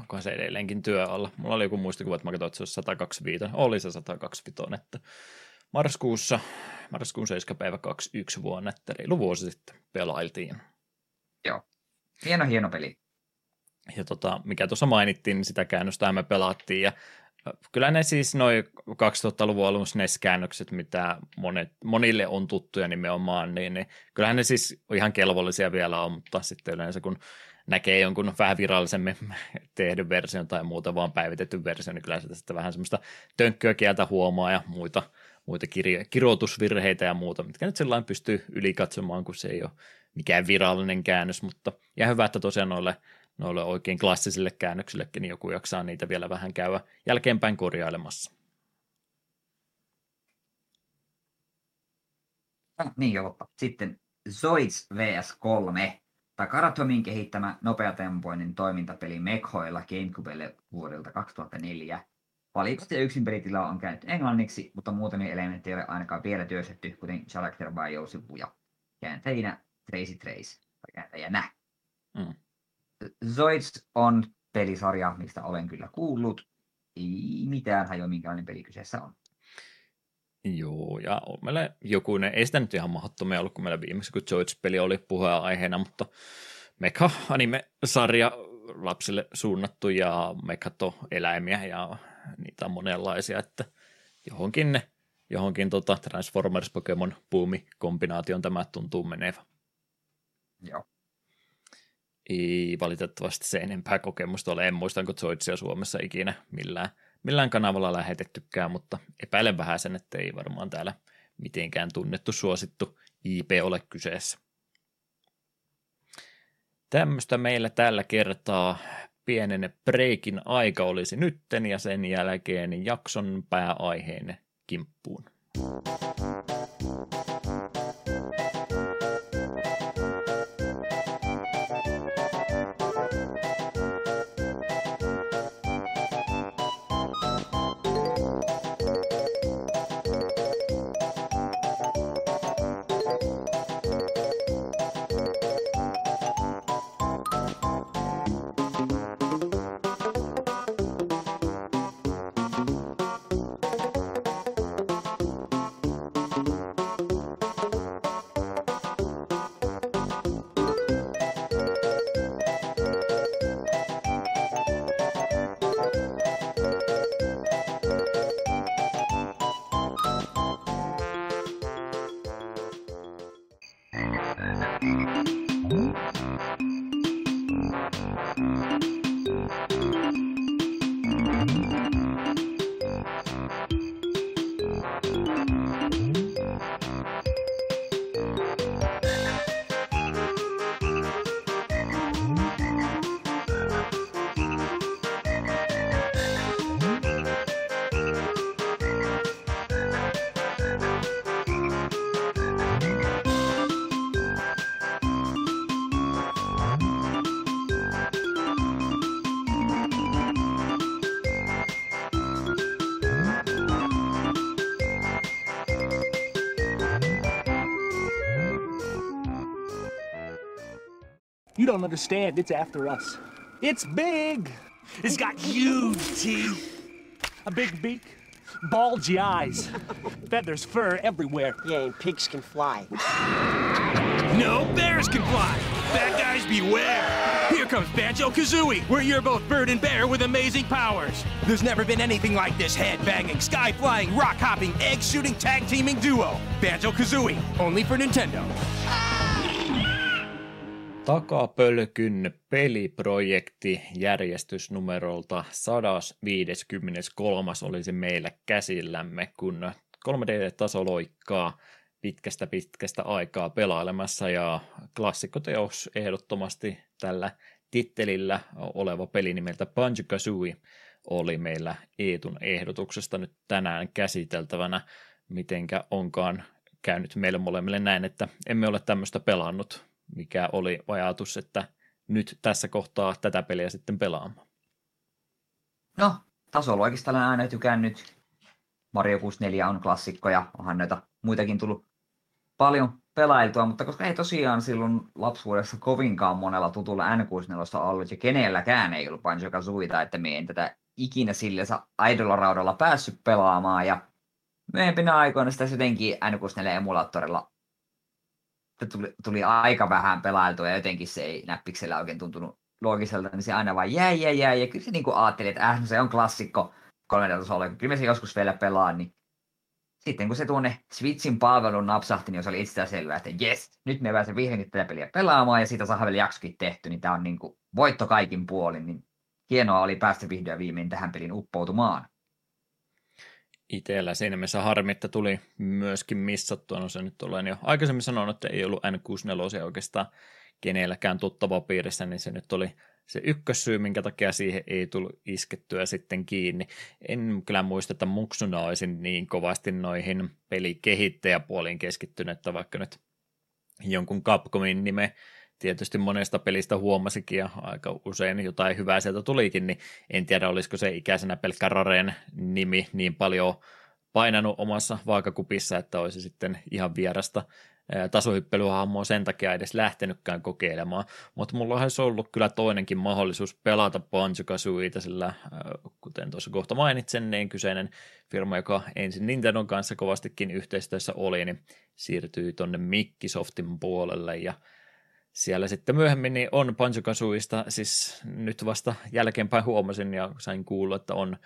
Onko se edelleenkin työ alla? Mulla oli joku muistikuva, että mä katsoin, että se olisi 125. Oli se 125, että marraskuussa, marraskuun 7. päivä 21 vuonna, että reilu vuosi sitten pelailtiin. Joo. Hieno, hieno peli. Ja tota, mikä tuossa mainittiin, niin sitä käännöstä me pelattiin, ja kyllä ne siis noin 2000-luvun alun SNES-käännökset, mitä monet, monille on tuttuja nimenomaan, niin, niin kyllähän ne siis ihan kelvollisia vielä on, mutta sitten yleensä kun näkee jonkun vähän virallisemmin tehdyn version tai muuta vaan päivitetty versio, niin kyllä sitä sitten vähän semmoista tönkköä kieltä huomaa ja muita, muita kirjo- kirjoitusvirheitä ja muuta, mitkä nyt sellainen pystyy ylikatsomaan, kun se ei ole mikään virallinen käännös, mutta ja hyvä, että tosiaan noille noille oikein klassisille käännöksillekin, niin joku jaksaa niitä vielä vähän käydä jälkeenpäin korjailemassa. Ah, niin joo, Sitten Zoids VS3, Takaratomin kehittämä nopeatempoinen toimintapeli Mekhoilla Gamecubelle vuodelta 2004. Valikot ja yksin pelitila on käynyt englanniksi, mutta muutamia elementtejä ei ole ainakaan vielä työstetty, kuten Character Bio-sivuja. Kääntäjinä Tracy Trace, tai kääntäjänä. Mm. Zoids on pelisarja, mistä olen kyllä kuullut. Ei mitään hajoa, minkälainen peli kyseessä on. Joo, ja on meillä jokunen, ei sitä nyt ihan mahdottomia ollut, kun meillä viimeksi, kun Zoids-peli oli puheenaiheena, mutta Meka anime-sarja lapsille suunnattu ja Mekato eläimiä ja niitä on monenlaisia, että johonkin, johonkin tota Transformers Pokemon Boomi kombinaation tämä tuntuu menevä. Joo ei valitettavasti se enempää kokemusta ole. En muista, onko Zoidsia Suomessa ikinä millään, millään kanavalla lähetettykään, mutta epäilen vähän sen, että ei varmaan täällä mitenkään tunnettu suosittu IP ole kyseessä. Tämmöistä meillä tällä kertaa pienen breikin aika olisi nytten ja sen jälkeen jakson pääaiheen kimppuun. You understand. It's after us. It's big. It's got huge teeth, a big beak, bulgy eyes, feathers, fur everywhere. Yeah, and pigs can fly. No bears can fly. Bad guys beware. Here comes Banjo Kazooie, where you're both bird and bear with amazing powers. There's never been anything like this head banging, sky flying, rock hopping, egg shooting, tag teaming duo. Banjo Kazooie, only for Nintendo. Takapölkyn peliprojekti järjestysnumerolta 153 olisi meillä käsillämme, kun 3D-tasoloikkaa pitkästä pitkästä aikaa pelailemassa ja klassikkoteos ehdottomasti tällä tittelillä oleva peli nimeltä Banjo-Kazooie oli meillä Eetun ehdotuksesta nyt tänään käsiteltävänä, mitenkä onkaan käynyt meille molemmille näin, että emme ole tämmöistä pelannut mikä oli ajatus, että nyt tässä kohtaa tätä peliä sitten pelaamaan? No, tasolla oikeastaan olen aina tykännyt. Mario 64 on klassikko ja onhan noita muitakin tullut paljon pelailtua, mutta koska ei tosiaan silloin lapsuudessa kovinkaan monella tutulla N64 ollut ja kenelläkään ei ollut Banjo Kazooita, että me en tätä ikinä sillä Idol-raudalla päässyt pelaamaan ja myöhempinä aikoina sitä jotenkin N64-emulaattorilla tuli, tuli aika vähän pelailtua ja jotenkin se ei näppiksellä oikein tuntunut loogiselta, niin se aina vaan jäi, jäi, jäi. Ja kyllä se niin kuin ajatteli, että äh, no se on klassikko 3D-tasolla, kyllä me se joskus vielä pelaan, niin sitten kun se tuonne Switchin palvelun napsahti, niin se oli itsestään selvää, että jes, nyt me pääsemme vihdoinkin tätä peliä pelaamaan ja siitä saa vielä jaksokin tehty, niin tämä on niin kuin voitto kaikin puolin, niin hienoa oli päästä vihdoin viimein tähän pelin uppoutumaan itsellä siinä mielessä harmi, että tuli myöskin missattua. No se nyt olen jo aikaisemmin sanonut, että ei ollut N64 oikeastaan kenelläkään tuttava piirissä, niin se nyt oli se ykkössyy, minkä takia siihen ei tullut iskettyä sitten kiinni. En kyllä muista, että muksuna olisin niin kovasti noihin pelikehittäjäpuoliin keskittynyt, että vaikka nyt jonkun Capcomin nime tietysti monesta pelistä huomasikin ja aika usein jotain hyvää sieltä tulikin, niin en tiedä olisiko se ikäisenä pelkkä Raren nimi niin paljon painanut omassa vaakakupissa, että olisi sitten ihan vierasta tasohyppelyhahmoa sen takia edes lähtenytkään kokeilemaan, mutta mulla olisi ollut kyllä toinenkin mahdollisuus pelata Banjo-Kazooita, sillä kuten tuossa kohta mainitsen, niin kyseinen firma, joka ensin Nintendon kanssa kovastikin yhteistyössä oli, niin siirtyi tuonne Mikkisoftin puolelle ja siellä sitten myöhemmin niin on Banjo Kazooista, siis nyt vasta jälkeenpäin huomasin ja sain kuulla, että on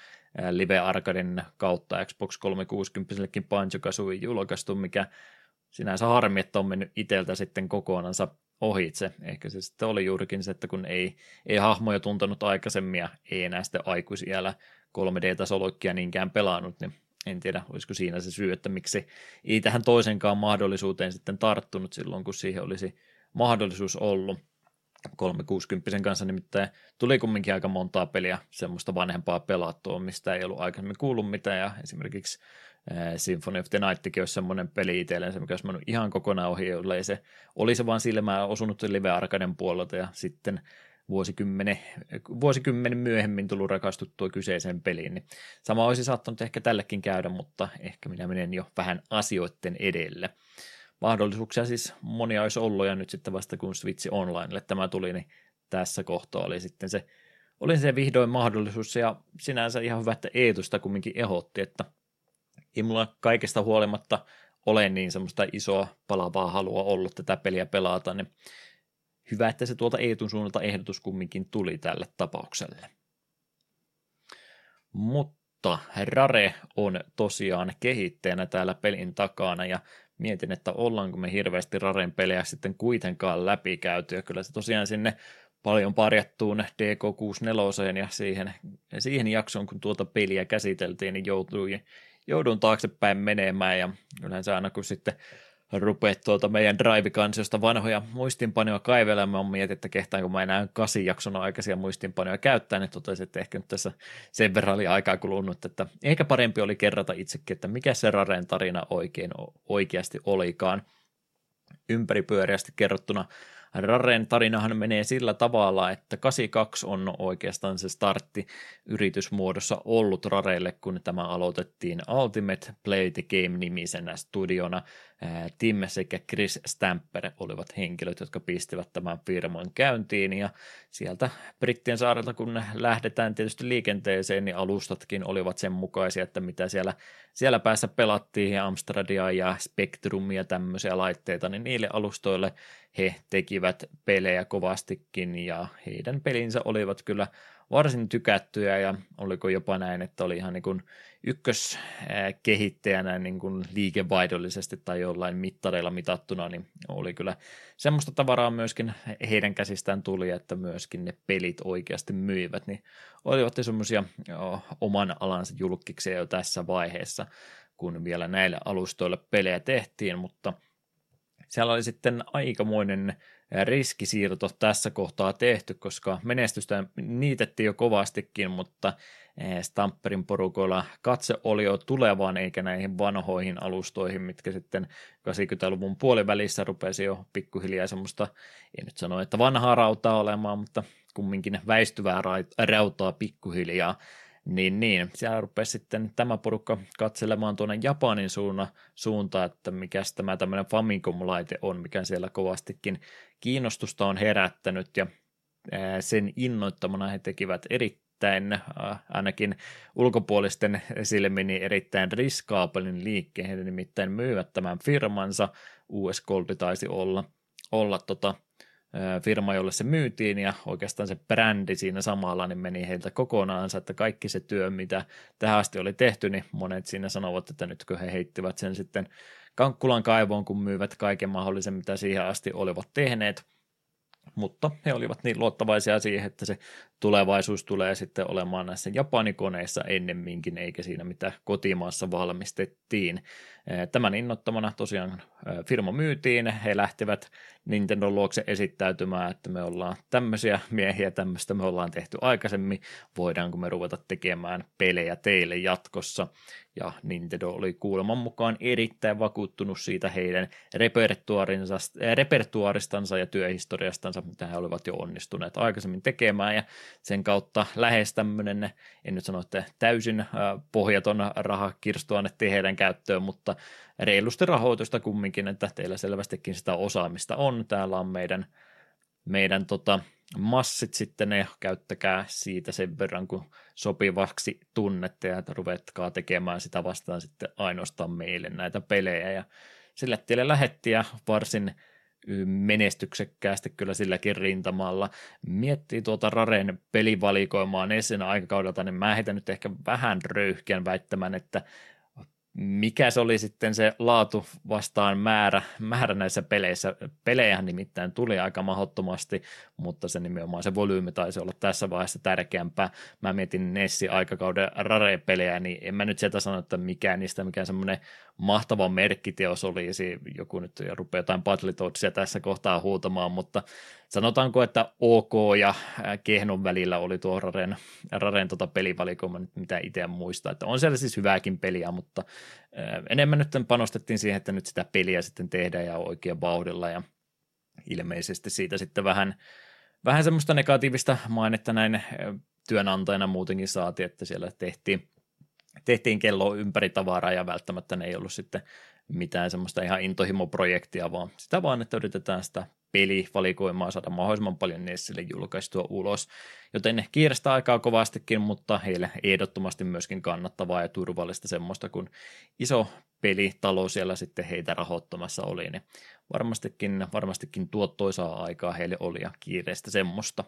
Live Arcaden kautta Xbox 360-kin Banjo Kazooie julkaistu, mikä sinänsä harmi, että on mennyt iteltä sitten kokonansa ohitse. Ehkä se sitten oli juurikin se, että kun ei, ei hahmoja tuntenut aikaisemmin ja ei enää sitten aikuisiellä 3D-tasoloikkia niinkään pelannut, niin en tiedä, olisiko siinä se syy, että miksi ei tähän toisenkaan mahdollisuuteen sitten tarttunut silloin, kun siihen olisi mahdollisuus ollut. 360 kanssa nimittäin tuli kumminkin aika montaa peliä semmoista vanhempaa pelattua, mistä ei ollut aikaisemmin kuullut mitään, ja esimerkiksi Symphony of the Nightkin olisi semmoinen peli itsellensä, mikä olisi mennyt ihan kokonaan ohi, jolle ei se olisi vaan silmään osunut Live Arcaden puolelta, ja sitten vuosikymmenen, vuosikymmenen myöhemmin tullut rakastuttua kyseiseen peliin, niin sama olisi saattanut ehkä tällekin käydä, mutta ehkä minä menen jo vähän asioiden edelle mahdollisuuksia siis monia olisi ollut, ja nyt sitten vasta kun Switch Onlinelle tämä tuli, niin tässä kohtaa oli sitten se, oli se vihdoin mahdollisuus, ja sinänsä ihan hyvä, että Eetusta kumminkin ehotti, että ei mulla kaikesta huolimatta ole niin semmoista isoa palavaa halua ollut tätä peliä pelata, niin hyvä, että se tuolta Eetun suunnalta ehdotus kumminkin tuli tälle tapaukselle. Mutta Rare on tosiaan kehittäjänä täällä pelin takana ja mietin, että ollaanko me hirveästi Raren pelejä sitten kuitenkaan läpikäyty, ja kyllä se tosiaan sinne paljon parjattuun DK64 ja siihen, siihen jaksoon, kun tuota peliä käsiteltiin, niin joutui, joudun taaksepäin menemään. Ja yleensä aina kun sitten rupeat tuolta meidän Drive-kansiosta vanhoja muistinpanoja kaivelemaan, mietin, että kehtaanko mä enää kasin jakson aikaisia muistinpanoja käyttää, niin totesin, että ehkä nyt tässä sen verran oli aikaa kulunut, että ehkä parempi oli kerrata itsekin, että mikä se Raren tarina oikein oikeasti olikaan. Ympäripyöreästi kerrottuna Raren tarinahan menee sillä tavalla, että 82 on oikeastaan se startti yritysmuodossa ollut Rarelle, kun tämä aloitettiin Ultimate Play the Game-nimisenä studiona Tim sekä Chris Stamper olivat henkilöt, jotka pistivät tämän firman käyntiin ja sieltä Brittien saarelta kun lähdetään tietysti liikenteeseen, niin alustatkin olivat sen mukaisia, että mitä siellä, siellä päässä pelattiin Amstradia ja Spectrumia tämmöisiä laitteita, niin niille alustoille he tekivät pelejä kovastikin ja heidän pelinsä olivat kyllä varsin tykättyjä ja oliko jopa näin, että oli ihan niin kuin ykköskehittäjänä niin kuin liikevaihdollisesti tai jollain mittareilla mitattuna, niin oli kyllä semmoista tavaraa myöskin heidän käsistään tuli, että myöskin ne pelit oikeasti myivät, niin olivat semmoisia oman alansa julkkiksia jo tässä vaiheessa, kun vielä näille alustoille pelejä tehtiin, mutta siellä oli sitten aikamoinen riskisiirto tässä kohtaa tehty, koska menestystä niitettiin jo kovastikin, mutta Stamperin porukoilla katse oli jo tulevaan eikä näihin vanhoihin alustoihin, mitkä sitten 80-luvun puolivälissä rupesi jo pikkuhiljaa semmoista, en nyt sano, että vanhaa rautaa olemaan, mutta kumminkin väistyvää rautaa pikkuhiljaa. Niin, niin. Siellä rupesi sitten tämä porukka katselemaan tuonne Japanin suuntaan, että mikä tämä tämmöinen Famicom-laite on, mikä siellä kovastikin kiinnostusta on herättänyt ja sen innoittamana he tekivät erittäin, ainakin ulkopuolisten silmin, erittäin riskaapelin liikkeen. He nimittäin myyvät tämän firmansa, US Gold taisi olla, olla tota, firma, jolle se myytiin ja oikeastaan se brändi siinä samalla niin meni heiltä kokonaansa, että kaikki se työ, mitä tähän asti oli tehty, niin monet siinä sanovat, että nytkö he heittivät sen sitten Kankkulan kaivoon, kun myyvät kaiken mahdollisen, mitä siihen asti olivat tehneet, mutta he olivat niin luottavaisia siihen, että se tulevaisuus tulee sitten olemaan näissä japanikoneissa ennemminkin, eikä siinä mitä kotimaassa valmistettiin. Tämän innottamana tosiaan firma myytiin, he lähtivät Nintendo luokse esittäytymään, että me ollaan tämmöisiä miehiä, tämmöistä me ollaan tehty aikaisemmin, voidaanko me ruveta tekemään pelejä teille jatkossa. Ja Nintendo oli kuuleman mukaan erittäin vakuuttunut siitä heidän repertuaristansa ja työhistoriastansa, mitä he olivat jo onnistuneet aikaisemmin tekemään, ja sen kautta lähes tämmöinen, en nyt sano, että täysin pohjaton rahakirstu annettiin heidän käyttöön, mutta reilusti rahoitusta kumminkin, että teillä selvästikin sitä osaamista on. Täällä on meidän, meidän tota, massit sitten, ne käyttäkää siitä sen verran, kun sopivaksi tunnette ja ruvetkaa tekemään sitä vastaan sitten ainoastaan meille näitä pelejä. Ja sille tielle lähetti ja varsin menestyksekkäästi kyllä silläkin rintamalla. Miettii tuota Raren pelivalikoimaa Nessen aikakaudelta, niin mä heitän nyt ehkä vähän röyhkeän väittämän, että mikä se oli sitten se laatu vastaan määrä, määrä näissä peleissä. Pelejä nimittäin tuli aika mahdottomasti, mutta se nimenomaan se volyymi taisi olla tässä vaiheessa tärkeämpää. Mä mietin Nessi aikakauden Rare-pelejä, niin en mä nyt sieltä sano, että mikään niistä mikään semmoinen mahtava merkkiteos olisi. Joku nyt rupeaa jotain Battletoadsia tässä kohtaa huutamaan, mutta sanotaanko, että OK ja Kehnon välillä oli tuo Raren, Raren tota pelivalikoima, mitä itse muista. Että on siellä siis hyvääkin peliä, mutta enemmän nyt panostettiin siihen, että nyt sitä peliä sitten tehdään ja oikein vauhdilla ja ilmeisesti siitä sitten vähän, vähän semmoista negatiivista mainetta näin työnantajana muutenkin saatiin, että siellä tehtiin, tehtiin kello ympäri tavaraa ja välttämättä ne ei ollut sitten mitään semmoista ihan intohimoprojektia, vaan sitä vaan, että yritetään sitä pelivalikoimaa saada mahdollisimman paljon Nessille julkaistua ulos. Joten kiirestä aikaa kovastikin, mutta heille ehdottomasti myöskin kannattavaa ja turvallista semmoista, kun iso pelitalo siellä sitten heitä rahoittamassa oli, niin varmastikin, varmastikin tuottoisaa aikaa heille oli ja kiireistä semmoista.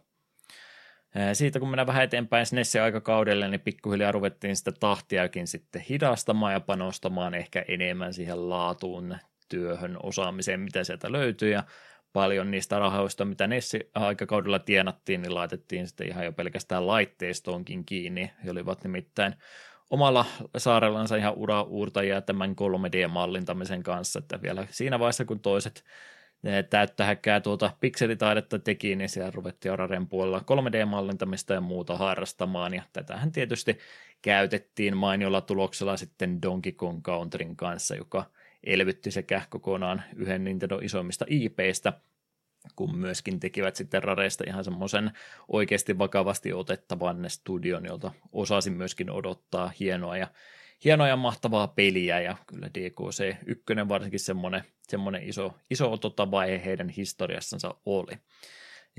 Siitä kun mennään vähän eteenpäin SNESin aikakaudelle, niin pikkuhiljaa ruvettiin sitä tahtiakin sitten hidastamaan ja panostamaan ehkä enemmän siihen laatuun työhön, osaamiseen, mitä sieltä löytyy ja paljon niistä rahoista, mitä Nessi aikakaudella tienattiin, niin laitettiin sitten ihan jo pelkästään laitteistoonkin kiinni. He olivat nimittäin omalla saarellansa ihan ura uurtajia tämän 3D-mallintamisen kanssa, että vielä siinä vaiheessa, kun toiset täyttä häkkää tuota pikselitaidetta teki, niin siellä ruvettiin Araren puolella 3D-mallintamista ja muuta harrastamaan, ja tätähän tietysti käytettiin mainiolla tuloksella sitten Donkey Kong Countryn kanssa, joka elvytti sekä kokonaan yhden Nintendo isoimmista IPistä, kun myöskin tekivät sitten Rareista ihan semmoisen oikeasti vakavasti otettavan studion, jolta osasin myöskin odottaa hienoa. Ja, hienoa ja mahtavaa peliä, ja kyllä DKC 1 varsinkin semmoinen, semmoinen iso, iso otota vaihe heidän historiassansa oli.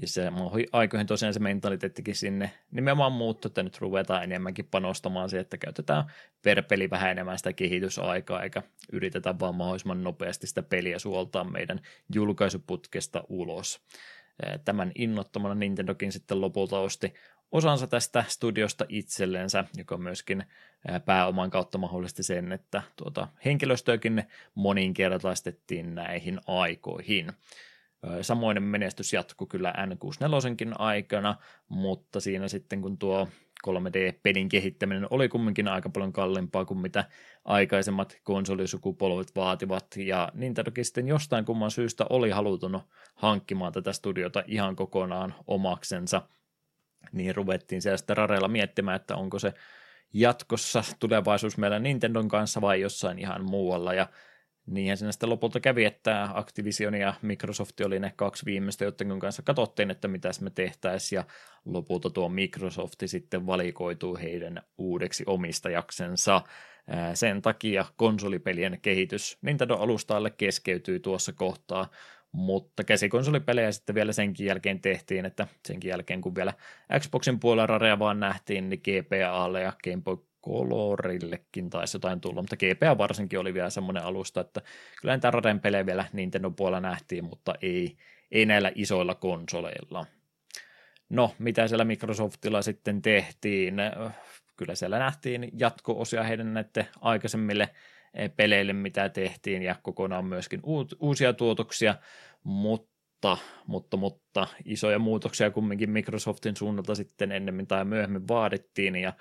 Ja se aikoihin tosiaan se mentaliteettikin sinne nimenomaan muuttu, että nyt ruvetaan enemmänkin panostamaan siihen, että käytetään per peli vähän enemmän sitä kehitysaikaa, eikä yritetä vaan mahdollisimman nopeasti sitä peliä suoltaa meidän julkaisuputkesta ulos. Tämän innottomana Nintendokin sitten lopulta osti osansa tästä studiosta itsellensä, joka myöskin pääoman kautta mahdollisti sen, että tuota henkilöstöäkin moninkertaistettiin näihin aikoihin. Samoinen menestys jatkui kyllä N64 aikana, mutta siinä sitten kun tuo 3D-pelin kehittäminen oli kumminkin aika paljon kalliimpaa kuin mitä aikaisemmat konsolisukupolvet vaativat, ja Nintendokin sitten jostain kumman syystä oli halutunut hankkimaan tätä studiota ihan kokonaan omaksensa, niin ruvettiin siellä sitten Rarella miettimään, että onko se jatkossa tulevaisuus meillä Nintendon kanssa vai jossain ihan muualla, ja Niinhän siinä sitten lopulta kävi, että Activision ja Microsoft oli ne kaksi viimeistä, joiden kanssa katsottiin, että mitä me tehtäisiin, ja lopulta tuo Microsoft sitten valikoituu heidän uudeksi omistajaksensa. Sen takia konsolipelien kehitys Nintendo-alustalle keskeytyy tuossa kohtaa, mutta käsikonsolipelejä sitten vielä senkin jälkeen tehtiin, että senkin jälkeen kun vielä Xboxin puolella Rarea vaan nähtiin, niin GPAlle ja Game Boy Colorillekin taisi jotain tulla, mutta GPA varsinkin oli vielä semmoinen alusta, että kyllä niitä Raden pelejä vielä Nintendo puolella nähtiin, mutta ei, ei näillä isoilla konsoleilla. No, mitä siellä Microsoftilla sitten tehtiin? Kyllä siellä nähtiin jatko-osia heidän näiden aikaisemmille peleille, mitä tehtiin, ja kokonaan myöskin uusia tuotoksia, mutta, mutta, mutta isoja muutoksia kumminkin Microsoftin suunnalta sitten ennemmin tai myöhemmin vaadittiin, ja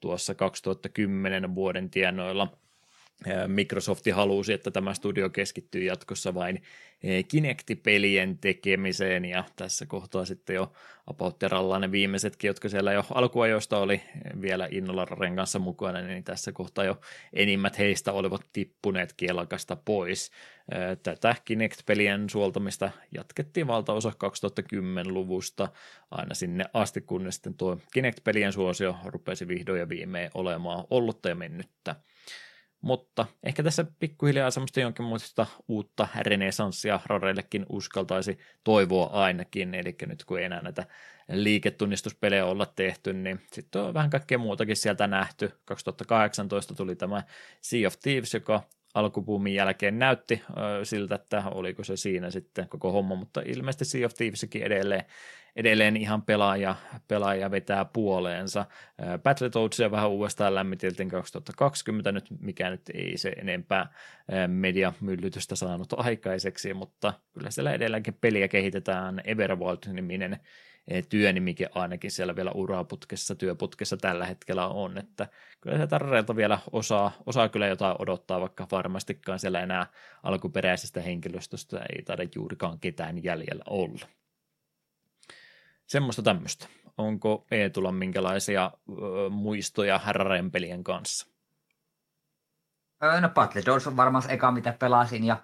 tuossa 2010 vuoden tienoilla Microsoft halusi, että tämä studio keskittyy jatkossa vain Kinect-pelien tekemiseen, ja tässä kohtaa sitten jo About ne viimeisetkin, jotka siellä jo alkuajoista oli vielä innolla Raren kanssa mukana, niin tässä kohtaa jo enimmät heistä olivat tippuneet kielakasta pois. Tätä Kinect-pelien suoltamista jatkettiin valtaosa 2010-luvusta aina sinne asti, kunnes sitten tuo Kinect-pelien suosio rupesi vihdoin ja viimein olemaan ollutta ja mennyttä. Mutta ehkä tässä pikkuhiljaa semmoista jonkinlaista uutta renesanssia Rareillekin uskaltaisi toivoa ainakin, eli nyt kun ei enää näitä liiketunnistuspelejä olla tehty, niin sitten on vähän kaikkea muutakin sieltä nähty. 2018 tuli tämä Sea of Thieves, joka alkupuumin jälkeen näytti siltä, että oliko se siinä sitten koko homma, mutta ilmeisesti Sea of Thieveskin edelleen, edelleen ihan pelaaja, pelaaja vetää puoleensa. Battletoadsia vähän uudestaan lämmiteltiin 2020 nyt, mikä nyt ei se enempää mediamyllytystä saanut aikaiseksi, mutta kyllä siellä edelleenkin peliä kehitetään Everworld-niminen työnimike ainakin siellä vielä uraputkessa, työputkessa tällä hetkellä on, että kyllä se tarreilta vielä osaa, osaa kyllä jotain odottaa, vaikka varmastikaan siellä enää alkuperäisestä henkilöstöstä ei taida juurikaan ketään jäljellä olla. Semmoista tämmöistä. Onko Eetulla minkälaisia ö, muistoja Raren pelien kanssa? No Battletoads on varmaan eka, mitä pelasin, ja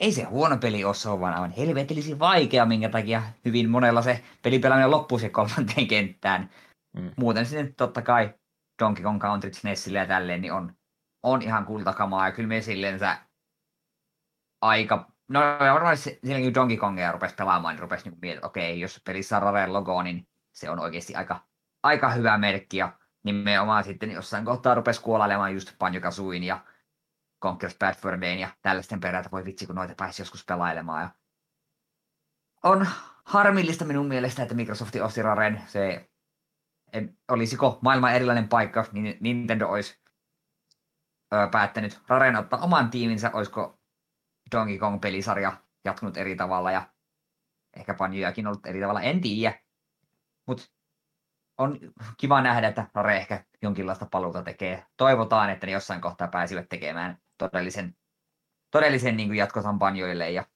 ei se huono peli ole, se on vaan aivan helvetillisen vaikea, minkä takia hyvin monella se pelipelaaminen loppuu se kolmanteen kenttään. Mm. Muuten sitten totta kai Donkey Kong Country SNESille ja tälleen, niin on, on ihan kultakamaa. Ja kyllä me sillensä aika... No varmaan silloin kun Donkey Kongia rupesi pelaamaan, niin rupesi niin miettiä, että okei, jos pelissä on Rare logo, niin se on oikeasti aika, aika hyvä merkki. Ja nimenomaan sitten jossain kohtaa rupesi kuolailemaan just Banjo Kazooin ja Conquer's Bad Fur Dayn ja tällaisten perältä, voi vitsi kun noita pääsi joskus pelailemaan. Ja on harmillista minun mielestä, että Microsoft osti Raren. Se en, olisiko maailman erilainen paikka, niin Nintendo olisi ö, päättänyt Raren ottaa oman tiiminsä, olisiko Donkey Kong-pelisarja jatkunut eri tavalla ja ehkä Banjojakin ollut eri tavalla, en tiedä. Mutta on kiva nähdä, että Rare ehkä jonkinlaista paluuta tekee. Toivotaan, että ne jossain kohtaa pääsivät tekemään todellisen, todellisen niin jatkosan Banjoille ja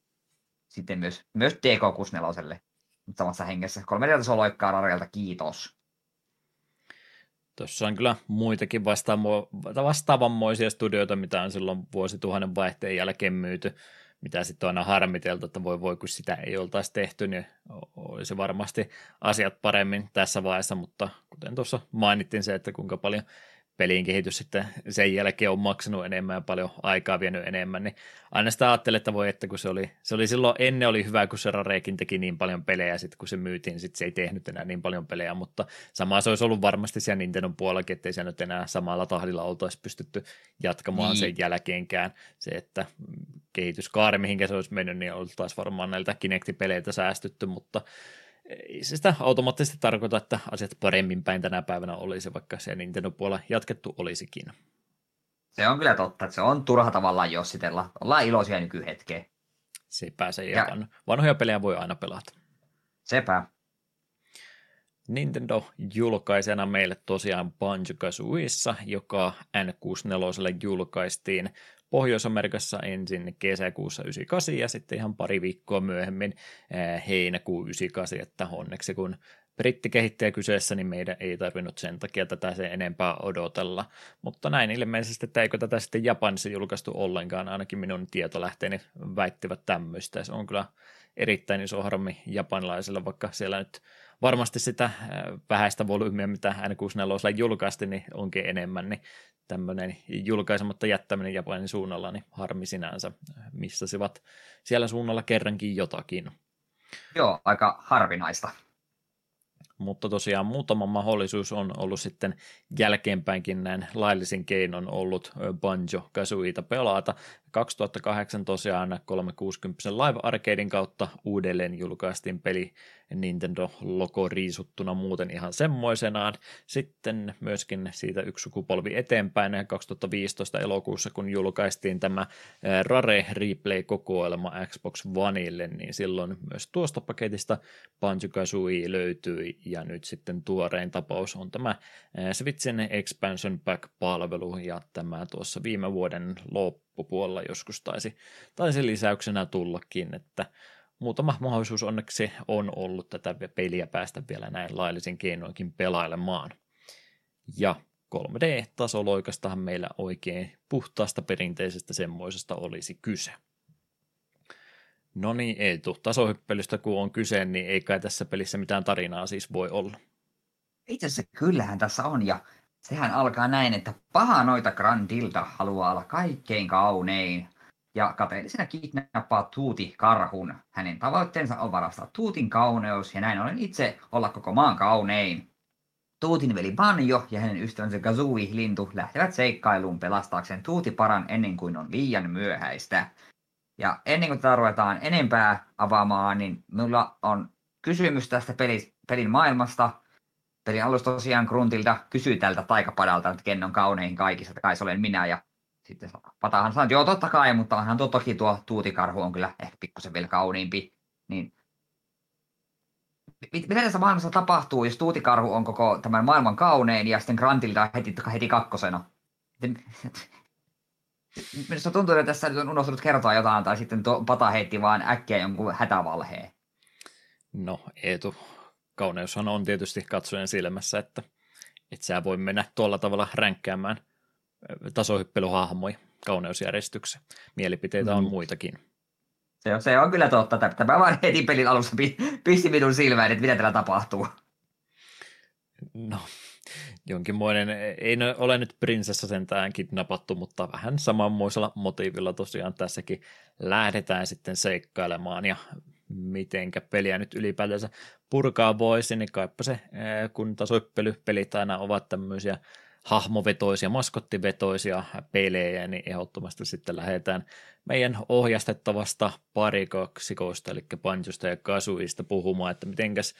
sitten myös, myös DK64 samassa hengessä. Kolme tasoa loikkaa Rarelta, kiitos. Tuossa on kyllä muitakin vastaavanmoisia studioita, mitä on silloin vuosituhannen vaihteen jälkeen myyty, mitä sitten on aina harmiteltu, että voi voi, kun sitä ei oltaisi tehty, niin olisi varmasti asiat paremmin tässä vaiheessa, mutta kuten tuossa mainittiin se, että kuinka paljon pelin kehitys sitten sen jälkeen on maksanut enemmän ja paljon aikaa vienyt enemmän, niin aina sitä ajattelin, että voi, että kun se oli, se oli silloin ennen oli hyvä, kun se Rarekin teki niin paljon pelejä, sitten kun se myytiin, sitten se ei tehnyt enää niin paljon pelejä, mutta sama se olisi ollut varmasti siellä Nintendo puolellakin, ettei se nyt enää samalla tahdilla oltaisi pystytty jatkamaan niin. sen jälkeenkään. Se, että kehityskaari, mihinkä se olisi mennyt, niin oltaisiin varmaan näiltä Kinecti-peleiltä säästytty, mutta ei se sitä automaattisesti tarkoita, että asiat paremmin päin tänä päivänä olisi, vaikka se Nintendo-puolella jatkettu olisikin. Se on kyllä totta, että se on turha tavallaan jossitella. Ollaan iloisia nykyhetkeen. Se, ja, ja vanhoja pelejä voi aina pelata. Sepä. Nintendo julkaisena meille tosiaan Banjo-Kazooissa, joka N64 julkaistiin Pohjois-Amerikassa ensin kesäkuussa 98 ja sitten ihan pari viikkoa myöhemmin eh, heinäkuun 98, että onneksi kun brittikehittäjä kyseessä, niin meidän ei tarvinnut sen takia tätä sen enempää odotella. Mutta näin ilmeisesti, että eikö tätä sitten Japanissa julkaistu ollenkaan, ainakin minun tietolähteeni väittivät tämmöistä. Se on kyllä erittäin iso harmi japanilaisilla, vaikka siellä nyt varmasti sitä eh, vähäistä volyymiä, mitä N64 julkaistiin, niin onkin enemmän, niin tämmöinen julkaisematta jättäminen Japanin suunnalla, niin harmi sinänsä, missasivat siellä suunnalla kerrankin jotakin. Joo, aika harvinaista. Mutta tosiaan muutama mahdollisuus on ollut sitten jälkeenpäinkin näin laillisin keinon ollut Banjo Kazooita pelata. 2008 tosiaan 360 Live Arcadein kautta uudelleen julkaistiin peli Nintendo-logo riisuttuna muuten ihan semmoisenaan. Sitten myöskin siitä yksi sukupolvi eteenpäin 2015 elokuussa, kun julkaistiin tämä Rare Replay-kokoelma Xbox Oneille, niin silloin myös tuosta paketista Banjo-Kazooie löytyi ja nyt sitten tuorein tapaus on tämä Switchin Expansion Pack-palvelu ja tämä tuossa viime vuoden loppupuolella joskus taisi, taisi lisäyksenä tullakin, että muutama mahdollisuus onneksi on ollut tätä peliä päästä vielä näin laillisin keinoinkin pelailemaan. Ja 3D-tasoloikastahan meillä oikein puhtaasta perinteisestä semmoisesta olisi kyse. No niin, Eetu, tasohyppelystä kun on kyse, niin ei kai tässä pelissä mitään tarinaa siis voi olla. Itse asiassa kyllähän tässä on, ja sehän alkaa näin, että paha noita Grandilta haluaa olla kaikkein kaunein, ja kateellisena kidnappaa Tuuti karhun. Hänen tavoitteensa on varastaa Tuutin kauneus, ja näin ollen itse olla koko maan kaunein. Tuutin veli Banjo ja hänen ystävänsä Gazui-lintu lähtevät seikkailuun pelastaakseen Tuutiparan ennen kuin on liian myöhäistä. Ja ennen kuin tätä ruvetaan enempää avaamaan, niin minulla on kysymys tästä peli, pelin maailmasta. Pelin alussa tosiaan Gruntilta kysyy tältä taikapadalta, että ken on kaunein kaikista, että kai se olen minä. Ja sitten Patahan sanoi, että joo totta kai, mutta onhan tuo toki tuo tuutikarhu on kyllä ehkä pikkusen vielä kauniimpi. Niin mitä tässä maailmassa tapahtuu, jos tuutikarhu on koko tämän maailman kaunein ja sitten Grantilta heti, heti kakkosena? Minusta tuntuu, että tässä nyt on unohtunut kertoa jotain, tai sitten tuo pata heitti vaan äkkiä jonkun hätävalheen. No, Eetu, kauneushan on tietysti katsojen silmässä, että et sä voi mennä tuolla tavalla ränkkäämään tasohyppelyhahmoja kauneusjärjestyksessä. Mielipiteitä mm. on muitakin. Se on, se on kyllä totta. Tämä vaan heti pelin alussa pisti minun silmään, että mitä täällä tapahtuu. No, jonkinmoinen, ei ole nyt prinsessa sentään kidnappattu, mutta vähän samanmoisella motiivilla tosiaan tässäkin lähdetään sitten seikkailemaan ja mitenkä peliä nyt ylipäätänsä purkaa voisi, niin kaipa se, kun tasoippelypelit aina ovat tämmöisiä hahmovetoisia, maskottivetoisia pelejä, niin ehdottomasti sitten lähdetään meidän ohjastettavasta parikaksikoista, eli Banjosta ja Kasuista puhumaan, että mitenkäs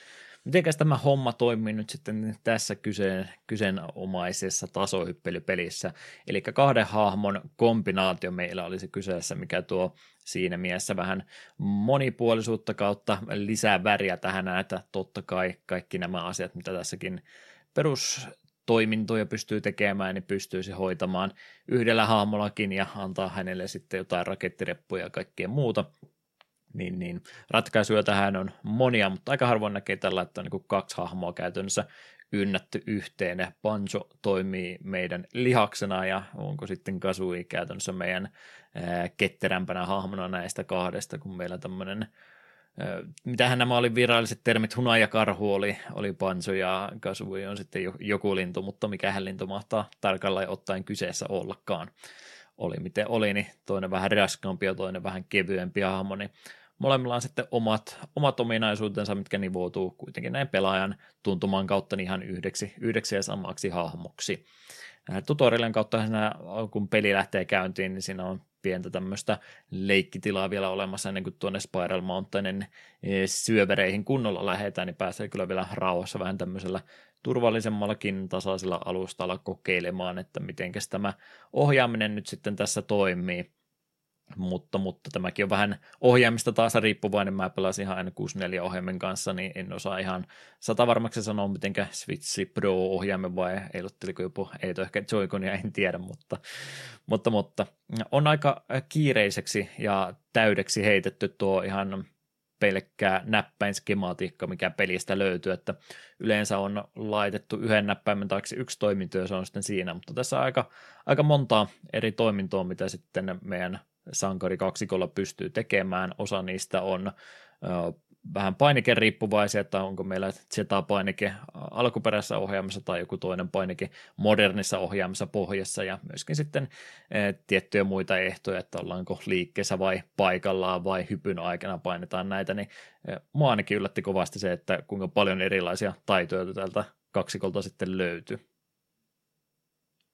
Mitenkäs tämä homma toimii nyt sitten tässä kyseen, kyseenomaisessa tasohyppelypelissä? Eli kahden hahmon kombinaatio meillä oli se kyseessä, mikä tuo siinä mielessä vähän monipuolisuutta kautta lisää väriä tähän, että totta kai kaikki nämä asiat, mitä tässäkin perus toimintoja pystyy tekemään, niin pystyisi hoitamaan yhdellä hahmollakin ja antaa hänelle sitten jotain rakettireppuja ja kaikkea muuta. Niin, niin ratkaisuja tähän on monia, mutta aika harvoin näkee tällä, että on niin kaksi hahmoa käytännössä ynnätty yhteen. Pancho toimii meidän lihaksena ja onko sitten Kasui käytännössä meidän ää, ketterämpänä hahmona näistä kahdesta, kun meillä tämmöinen mitähän nämä oli viralliset termit, huna ja karhu oli, oli panso ja kasvui on sitten joku lintu, mutta mikähän lintu mahtaa tarkalleen ottaen kyseessä ollakaan. Oli miten oli, niin toinen vähän raskaampi ja toinen vähän kevyempi hahmo, niin molemmilla on sitten omat, omat ominaisuutensa, mitkä nivoutuu kuitenkin näin pelaajan tuntumaan kautta niin ihan yhdeksi, yhdeksi ja samaksi hahmoksi. Tutorialien kautta kun peli lähtee käyntiin, niin siinä on pientä tämmöistä leikkitilaa vielä olemassa ennen kuin tuonne Spiral Mountainin eh, syövereihin kunnolla lähdetään, niin pääsee kyllä vielä rauhassa vähän tämmöisellä turvallisemmallakin tasaisella alustalla kokeilemaan, että miten tämä ohjaaminen nyt sitten tässä toimii mutta, mutta tämäkin on vähän ohjaamista taas riippuvainen. Mä pelasin ihan aina 64 ohjaimen kanssa, niin en osaa ihan sata varmaksi sanoa, miten Switch Pro-ohjaimen vai eilotteliko joku, ei ehkä Joy-Conia, en tiedä, mutta, mutta, mutta on aika kiireiseksi ja täydeksi heitetty tuo ihan pelkkää näppäin skematiikka, mikä pelistä löytyy, että yleensä on laitettu yhden näppäimen taakse yksi toiminto ja se on sitten siinä, mutta tässä on aika, aika montaa eri toimintoa, mitä sitten meidän sankari kaksikolla pystyy tekemään. Osa niistä on vähän painike riippuvaisia, että onko meillä Z-painike alkuperäisessä ohjaamassa tai joku toinen painike modernissa ohjaamassa pohjassa ja myöskin sitten tiettyjä muita ehtoja, että ollaanko liikkeessä vai paikallaan vai hypyn aikana painetaan näitä, niin mua ainakin yllätti kovasti se, että kuinka paljon erilaisia taitoja tältä kaksikolta sitten löytyy.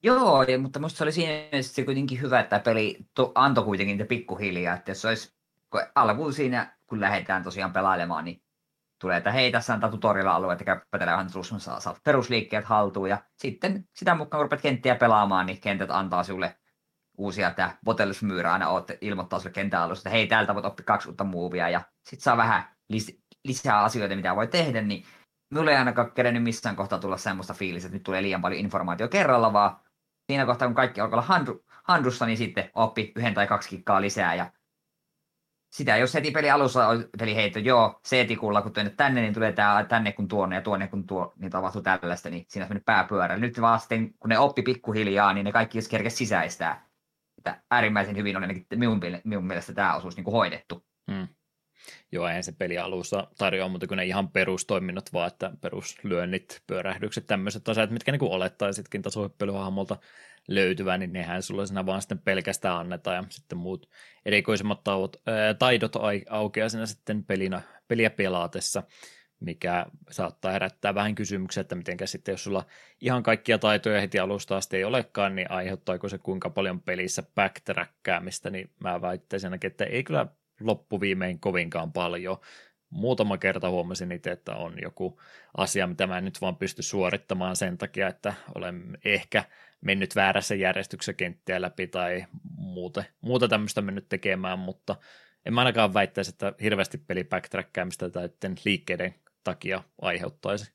Joo, mutta musta se oli siinä mielessä kuitenkin hyvä, että peli to, antoi kuitenkin niitä pikkuhiljaa, että jos olisi alkuun siinä, kun lähdetään tosiaan pelailemaan, niin tulee, että hei, tässä on tutorialla alue, että käppätellä vähän saa, perusliikkeet haltuun, ja sitten sitä mukaan, kun rupeat kenttiä pelaamaan, niin kentät antaa sinulle uusia, että botellusmyyrä aina oot, ilmoittaa sinulle kentän alussa, että hei, täältä voit oppia kaksi uutta muuvia, ja sitten saa vähän lis- lisää asioita, mitä voi tehdä, niin minulle ei ainakaan kerennyt missään kohtaa tulla semmoista fiilistä, että nyt tulee liian paljon informaatio kerralla, vaan siinä kohtaa, kun kaikki alkoi olla handru, handrussa, niin sitten oppi yhden tai kaksi kikkaa lisää. Ja sitä, jos heti peli alussa peli heitto, joo, C-tikulla kun tuonne tänne, niin tulee tää, tänne kun tuonne ja tuonne kun tuo, niin tapahtuu tällaista, niin siinä on pääpyörä. Nyt vaan sitten, kun ne oppi pikkuhiljaa, niin ne kaikki kerkes sisäistää. Että äärimmäisen hyvin on ainakin minun, minun mielestä tämä osuus niin kuin hoidettu. Hmm. Joo, eihän se peli alussa tarjoa mutta kuin ne ihan perustoiminnot, vaan että peruslyönnit, pyörähdykset, tämmöiset asiat, mitkä niin olettaisitkin tasohyppelyhahmolta löytyvän, niin nehän sulle siinä vaan sitten pelkästään annetaan ja sitten muut erikoisemmat taudot, ää, taidot aukeaa siinä sitten pelinä, peliä pelaatessa, mikä saattaa herättää vähän kysymyksiä, että miten sitten, jos sulla ihan kaikkia taitoja heti alusta asti ei olekaan, niin aiheuttaako se kuinka paljon pelissä backtrackkäämistä, niin mä väittäisin ainakin, että ei kyllä loppuviimein kovinkaan paljon. Muutama kerta huomasin itse, että on joku asia, mitä mä en nyt vaan pysty suorittamaan sen takia, että olen ehkä mennyt väärässä järjestyksessä kenttiä läpi tai muuta, muuta tämmöistä mennyt tekemään, mutta en mä ainakaan väittäisi, että hirveästi peli backtrackkäämistä tai liikkeiden takia aiheuttaisi.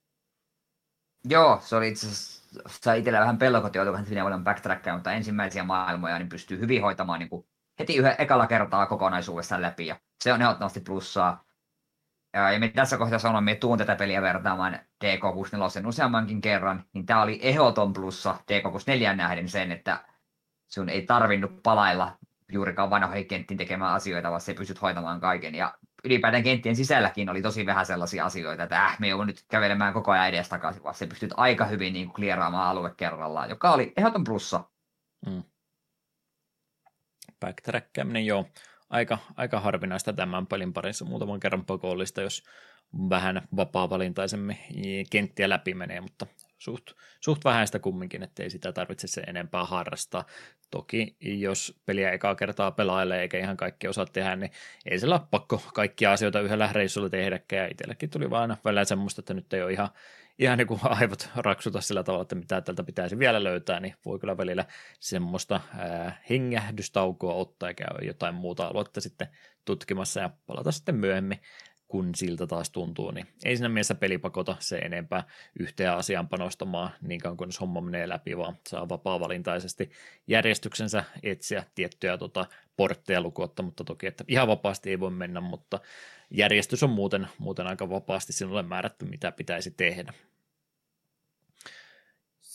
Joo, se oli itse asiassa itsellä vähän pelkot joutuu vähän paljon backtrackkää, mutta ensimmäisiä maailmoja niin pystyy hyvin hoitamaan niin kuin heti yhden ekalla kertaa kokonaisuudessaan läpi, ja se on ehdottomasti plussaa. Ja, me tässä kohtaa sanon, että me tuun tätä peliä vertaamaan DK64 useammankin kerran, niin tämä oli ehdoton plussa DK64 nähden sen, että sun ei tarvinnut palailla juurikaan vanhoihin kenttiin tekemään asioita, vaan se pystyt hoitamaan kaiken. Ja ylipäätään kenttien sisälläkin oli tosi vähän sellaisia asioita, että äh, me joudun nyt kävelemään koko ajan edes takaisin, vaan se pystyt aika hyvin niin kuin, alue kerrallaan, joka oli ehdoton plussa. Mm backtrackkääminen joo, aika, aika harvinaista tämän pelin parissa, muutaman kerran pakollista, jos vähän vapaa-valintaisemmin kenttiä läpi menee, mutta suht, suht vähäistä kumminkin, ettei sitä tarvitse se enempää harrastaa. Toki jos peliä ekaa kertaa pelailee eikä ihan kaikki osaa tehdä, niin ei sillä ole pakko kaikkia asioita yhdellä reissulla tehdäkään. Ja itsellekin tuli vaan välillä semmoista, että nyt ei ole ihan, ihan niin kuin aivot raksuta sillä tavalla, että mitä tältä pitäisi vielä löytää, niin voi kyllä välillä semmoista ää, hengähdystaukoa ottaa eikä jotain muuta aluetta sitten tutkimassa ja palata sitten myöhemmin kun siltä taas tuntuu, niin ei siinä mielessä pelipakota se enempää yhteen asiaan panostamaan niin kauan kun homma menee läpi, vaan saa vapaa-valintaisesti järjestyksensä etsiä tiettyjä tota, portteja lukuotta, mutta toki, että ihan vapaasti ei voi mennä, mutta järjestys on muuten, muuten aika vapaasti sinulle määrätty, mitä pitäisi tehdä.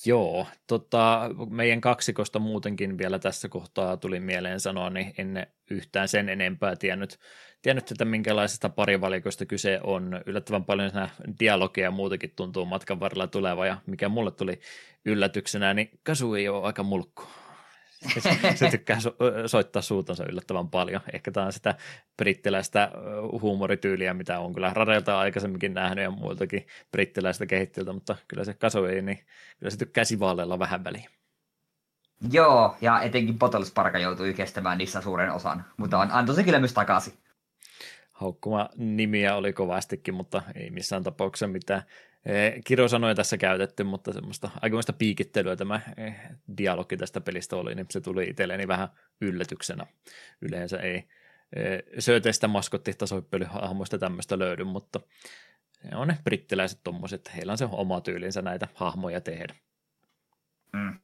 Joo, tota, meidän kaksikosta muutenkin vielä tässä kohtaa tuli mieleen sanoa, niin en yhtään sen enempää tiennyt, tiennyt että minkälaisesta parivalikosta kyse on. Yllättävän paljon dialogia ja muutakin tuntuu matkan varrella tuleva, ja mikä mulle tuli yllätyksenä, niin Kasu ei ole aika mulkku. Se, tykkää so, soittaa suutansa yllättävän paljon. Ehkä tämä on sitä brittiläistä huumorityyliä, mitä on kyllä radeilta aikaisemminkin nähnyt ja muiltakin brittiläistä kehittiöltä, mutta kyllä se kaso ei, niin kyllä se tykkää sivaaleilla vähän väliin. Joo, ja etenkin Potelsparka joutui kestämään niissä suuren osan, mutta on, antoi se kyllä myös takaisin. Haukkuma nimiä oli kovastikin, mutta ei missään tapauksessa mitään kirosanoja tässä käytetty, mutta semmoista aikamoista piikittelyä tämä eh, dialogi tästä pelistä oli, niin se tuli itselleni vähän yllätyksenä. Yleensä ei eh, sööteistä maskottitasoippelyhahmoista tämmöistä löydy, mutta on ne brittiläiset tommoset, heillä on se oma tyylinsä näitä hahmoja tehdä. Mm.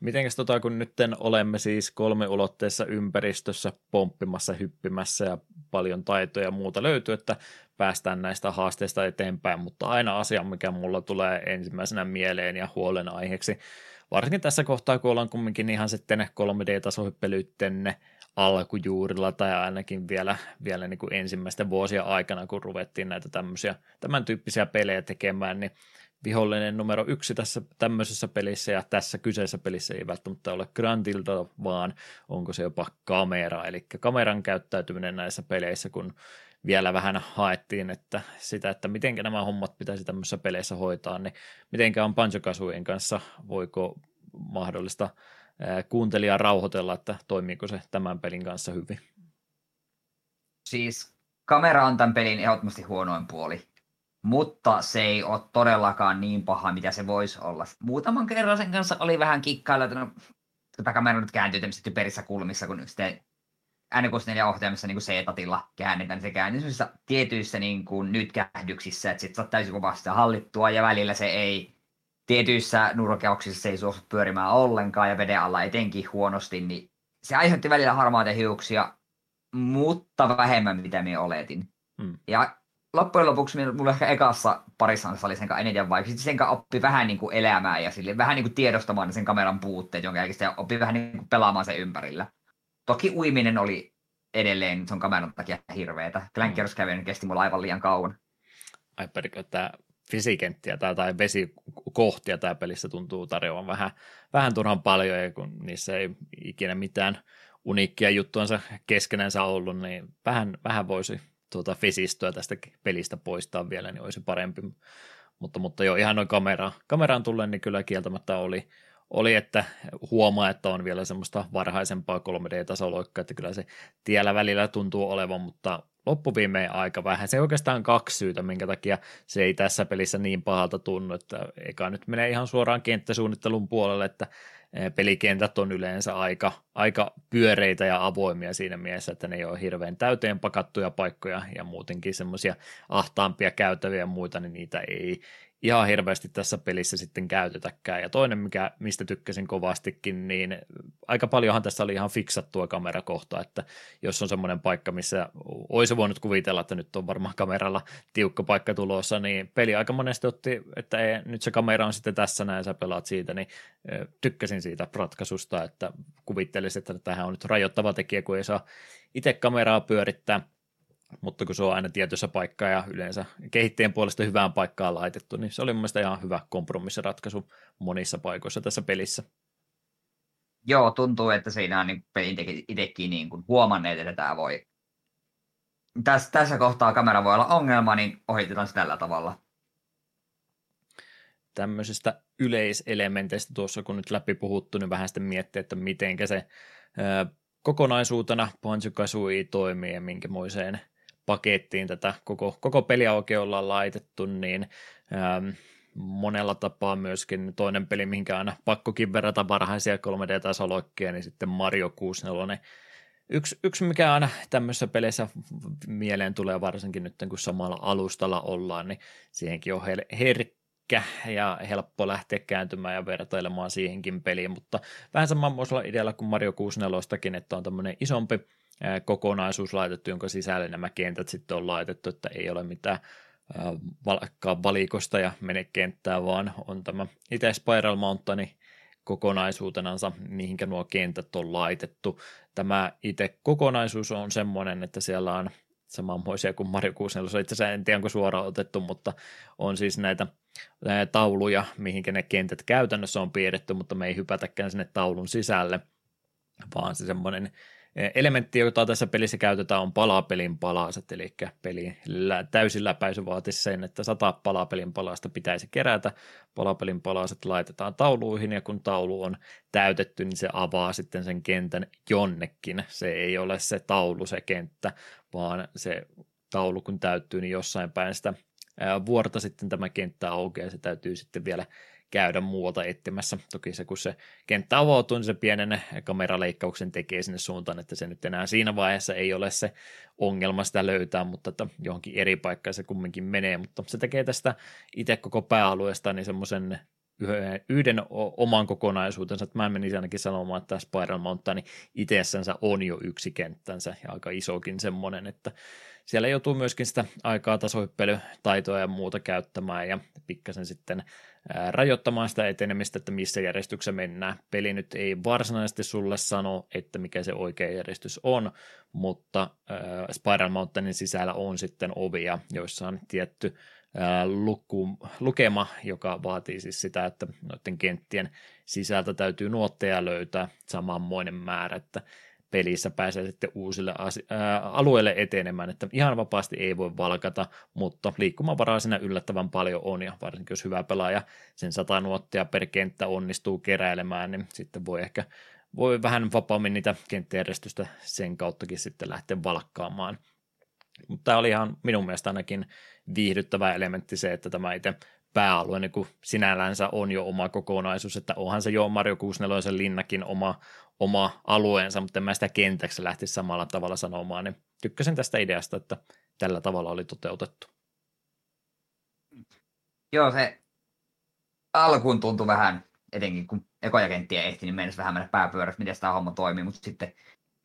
Mitenkäs tota, kun nyt olemme siis kolmiulotteessa ympäristössä pomppimassa, hyppimässä ja paljon taitoja ja muuta löytyy, että päästään näistä haasteista eteenpäin, mutta aina asia, mikä mulla tulee ensimmäisenä mieleen ja huolenaiheeksi, varsinkin tässä kohtaa, kun ollaan kumminkin ihan sitten 3D-tasohyppelyitten alkujuurilla tai ainakin vielä, vielä niin kuin ensimmäisten vuosien aikana, kun ruvettiin näitä tämmöisiä, tämän tyyppisiä pelejä tekemään, niin vihollinen numero yksi tässä tämmöisessä pelissä ja tässä kyseisessä pelissä ei välttämättä ole Grantilta, vaan onko se jopa kamera, eli kameran käyttäytyminen näissä peleissä, kun vielä vähän haettiin että sitä, että miten nämä hommat pitäisi tämmöisissä peleissä hoitaa, niin mitenkä on Banjo kanssa, voiko mahdollista kuuntelijaa rauhoitella, että toimiiko se tämän pelin kanssa hyvin? Siis kamera on tämän pelin ehdottomasti huonoin puoli mutta se ei ole todellakaan niin paha, mitä se voisi olla. Muutaman kerran sen kanssa oli vähän kikkailla, että no, tätä kamera nyt kääntyy tämmöisissä typerissä kulmissa, kun N64 ohjaamissa niin C-tatilla käännetään, niin se kääntyy tietyissä niin kuin nytkähdyksissä, että sitten täysin kovasti hallittua ja välillä se ei tietyissä nurkeuksissa se ei suostu pyörimään ollenkaan ja veden alla etenkin huonosti, niin se aiheutti välillä harmaita hiuksia, mutta vähemmän mitä minä oletin. Hmm. Ja loppujen lopuksi mulla ehkä ekassa parissa oli sen eniten vaikka. Sitten sen oppi vähän niin kuin elämään ja sille, vähän niin kuin tiedostamaan sen kameran puutteet, jonka jälkeen oppi vähän niin kuin pelaamaan sen ympärillä. Toki uiminen oli edelleen sen kameran takia hirveetä. Clankers kävi kesti mulla aivan liian kauan. Ai perkö, että fysikenttiä tai, tai vesikohtia tämä pelissä tuntuu tarjoavan vähän, vähän turhan paljon, ja kun niissä ei ikinä mitään uniikkia juttuansa keskenänsä ollut, niin vähän, vähän voisi tuota fesistöä tästä pelistä poistaa vielä, niin olisi parempi. Mutta, mutta joo, ihan noin kamera, kameraan tullen, niin kyllä kieltämättä oli, oli, että huomaa, että on vielä semmoista varhaisempaa 3D-tasoloikkaa, että kyllä se tiellä välillä tuntuu olevan, mutta loppuviimeen aika vähän. Se oikeastaan kaksi syytä, minkä takia se ei tässä pelissä niin pahalta tunnu, että eikä nyt menee ihan suoraan kenttäsuunnittelun puolelle, että pelikentät on yleensä aika, aika pyöreitä ja avoimia siinä mielessä, että ne ei ole hirveän täyteen pakattuja paikkoja ja muutenkin semmoisia ahtaampia käytäviä ja muita, niin niitä ei ihan hirveästi tässä pelissä sitten käytetäkään. Ja toinen, mikä, mistä tykkäsin kovastikin, niin aika paljonhan tässä oli ihan fiksattua kamerakohtaa, että jos on semmoinen paikka, missä olisi voinut kuvitella, että nyt on varmaan kameralla tiukka paikka tulossa, niin peli aika monesti otti, että ei, nyt se kamera on sitten tässä näin, sä pelaat siitä, niin tykkäsin siitä ratkaisusta, että kuvittelisin, että tähän on nyt rajoittava tekijä, kun ei saa itse kameraa pyörittää, mutta kun se on aina tietyssä paikkaa ja yleensä kehittäjän puolesta hyvään paikkaan laitettu, niin se oli mun mielestä ihan hyvä kompromissiratkaisu monissa paikoissa tässä pelissä. Joo, tuntuu, että siinä on niin pelin itsekin niin kuin huomanneet, että tämä voi tässä, tässä kohtaa kamera voi olla ongelma, niin ohitetaan se tällä tavalla. tämmöisistä yleiselementeistä tuossa, kun nyt läpi puhuttu, niin vähän sitten miettiä, että miten se kokonaisuutena Kazooie toimii ja minkämoiseen pakettiin tätä koko, koko peliä oikein ollaan laitettu, niin ähm, monella tapaa myöskin toinen peli, mihinkä aina pakkokin verrata varhaisia 3D-tasoloikkia, niin sitten Mario 64. Yksi, yksi mikä aina tämmöisessä peleissä mieleen tulee varsinkin nyt, kun samalla alustalla ollaan, niin siihenkin on herkkä ja helppo lähteä kääntymään ja vertailemaan siihenkin peliin, mutta vähän samanmoisella idealla kuin Mario 64, että on tämmöinen isompi kokonaisuus laitettu, jonka sisälle nämä kentät sitten on laitettu, että ei ole mitään valkkaa valikosta ja mene kenttää, vaan on tämä itse Spiral Mountaini kokonaisuutenansa, mihinkä nuo kentät on laitettu. Tämä itse kokonaisuus on semmoinen, että siellä on samanmoisia kuin Mario 64, itse asiassa en tiedä onko suoraan otettu, mutta on siis näitä tauluja, mihinkä ne kentät käytännössä on piirretty, mutta me ei hypätäkään sinne taulun sisälle, vaan se semmoinen elementti, jota tässä pelissä käytetään, on palapelin palaset, eli pelin täysin läpäisy vaatisi sen, että sata palapelin palasta pitäisi kerätä. Palapelin palaset laitetaan tauluihin, ja kun taulu on täytetty, niin se avaa sitten sen kentän jonnekin. Se ei ole se taulu, se kenttä, vaan se taulu kun täyttyy, niin jossain päin sitä vuorta sitten tämä kenttä aukeaa, se täytyy sitten vielä käydä muualta etsimässä. Toki se, kun se kenttä avautuu, niin se pienen kameraleikkauksen tekee sinne suuntaan, että se nyt enää siinä vaiheessa ei ole se ongelma sitä löytää, mutta että johonkin eri paikkaan se kumminkin menee, mutta se tekee tästä itse koko pääalueesta niin semmoisen yhden oman kokonaisuutensa, että mä menin ainakin sanomaan, että Spiral Mountain itsessänsä on jo yksi kenttänsä ja aika isokin semmoinen, että siellä joutuu myöskin sitä aikaa tasohyppelytaitoa ja muuta käyttämään ja pikkasen sitten rajoittamaan sitä etenemistä, että missä järjestyksessä mennään. Peli nyt ei varsinaisesti sulle sano, että mikä se oikea järjestys on, mutta Spiral Mountainin sisällä on sitten ovia, joissa on tietty luku, lukema, joka vaatii siis sitä, että noiden kenttien sisältä täytyy nuotteja löytää samanmoinen määrä, että pelissä pääsee sitten uusille asi- ää, alueille etenemään, että ihan vapaasti ei voi valkata, mutta liikkumavaraa siinä yllättävän paljon on, ja varsinkin jos hyvä pelaaja sen sata nuottia per kenttä onnistuu keräilemään, niin sitten voi ehkä voi vähän vapaammin niitä kenttäjärjestystä sen kauttakin sitten lähteä valkkaamaan. Mutta tämä oli ihan minun mielestä ainakin viihdyttävä elementti se, että tämä itse pääalue niin sinällänsä on jo oma kokonaisuus, että onhan se jo Mario 64 linnakin oma, oma alueensa, mutta en mä sitä kentäksi lähtisi samalla tavalla sanomaan, niin tykkäsin tästä ideasta, että tällä tavalla oli toteutettu. Joo, se alkuun tuntui vähän, etenkin kun ekoja kenttiä ehti, niin mennessä vähän mennä pääpyörässä, miten tämä homma toimii, mutta sitten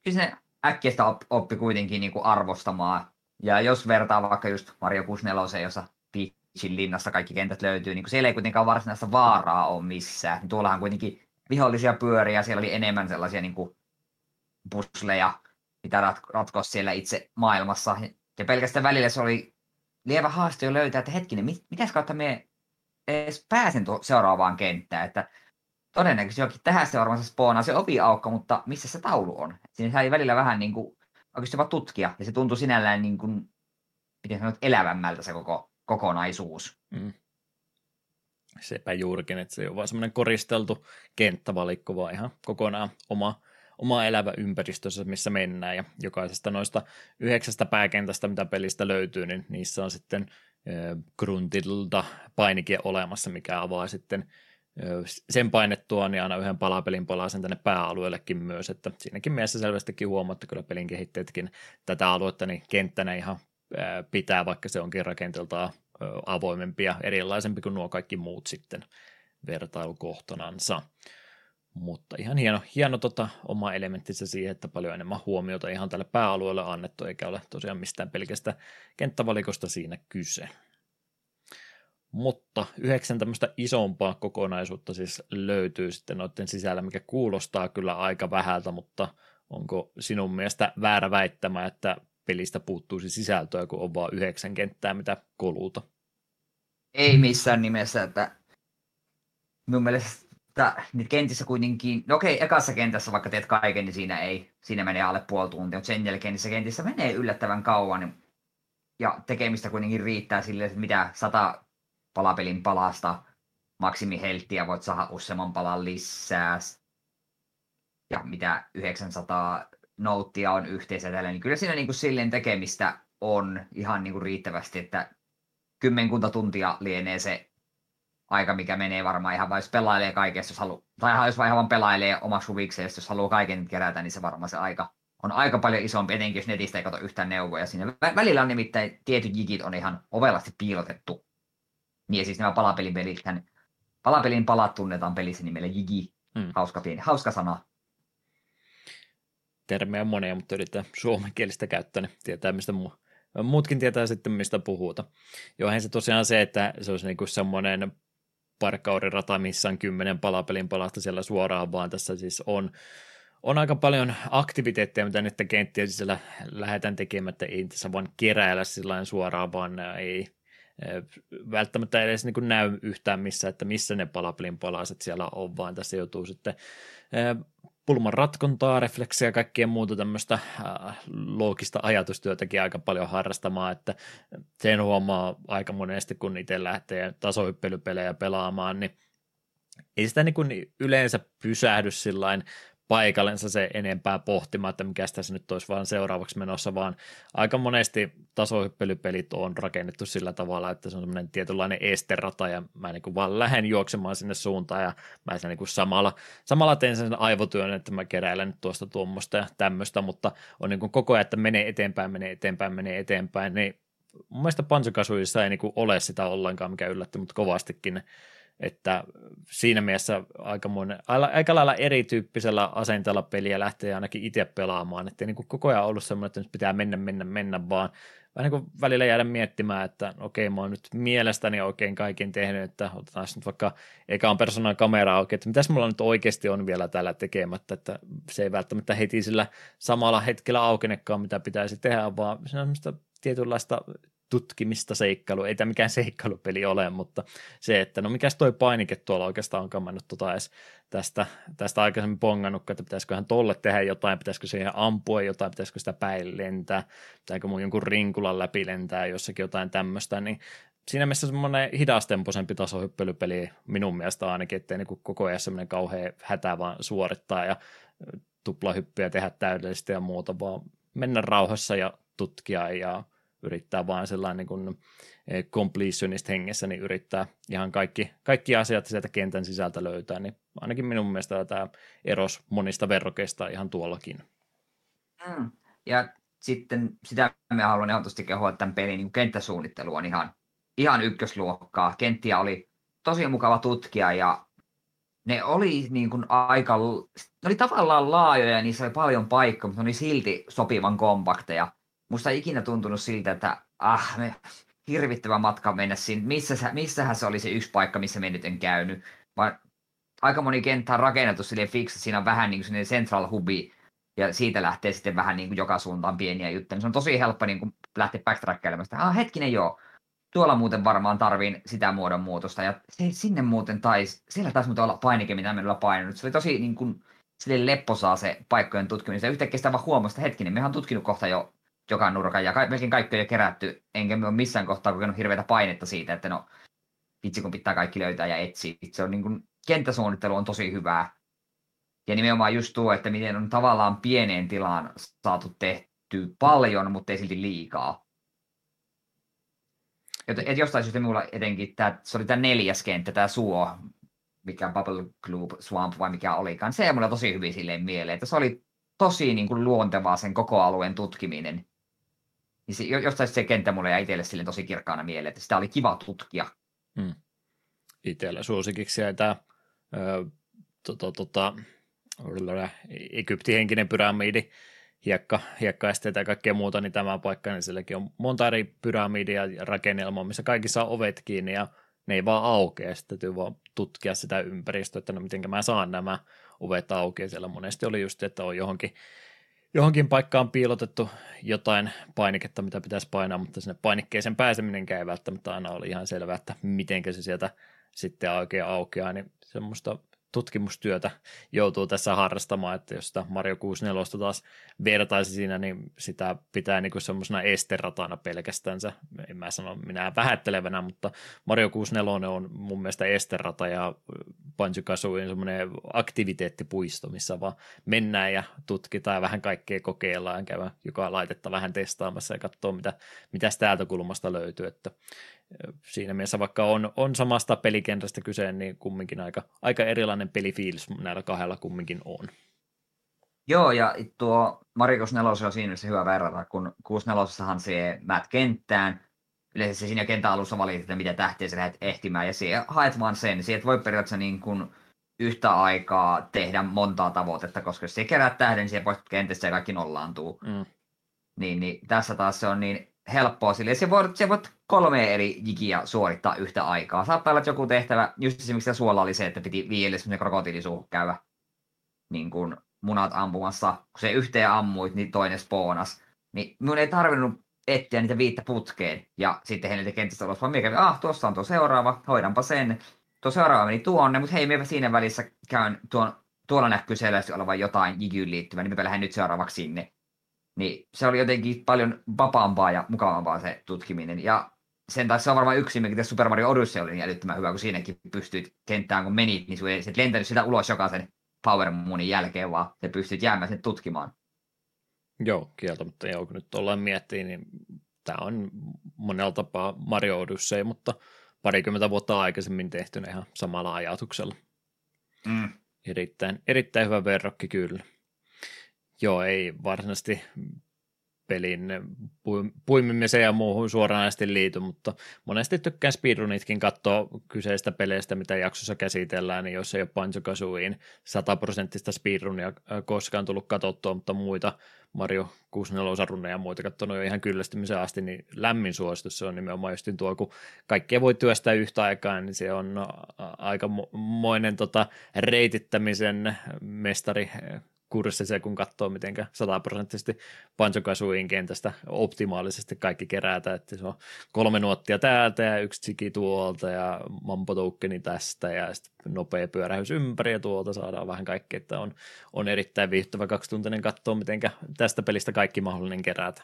siis ne äkkiä sitä oppi kuitenkin niin kuin arvostamaan. Ja jos vertaa vaikka just Mario 64, jossa Peachin linnassa kaikki kentät löytyy, niin siellä ei kuitenkaan varsinaista vaaraa ole missään. Niin tuollahan kuitenkin vihollisia pyöriä, siellä oli enemmän sellaisia niin kuin pusleja, mitä ratkoa siellä itse maailmassa. Ja pelkästään välillä se oli lievä haaste jo löytää, että hetkinen, mit, mitäs kautta me edes pääsen tuo seuraavaan kenttään, että todennäköisesti jokin tähän seuraavassa spoonaa se ovi-aukko, mutta missä se taulu on? Siinä sai välillä vähän niin kuin, oikeasti jopa tutkia, ja se tuntui sinällään niin kuin, miten sanot, elävämmältä se koko kokonaisuus. Mm sepä juurikin, että se on vaan semmoinen koristeltu kenttävalikko, vaan ihan kokonaan oma, oma elävä ympäristössä, missä mennään, ja jokaisesta noista yhdeksästä pääkentästä, mitä pelistä löytyy, niin niissä on sitten Gruntilta painike olemassa, mikä avaa sitten sen painettua, niin aina yhden palapelin palasen tänne pääalueellekin myös, että siinäkin mielessä selvästikin huomaatte kyllä pelin kehittäjätkin tätä aluetta, niin kenttänä ihan pitää, vaikka se onkin rakenteeltaan avoimempi ja erilaisempi kuin nuo kaikki muut sitten vertailukohtanansa. Mutta ihan hieno, hieno tota, oma elementtinsä siihen, että paljon enemmän huomiota ihan tälle pääalueelle annettu, eikä ole tosiaan mistään pelkästä kenttävalikosta siinä kyse. Mutta yhdeksän tämmöistä isompaa kokonaisuutta siis löytyy sitten noiden sisällä, mikä kuulostaa kyllä aika vähältä, mutta onko sinun mielestä väärä väittämä, että pelistä puuttuisi sisältöä, kun on vain yhdeksän kenttää, mitä koluta. Ei missään nimessä, että minun mielestä niitä kentissä kuitenkin, no okei, ekassa kentässä vaikka teet kaiken, niin siinä ei, siinä menee alle puoli tuntia, mutta sen jälkeen niissä kentissä menee yllättävän kauan, ja tekemistä kuitenkin riittää sille, että mitä sata palapelin palasta, maksimihelttiä, voit saada useamman palan lisää. Ja mitä 900 nouttia on yhteensä tällä, niin kyllä siinä niin kuin silleen tekemistä on ihan niin kuin riittävästi, että kymmenkunta tuntia lienee se aika, mikä menee varmaan ihan vain, jos pelailee kaikessa, jos halu, tai jos vaan ihan pelailee omaksi huvikseen, jos haluaa kaiken kerätä, niin se varmaan se aika on aika paljon isompi, etenkin jos netistä ei katso yhtään neuvoja. Siinä välillä on nimittäin tietyt jigit on ihan ovelasti piilotettu. Niin siis nämä palapelipelit, palapelin palat tunnetaan pelissä nimellä jigi. Hmm. Hauska, pieni, hauska sana. Termejä on monia, mutta yritetään suomenkielistä käyttää, niin tietää mistä muu. Muutkin tietää sitten, mistä puhuta. Johan se tosiaan se, että se olisi niinku semmoinen parkkaurirata, missä on kymmenen palapelin palasta siellä suoraan, vaan tässä siis on on aika paljon aktiviteetteja, mitä nyt kenttien sisällä lähdetään tekemättä, ei tässä vaan keräillä sillä suoraan, vaan ei välttämättä edes niin näy yhtään missä, että missä ne palapelin palaset siellä on, vaan tässä joutuu sitten pulman ratkontaa, refleksiä ja kaikkea muuta tämmöistä loogista ajatustyötäkin aika paljon harrastamaan, että sen huomaa aika monesti, kun itse lähtee tasohyppelypelejä pelaamaan, niin ei sitä niin kuin yleensä pysähdy sillain paikallensa se enempää pohtimaan, että mikä tässä nyt olisi vaan seuraavaksi menossa, vaan aika monesti tasohyppelypelit on rakennettu sillä tavalla, että se on semmoinen tietynlainen esterata ja mä niin kuin vaan lähden juoksemaan sinne suuntaan ja mä sen niin kuin samalla, samalla teen sen aivotyön, että mä keräilen tuosta tuommoista ja tämmöistä, mutta on niin kuin koko ajan, että menee eteenpäin, menee eteenpäin, menee eteenpäin, niin mun mielestä Pansukasuissa ei niin kuin ole sitä ollenkaan, mikä yllätti mutta kovastikin että siinä mielessä aika, monen, aika lailla erityyppisellä asenteella peliä lähtee ainakin itse pelaamaan, että niin koko ajan ollut semmoinen, että nyt pitää mennä, mennä, mennä vaan vähän niin kuin välillä jäädä miettimään, että okei, mä oon nyt mielestäni oikein kaiken tehnyt, että otetaan nyt vaikka ekaan persoonan kamera auki, että mitäs mulla nyt oikeasti on vielä täällä tekemättä, että se ei välttämättä heti sillä samalla hetkellä aukenekaan, mitä pitäisi tehdä, vaan se on tietynlaista tutkimista seikkailu, ei tämä mikään seikkailupeli ole, mutta se, että no mikäs toi painike tuolla oikeastaan onkaan mennyt tota edes tästä, tästä aikaisemmin pongannut, että pitäisiköhän tolle tehdä jotain, pitäisikö siihen ampua jotain, pitäisikö sitä päin lentää, pitääkö mun jonkun rinkulan läpi lentää jossakin jotain tämmöistä, niin siinä mielessä semmoinen hidastempoisempi tasohyppelypeli minun mielestä ainakin, ettei niin koko ajan semmoinen kauhean hätä vaan suorittaa ja tuplahyppyjä tehdä täydellisesti ja muuta, vaan mennä rauhassa ja tutkia ja yrittää vaan sellainen niin kuin eh, completionist hengessä, niin yrittää ihan kaikki, kaikki asiat sieltä kentän sisältä löytää, niin ainakin minun mielestä tämä eros monista verrokeista ihan tuollakin. Mm. Ja sitten sitä me haluan ehdottomasti kehua, tämän pelin niin kenttäsuunnittelu on ihan, ihan ykkösluokkaa. Kenttiä oli tosi mukava tutkia ja ne oli niin kuin aika, ne oli tavallaan laajoja ja niissä oli paljon paikkaa, mutta ne oli silti sopivan kompakteja musta ei ikinä tuntunut siltä, että ah, me, hirvittävä matka mennä sinne. Missä, missähän se oli se yksi paikka, missä me nyt en käynyt. Vaan aika moni kenttä on rakennettu silleen että siinä on vähän niin kuin central hubi, ja siitä lähtee sitten vähän niin kuin joka suuntaan pieniä juttuja. Se on tosi helppo niin kuin lähteä backtrackkailemaan sitä. Ah, hetkinen joo, tuolla muuten varmaan tarviin sitä muodon muutosta. Ja se, sinne muuten taisi, siellä taisi muuten olla painike, mitä me painanut. Se oli tosi niin kuin, silleen lepposaa se paikkojen tutkiminen. Ja yhtäkkiä sitä vaan huomasta, hetkinen, mehän on tutkinut kohta jo joka nurkan ja ka- melkein kaikki on jo kerätty, enkä ole missään kohtaa kokenut hirveätä painetta siitä, että no vitsi kun pitää kaikki löytää ja etsiä. Se on niin kuin, kenttäsuunnittelu on tosi hyvää. Ja nimenomaan just tuo, että miten on tavallaan pieneen tilaan saatu tehty paljon, mutta ei silti liikaa. Et, et jostain syystä minulla etenkin, tää, se oli tämä neljäs kenttä, tämä suo, mikä Bubble Globe Swamp vai mikä olikaan. Se ei mulla tosi hyvin silleen mieleen, että se oli tosi niin kuin luontevaa sen koko alueen tutkiminen. Niin se, jostain se kenttä mulle jäi itselle sille tosi kirkkaana mieleen, että sitä oli kiva tutkia. Hmm. Itsellä suosikiksi jäi tämä tota, tota, Egyptihenkinen pyramidi, hiekka, hiekkaesteitä ja kaikkea muuta, niin tämä paikka, niin silläkin on monta eri pyramidia ja rakennelmaa, missä kaikissa on ovet kiinni ja ne ei vaan aukea, sitten täytyy vaan tutkia sitä ympäristöä, että no miten mä saan nämä ovet auki, ja siellä monesti oli just, että on johonkin johonkin paikkaan piilotettu jotain painiketta, mitä pitäisi painaa, mutta sinne painikkeeseen pääseminen ei välttämättä aina ole ihan selvää, että miten se sieltä sitten oikein aukeaa, niin semmoista tutkimustyötä joutuu tässä harrastamaan, että jos sitä Mario 64 taas vertaisi siinä, niin sitä pitää niin semmoisena esteratana pelkästänsä. En mä sano minä vähättelevänä, mutta Mario 64 on mun mielestä esterata ja Banjo-Kazooie semmoinen aktiviteettipuisto, missä vaan mennään ja tutkitaan ja vähän kaikkea kokeillaan käydään joka laitetta vähän testaamassa ja katsoa, mitä, mitä täältä kulmasta löytyy, että siinä mielessä vaikka on, on samasta pelikentästä kyse, niin kumminkin aika, aika erilainen pelifiilis näillä kahdella kumminkin on. Joo, ja tuo Mario 4 on siinä mielessä hyvä verrata, kun 64 se määt kenttään, yleensä siinä kentän alussa valitit, että mitä tähtiä sä lähdet ehtimään, ja siihen haet vaan sen, sieltä voi periaatteessa niin kuin yhtä aikaa tehdä montaa tavoitetta, koska jos sä kerät tähden, niin siellä poistut kentästä ja kaikki nollaantuu. Mm. Niin, niin, tässä taas se on niin helppoa sille. Se voit, se voit kolme eri jigiä suorittaa yhtä aikaa. Saattaa olla, että joku tehtävä, just esimerkiksi suolla oli se, että piti viille semmoinen krokotiilisuuhun käydä niin kuin munat ampumassa. Kun se yhteen ammuit, niin toinen spoonas. Niin minun ei tarvinnut etsiä niitä viittä putkeen. Ja sitten heille kentästä ulos, vaan kävi, ah, tuossa on tuo seuraava, hoidanpa sen. Tuo seuraava meni tuonne, mutta hei, minä siinä välissä käyn tuon, tuolla näkyy selvästi olevan jotain jigyyn liittyvää, niin minä lähden nyt seuraavaksi sinne. Niin se oli jotenkin paljon vapaampaa ja mukavampaa se tutkiminen. Ja sen taas se on varmaan yksi, mikä Super Mario Odyssey oli niin älyttömän hyvä, kun siinäkin pystyit kenttään, kun menit, niin sun ei sit lentänyt sitä ulos jokaisen Power Moonin jälkeen, vaan se pystyt jäämään sen tutkimaan. Joo, kieltämättä joo, kun nyt ollaan miettii, niin tämä on monella tapaa Mario Odyssey, mutta parikymmentä vuotta aikaisemmin tehty ihan samalla ajatuksella. Mm. Erittäin, erittäin hyvä verrokki kyllä. Joo, ei varsinaisesti pelin puimimiseen ja muuhun suoranaisesti liity, mutta monesti tykkään speedrunitkin katsoa kyseistä peleistä, mitä jaksossa käsitellään, niin jos ei ole Banjo Kazooien sataprosenttista speedrunia koskaan tullut katsottua, mutta muita Mario 64 runneja ja muita katsonut jo ihan kyllästymisen asti, niin lämmin suositus se on nimenomaan just tuo, kun kaikkea voi työstää yhtä aikaa, niin se on aika moinen tota, reitittämisen mestari kurssi se, kun katsoo, miten sataprosenttisesti Banjo kentästä optimaalisesti kaikki kerätä, että se on kolme nuottia täältä ja yksi tsiki tuolta ja mampo tästä ja sitten nopea pyörähys ympäri ja tuolta saadaan vähän kaikkea, että on, on erittäin viihtyvä kaksituntinen katsoa, miten tästä pelistä kaikki mahdollinen kerätä.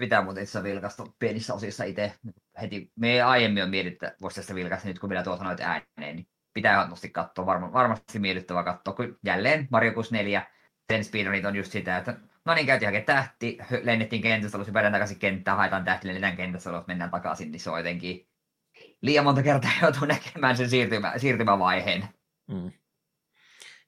Pitää muuten itse vilkasta pienissä osissa itse heti. Me aiemmin on mietitty, että voisi tästä vilkasta nyt kun minä tuo sanoit ääneen, niin pitää ehdottomasti katsoa, varma, varmasti miellyttävä katsoa, kun jälleen Mario 4, sen speedrunit on just sitä, että no niin, käytiin hakea tähti, lennettiin kentästä ulos, päädään takaisin kenttään, haetaan tähti, lennetään kentästä ulos, mennään takaisin, niin se on jotenkin liian monta kertaa joutuu näkemään sen siirtymä, siirtymävaiheen. Mm.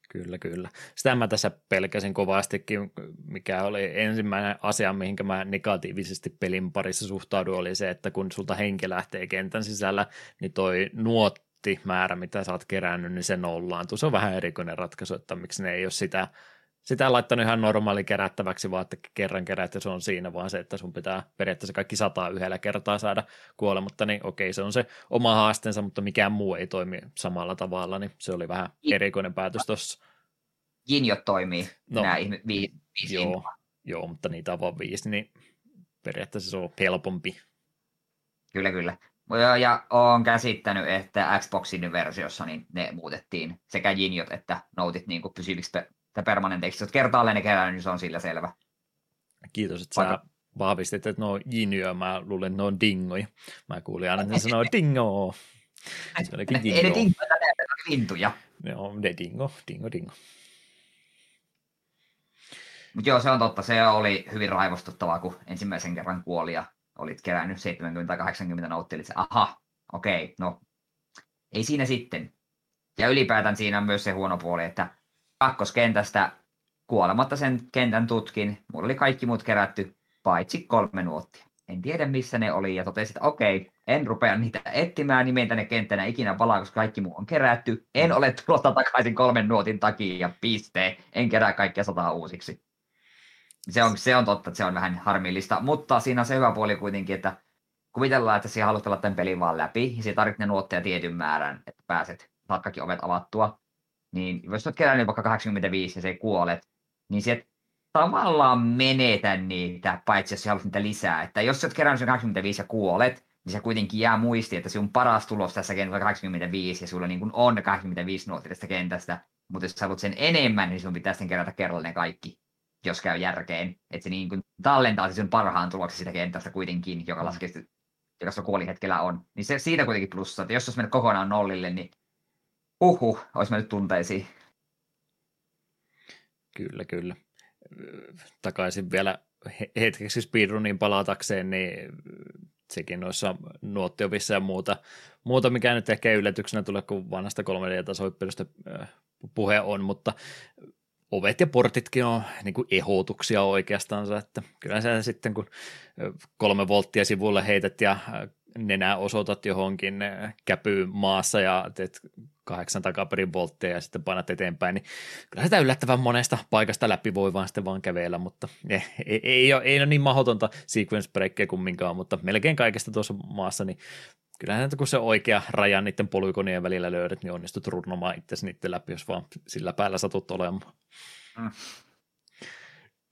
Kyllä, kyllä. Sitä mä tässä pelkäsin kovastikin, mikä oli ensimmäinen asia, mihinkä mä negatiivisesti pelin parissa suhtauduin, oli se, että kun sulta henki lähtee kentän sisällä, niin toi nuot määrä, mitä sä oot kerännyt, niin se nollaantuu. Se on vähän erikoinen ratkaisu, että miksi ne ei ole sitä, sitä laittanut ihan normaali kerättäväksi, vaan että kerran kerät ja se on siinä, vaan se, että sun pitää periaatteessa kaikki sataa yhdellä kertaa saada kuolematta, niin okei, se on se oma haasteensa, mutta mikään muu ei toimi samalla tavalla, niin se oli vähän erikoinen päätös tuossa. Jinjot toimii, no, nämä vi- viisi joo, joo, mutta niitä on vaan viisi, niin periaatteessa se on helpompi. Kyllä, kyllä. Ja olen käsittänyt, että Xboxin versiossa niin ne muutettiin sekä jinjot että noutit niin kuin pysyviksi pe- permanenteiksi. Jos kertaalleen ne kerää, niin se on sillä selvä. Kiitos, että Vaikka... sä vahvistit, että ne on jinjoja. Mä luulen, että ne on dingoja. Mä kuulin aina, että ne sanoo dingo. Se olikin dingo. Ei ne dingoja, ne on lintuja. Ne on ne dingo, dingo, dingo. Mutta joo, se on totta. Se oli hyvin raivostuttavaa, kun ensimmäisen kerran kuoli ja olit kerännyt 70 tai 80 nauttia, eli se, aha, okei, okay, no ei siinä sitten. Ja ylipäätään siinä on myös se huono puoli, että kakkoskentästä kuolematta sen kentän tutkin, mulla oli kaikki muut kerätty, paitsi kolme nuottia. En tiedä missä ne oli ja totesin, että okei, okay, en rupea niitä etsimään, niin tänne kenttänä ikinä palaa, koska kaikki muu on kerätty. En ole tulossa takaisin kolmen nuotin takia ja piste. En kerää kaikkia sataa uusiksi. Se on, se on totta, että se on vähän harmillista, mutta siinä on se hyvä puoli kuitenkin, että kuvitellaan, että sinä haluat olla tämän pelin vaan läpi, ja sinä tarvitset ne nuotteja tietyn määrän, että pääset, saat kaikki ovet avattua. Niin jos olet kerännyt vaikka 85 ja se kuolet, niin se tavallaan menetä niitä, paitsi jos haluat niitä lisää. Että jos olet kerännyt 85 ja kuolet, niin se kuitenkin jää muistiin, että sun paras tulos tässä kentällä 85, ja sulla niin kuin on 85 nuotti tästä kentästä, mutta jos sä haluat sen enemmän, niin sun pitää sitten kerätä kerralla ne kaikki, jos käy järkeen. Että se niin kuin tallentaa sen parhaan tuloksen sitä kentästä kuitenkin, joka laskee joka se kuolihetkellä on. Niin se siitä kuitenkin plussa, että jos olisi mennyt kokonaan nollille, niin uhu, olisi mennyt tunteisiin. Kyllä, kyllä. Takaisin vielä hetkeksi speedruniin palatakseen, niin sekin noissa nuottiovissa ja muuta, muuta mikä nyt ehkä yllätyksenä tulee, kun vanhasta 3D-tasoippelystä puhe on, mutta ovet ja portitkin on niin kuin ehdotuksia oikeastaan, että kyllä se sitten kun kolme volttia sivulle heität ja nenää osoitat johonkin käpyy maassa ja teet kahdeksan takaperin voltteja ja sitten painat eteenpäin, niin kyllä sitä yllättävän monesta paikasta läpi voi vaan sitten vaan kävellä, mutta ei, ei, ei, ole, ei ole niin mahdotonta sequence breakia kumminkaan, mutta melkein kaikesta tuossa maassa, niin kyllähän kun se oikea raja niiden polygonien välillä löydät, niin onnistut runnomaan itse niiden läpi, jos vaan sillä päällä satut olemaan. Mm.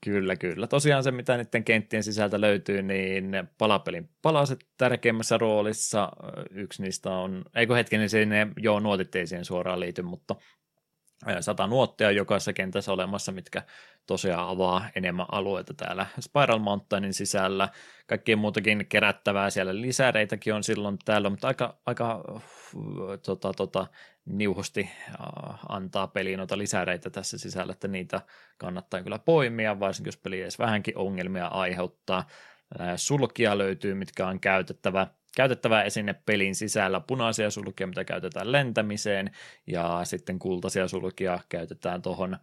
Kyllä, kyllä. Tosiaan se, mitä niiden kenttien sisältä löytyy, niin palapelin palaset tärkeimmässä roolissa. Yksi niistä on, eikö hetken, niin sinne, joo, nuotit ei siihen suoraan liity, mutta sata nuottia jokaisessa kentässä olemassa, mitkä tosiaan avaa enemmän alueita täällä Spiral Mountainin sisällä. Kaikkien muutakin kerättävää siellä lisäreitäkin on silloin täällä, mutta aika, aika tota, tota, niuhosti antaa peliin noita lisäreitä tässä sisällä, että niitä kannattaa kyllä poimia, varsinkin jos peli edes vähänkin ongelmia aiheuttaa. Sulkia löytyy, mitkä on käytettävä käytettävää esine pelin sisällä, punaisia sulkia, mitä käytetään lentämiseen, ja sitten kultaisia sulkia käytetään tuohon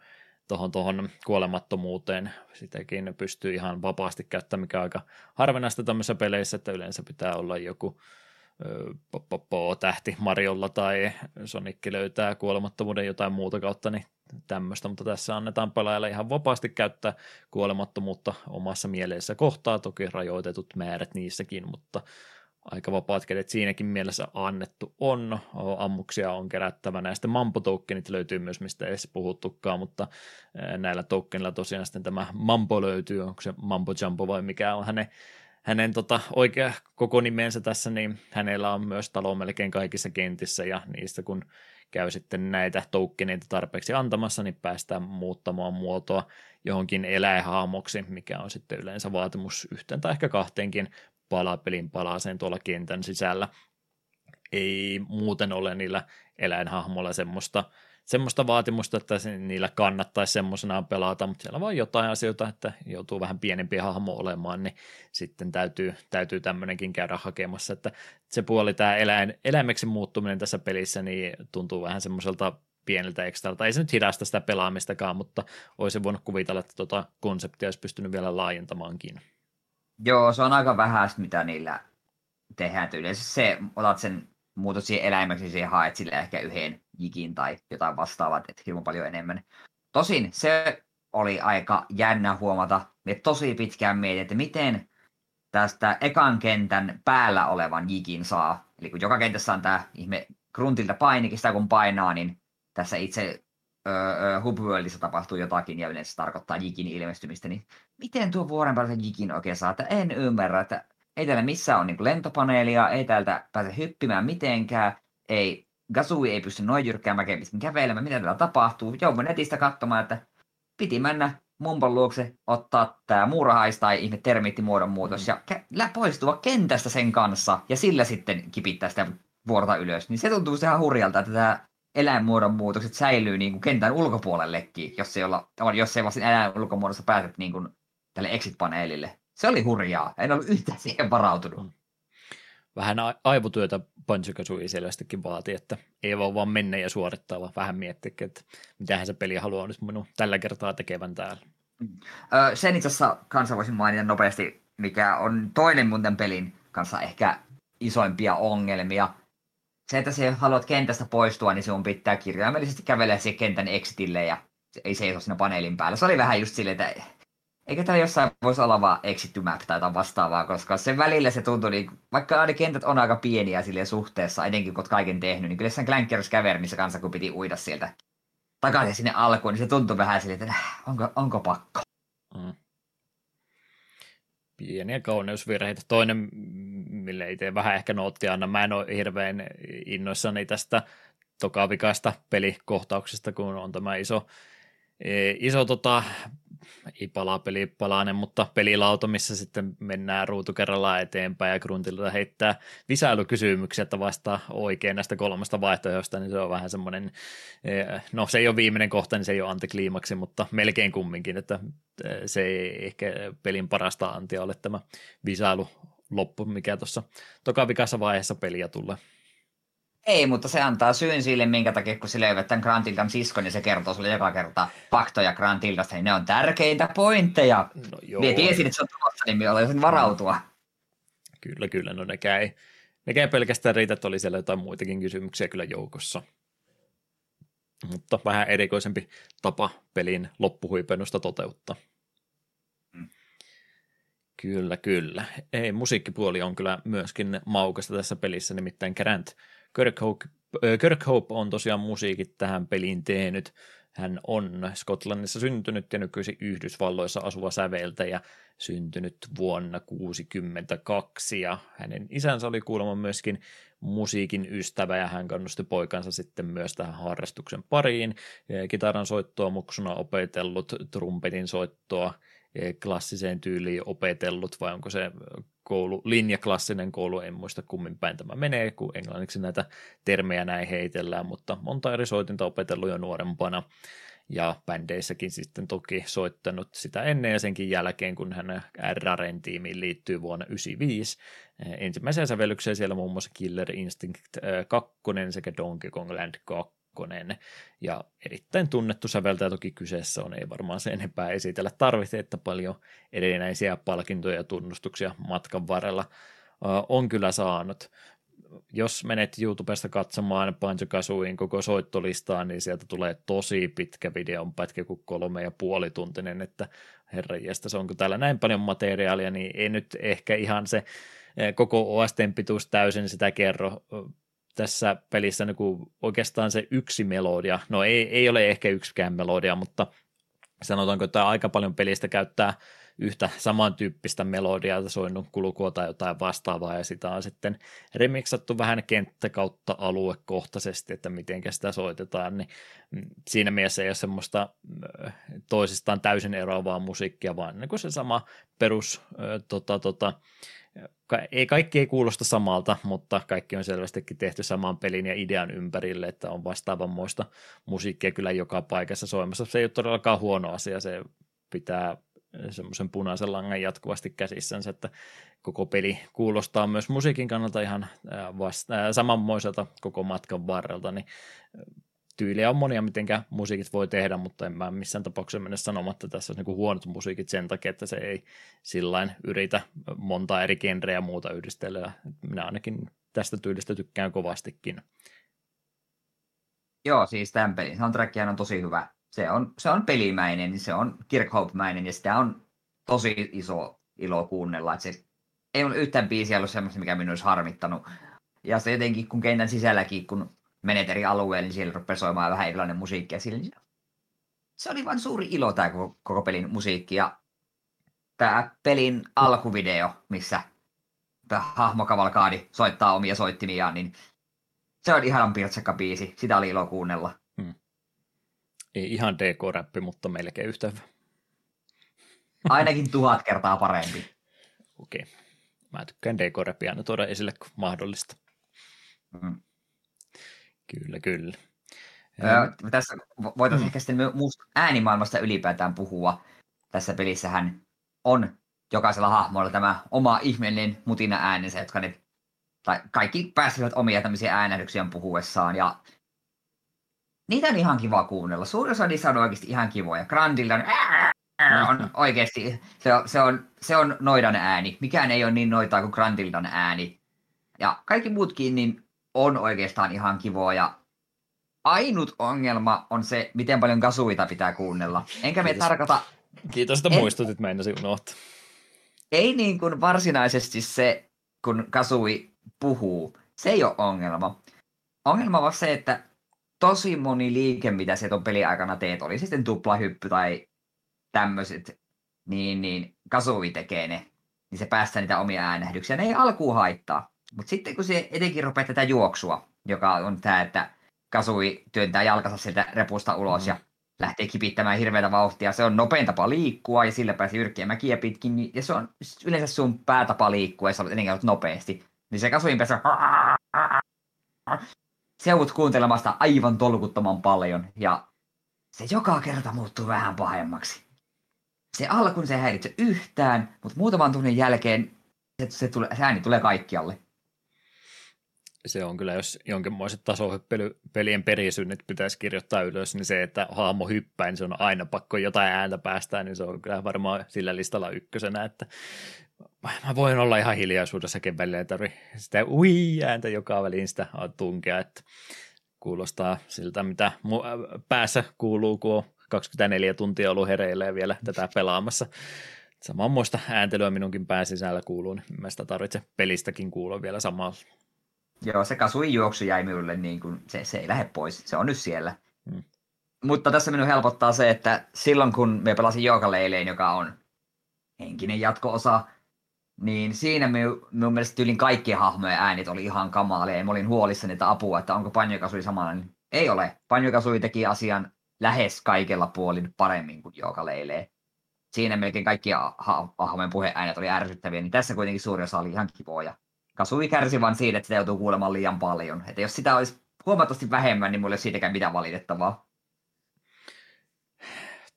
tohon, tohon kuolemattomuuteen. Sitäkin pystyy ihan vapaasti käyttämään, mikä on aika harvinaista tämmöisissä peleissä, että yleensä pitää olla joku tähti Mariolla tai Sonic löytää kuolemattomuuden jotain muuta kautta, niin tämmöistä, mutta tässä annetaan pelaajalle ihan vapaasti käyttää kuolemattomuutta omassa mielessä kohtaa, toki rajoitetut määrät niissäkin, mutta aika kädet siinäkin mielessä annettu on. Ammuksia on kerättävä. Näistä mampo-tokenit löytyy myös, mistä ei edes puhuttukaan, mutta näillä tokenilla tosiaan sitten tämä mampo löytyy, onko se mampo jumbo vai mikä on hänen, hänen tota, oikea koko nimensä tässä, niin hänellä on myös talo melkein kaikissa kentissä ja niistä kun käy sitten näitä tokeneita tarpeeksi antamassa, niin päästään muuttamaan muotoa johonkin eläinhaamoksi, mikä on sitten yleensä vaatimus yhteen tai ehkä kahteenkin palapelin palaseen tuolla kentän sisällä. Ei muuten ole niillä eläinhahmoilla semmoista, semmoista vaatimusta, että niillä kannattaisi semmoisenaan pelata, mutta siellä on jotain asioita, että joutuu vähän pienempi hahmo olemaan, niin sitten täytyy, täytyy tämmöinenkin käydä hakemassa, että se puoli tämä eläin, eläimeksi muuttuminen tässä pelissä niin tuntuu vähän semmoiselta pieneltä ekstralta. Ei se nyt hidasta sitä pelaamistakaan, mutta olisi voinut kuvitella, että tuota konseptia olisi pystynyt vielä laajentamaankin. Joo, se on aika vähäistä, mitä niillä tehdään. Yleensä se, otat sen muutos siihen eläimeksi, siihen haet sille ehkä yhden jikin tai jotain vastaavaa, että hirveän paljon enemmän. Tosin se oli aika jännä huomata. Me tosi pitkään mietin, että miten tästä ekan kentän päällä olevan jikin saa. Eli kun joka kentässä on tämä ihme gruntilta painikin, sitä kun painaa, niin tässä itse öö, Hubworldissa tapahtuu jotakin ja yleensä tarkoittaa jikin ilmestymistä, niin miten tuo vuoren päällä jikin oikein saa? Että en ymmärrä, että ei täällä missään ole niin lentopaneelia, ei täältä pääse hyppimään mitenkään, ei Gasui ei pysty noin jyrkkään mäkeen kävelemään, mitä täällä tapahtuu. Jouduin netistä katsomaan, että piti mennä mumpon luokse ottaa tämä muurahais tai ihme termiittimuodon muutos mm. ja kä- poistua kentästä sen kanssa ja sillä sitten kipittää sitä vuorta ylös. Niin se tuntuu ihan hurjalta, että tämä eläinmuodon muutokset säilyy niin kuin kentän ulkopuolellekin, jos ei, olla, jos ei vasta eläin ulkomuodossa pääset niin kuin tälle exit-paneelille. Se oli hurjaa. En ollut yhtään siihen varautunut. Mm. Vähän aivotyötä Banjo-Kazooie selvästikin vaatii, että ei voi vaan mennä ja suorittaa, vaan vähän miettiä, että mitähän se peli haluaa nyt minun tällä kertaa tekevän täällä. Mm. sen itse asiassa kanssa voisin mainita nopeasti, mikä on toinen muuten pelin kanssa ehkä isoimpia ongelmia, se, että sä haluat kentästä poistua, niin sun pitää kirjaimellisesti kävellä siihen kentän exitille ja ei seiso siinä paneelin päällä. Se oli vähän just silleen, että eikä täällä jossain voisi olla vaan exit map tai jotain vastaavaa, koska sen välillä se tuntui, niin, vaikka ne kentät on aika pieniä sille suhteessa, etenkin kun oot kaiken tehnyt, niin kyllä sen Clankers Cavernissä kanssa, kun piti uida sieltä takaisin sinne alkuun, niin se tuntui vähän silleen, että onko, onko pakko. Mm pieniä kauneusvirheitä. Toinen, mille itse vähän ehkä noottia anna. Mä en ole hirveän innoissani tästä tokavikasta pelikohtauksesta, kun on tämä iso, e, iso tota, ei palaa peli palainen, mutta pelilauta, missä sitten mennään ruutu kerrallaan eteenpäin ja Gruntilta heittää visailukysymyksiä, että vastaa oikein näistä kolmesta vaihtoehdosta, niin se on vähän semmoinen, e, no se ei ole viimeinen kohta, niin se ei ole antikliimaksi, mutta melkein kumminkin, että e, se ei ehkä pelin parasta antia ole tämä visailu loppu, mikä tuossa toka vikassa vaiheessa peliä tulee. Ei, mutta se antaa syyn sille, minkä takia kun se löivät tämän Grantildan siskon, niin se kertoo sulle joka kerta faktoja Grantildasta, niin ne on tärkeitä pointteja. No joo. Mie tiesin, että se on tulossa, niin minä olisin varautua. Kyllä, kyllä. No ne käy, ne käy pelkästään riitä, että oli siellä jotain muitakin kysymyksiä kyllä joukossa. Mutta vähän erikoisempi tapa pelin loppuhuipennusta toteuttaa. Mm. Kyllä, kyllä. Ei, musiikkipuoli on kyllä myöskin maukasta tässä pelissä, nimittäin Grant Kirkhope, Kirkhope on tosiaan musiikit tähän peliin tehnyt. Hän on Skotlannissa syntynyt ja nykyisin Yhdysvalloissa asuva säveltäjä, syntynyt vuonna 1962 ja hänen isänsä oli kuulemma myöskin musiikin ystävä ja hän kannusti poikansa sitten myös tähän harrastuksen pariin. Kitaran soittoa muksuna opetellut, trumpetin soittoa klassiseen tyyliin opetellut vai onko se koulu, linjaklassinen koulu, en muista kummin päin tämä menee, kun englanniksi näitä termejä näin heitellään, mutta monta eri soitinta opetellut jo nuorempana ja bändeissäkin sitten toki soittanut sitä ennen ja senkin jälkeen, kun hän RRN tiimiin liittyy vuonna 1995. Ensimmäiseen sävellykseen siellä muun muassa Killer Instinct 2 sekä Donkey Kong Land 2 Kakkonen. Ja erittäin tunnettu säveltäjä toki kyseessä on, ei varmaan sen enempää esitellä tarvitse, että paljon erinäisiä palkintoja ja tunnustuksia matkan varrella on kyllä saanut. Jos menet YouTubesta katsomaan Banjo Kazooin koko soittolistaa, niin sieltä tulee tosi pitkä videon pätkä kuin kolme ja puoli tuntinen, että herranjestä, se onko täällä näin paljon materiaalia, niin ei nyt ehkä ihan se koko OSTn pituus täysin sitä kerro tässä pelissä niin kuin oikeastaan se yksi melodia, no ei, ei ole ehkä yksikään melodia, mutta sanotaanko, että aika paljon pelistä käyttää yhtä samantyyppistä melodiaa, soinnut kulkua tai jotain vastaavaa, ja sitä on sitten remiksattu vähän kenttä kautta aluekohtaisesti, että miten sitä soitetaan, niin mm, siinä mielessä ei ole semmoista toisistaan täysin eroavaa musiikkia, vaan niin kuin se sama perus tota, tota, ei kaikki ei kuulosta samalta, mutta kaikki on selvästikin tehty saman pelin ja idean ympärille, että on vastaavanmoista musiikkia kyllä joka paikassa soimassa. Se ei ole todellakaan huono asia, se pitää semmoisen punaisen langan jatkuvasti käsissänsä, että koko peli kuulostaa myös musiikin kannalta ihan vasta- samanmoiselta koko matkan varrelta, niin tyyliä on monia, mitenkä musiikit voi tehdä, mutta en mä missään tapauksessa mennä sanomatta, että tässä on niin huonot musiikit sen takia, että se ei sillain yritä monta eri genreä muuta yhdistellä. Minä ainakin tästä tyylistä tykkään kovastikin. Joo, siis tämän pelin soundtrack on tosi hyvä. Se on, se on pelimäinen, se on Kirkhope-mäinen ja sitä on tosi iso ilo kuunnella. Että se ei ole yhtään biisiä ollut semmoista, mikä minun olisi harmittanut. Ja se jotenkin, kun kentän sisälläkin, kun menet eri alueelle, niin siellä rupeaa soimaan vähän erilainen musiikki. Ja niin se oli vain suuri ilo tämä koko, koko pelin musiikki. Ja tämä pelin alkuvideo, missä tämä hahmokavalkaadi soittaa omia soittimiaan, niin se on ihan pirtsakka biisi. Sitä oli ilo kuunnella. Hmm. Ei ihan DK-räppi, mutta melkein yhtä hyvä. Ainakin tuhat kertaa parempi. Okei. Okay. Mä tykkään DK-räppiä aina tuoda esille, kun mahdollista. Hmm. Kyllä, kyllä. Öö, tässä voitaisiin mm. ehkä sitten muusta äänimaailmasta ylipäätään puhua. Tässä pelissähän on jokaisella hahmolla tämä oma ihmeellinen mutina äänensä, jotka ne, tai kaikki pääsevät omia tämmöisiä äänähdyksiä puhuessaan. Ja niitä on ihan kiva kuunnella. Suurin osa niistä on oikeasti ihan kivoja. Grandilla on, on oikeasti, se on, se, on, se on noidan ääni. Mikään ei ole niin noitaa kuin Grandildan ääni. Ja kaikki muutkin, niin on oikeastaan ihan kivoa ja ainut ongelma on se, miten paljon kasuita pitää kuunnella. Enkä me tarkoita... Kiitos, että en... muistutit, meinasin unohtaa. Ei niin kuin varsinaisesti se, kun kasui puhuu. Se ei ole ongelma. Ongelma on se, että tosi moni liike, mitä se on peliaikana teet, oli sitten tuplahyppy tai tämmöiset, niin, niin kasui tekee ne. niin se päästää niitä omia äänehdyksiä. Ne ei alkuun haittaa. Mutta sitten kun se etenkin rupeaa tätä juoksua, joka on tämä, että Kasui työntää jalkansa sieltä repusta ulos mm. ja lähtee kipittämään hirveätä vauhtia. Se on nopein tapa liikkua ja sillä pääsee yrkkiä mäkiä pitkin. Niin- ja se on yleensä sun päätapa liikkua ja sä olet ennen nopeasti. Niin se Kasuin päässä seuvut kuuntelemasta aivan tolkuttoman paljon. Ja se joka kerta muuttuu vähän pahemmaksi. Se alkuun se ei häiritse yhtään, mutta muutaman tunnin jälkeen se, se, tulee, se ääni tulee kaikkialle se on kyllä, jos jonkinmoiset tasohyppelypelien perisynnit pitäisi kirjoittaa ylös, niin se, että haamo hyppää, niin se on aina pakko jotain ääntä päästää, niin se on kyllä varmaan sillä listalla ykkösenä, että mä voin olla ihan hiljaisuudessa välillä, tarvitse sitä ui ääntä joka väliin sitä tunkea, että kuulostaa siltä, mitä päässä kuuluu, kun on 24 tuntia ollut hereillä ja vielä tätä pelaamassa. Samanmoista ääntelyä minunkin pään sisällä kuuluu, niin mä sitä tarvitse pelistäkin kuulla vielä samalla. Joo, se kasui juoksu jäi minulle, niin kuin, se, se ei lähde pois, se on nyt siellä. Hmm. Mutta tässä minun helpottaa se, että silloin kun me pelasin Jookaleileen, joka on henkinen jatko-osa, niin siinä minun, minun mielestä tyylin kaikkien hahmojen äänit oli ihan kamalia. Ja mä olin huolissani että apua, että onko Kasui samanlainen. Ei ole. Kasui teki asian lähes kaikella puolin paremmin kuin Jookaleilee. Siinä melkein kaikki hahmojen puheäänet oli ärsyttäviä, niin tässä kuitenkin suuri osa oli ihan kivoja. Kasui kärsi vaan siitä, että sitä joutuu kuulemaan liian paljon. Että jos sitä olisi huomattavasti vähemmän, niin mulla ei ole siitäkään mitään valitettavaa.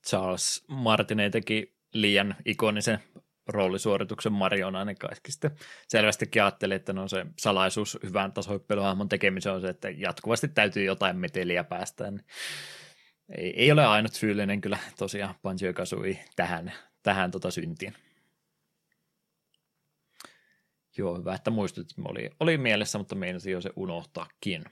Charles Martinet teki liian ikonisen roolisuorituksen Mariona, niin kaikki sitten selvästikin ajatteli, että no se salaisuus hyvän tasohyppelyhahmon tekemiseen on se, että jatkuvasti täytyy jotain meteliä päästä. Niin ei, ei ole ainut syyllinen kyllä tosiaan Banjo tähän, tähän tota syntiin. Joo, hyvä, että muistutit, oli, oli mielessä, mutta meinasin jo se unohtaakin.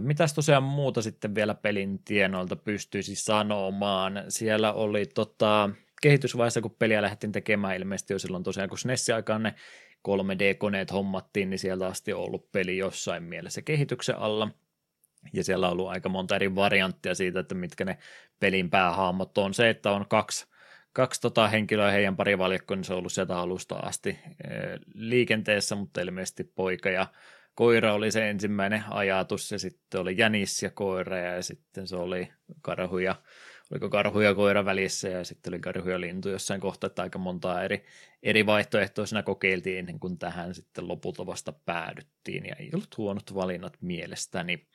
Mitäs tosiaan muuta sitten vielä pelin tienoilta pystyisi sanomaan? Siellä oli tota, kehitysvaiheessa, kun peliä lähdettiin tekemään ilmeisesti jo silloin tosiaan, kun SNES-aikaan ne 3D-koneet hommattiin, niin sieltä asti on ollut peli jossain mielessä kehityksen alla. Ja siellä on ollut aika monta eri varianttia siitä, että mitkä ne pelin päähahmot on. Se, että on kaksi kaksi tota henkilöä heidän pari valikko, niin se on ollut sieltä alusta asti eh, liikenteessä, mutta ilmeisesti poika ja koira oli se ensimmäinen ajatus, ja sitten oli jänis ja koira, ja sitten se oli karhu ja, oliko karhu ja koira välissä, ja sitten oli karhu ja lintu jossain kohtaa, että aika montaa eri, eri vaihtoehtoa siinä kokeiltiin ennen kuin tähän sitten lopulta vasta päädyttiin, ja ei ollut huonot valinnat mielestäni.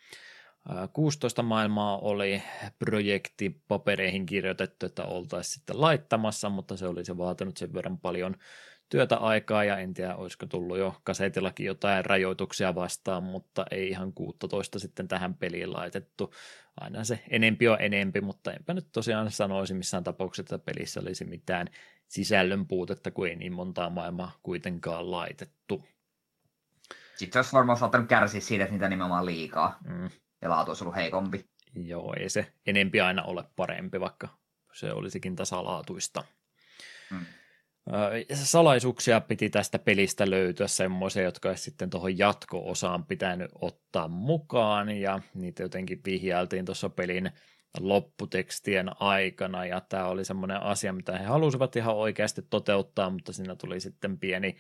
16 maailmaa oli projekti papereihin kirjoitettu, että oltaisiin sitten laittamassa, mutta se olisi vaatinut sen verran paljon työtä aikaa ja en tiedä, olisiko tullut jo kasetillakin jotain rajoituksia vastaan, mutta ei ihan 16 sitten tähän peliin laitettu. Aina se enempi on enempi, mutta enpä nyt tosiaan sanoisi missään tapauksessa, että pelissä olisi mitään sisällön puutetta, kun ei niin montaa maailmaa kuitenkaan laitettu. Sitten olisi varmaan saattanut kärsiä siitä, että niitä nimenomaan liikaa. Mm ja laatu olisi ollut heikompi. Joo, ei se enempi aina ole parempi, vaikka se olisikin tasalaatuista. Hmm. Salaisuuksia piti tästä pelistä löytyä semmoisia, jotka olisi sitten tuohon jatko-osaan pitänyt ottaa mukaan, ja niitä jotenkin vihjailtiin tuossa pelin lopputekstien aikana, ja tämä oli semmoinen asia, mitä he halusivat ihan oikeasti toteuttaa, mutta siinä tuli sitten pieni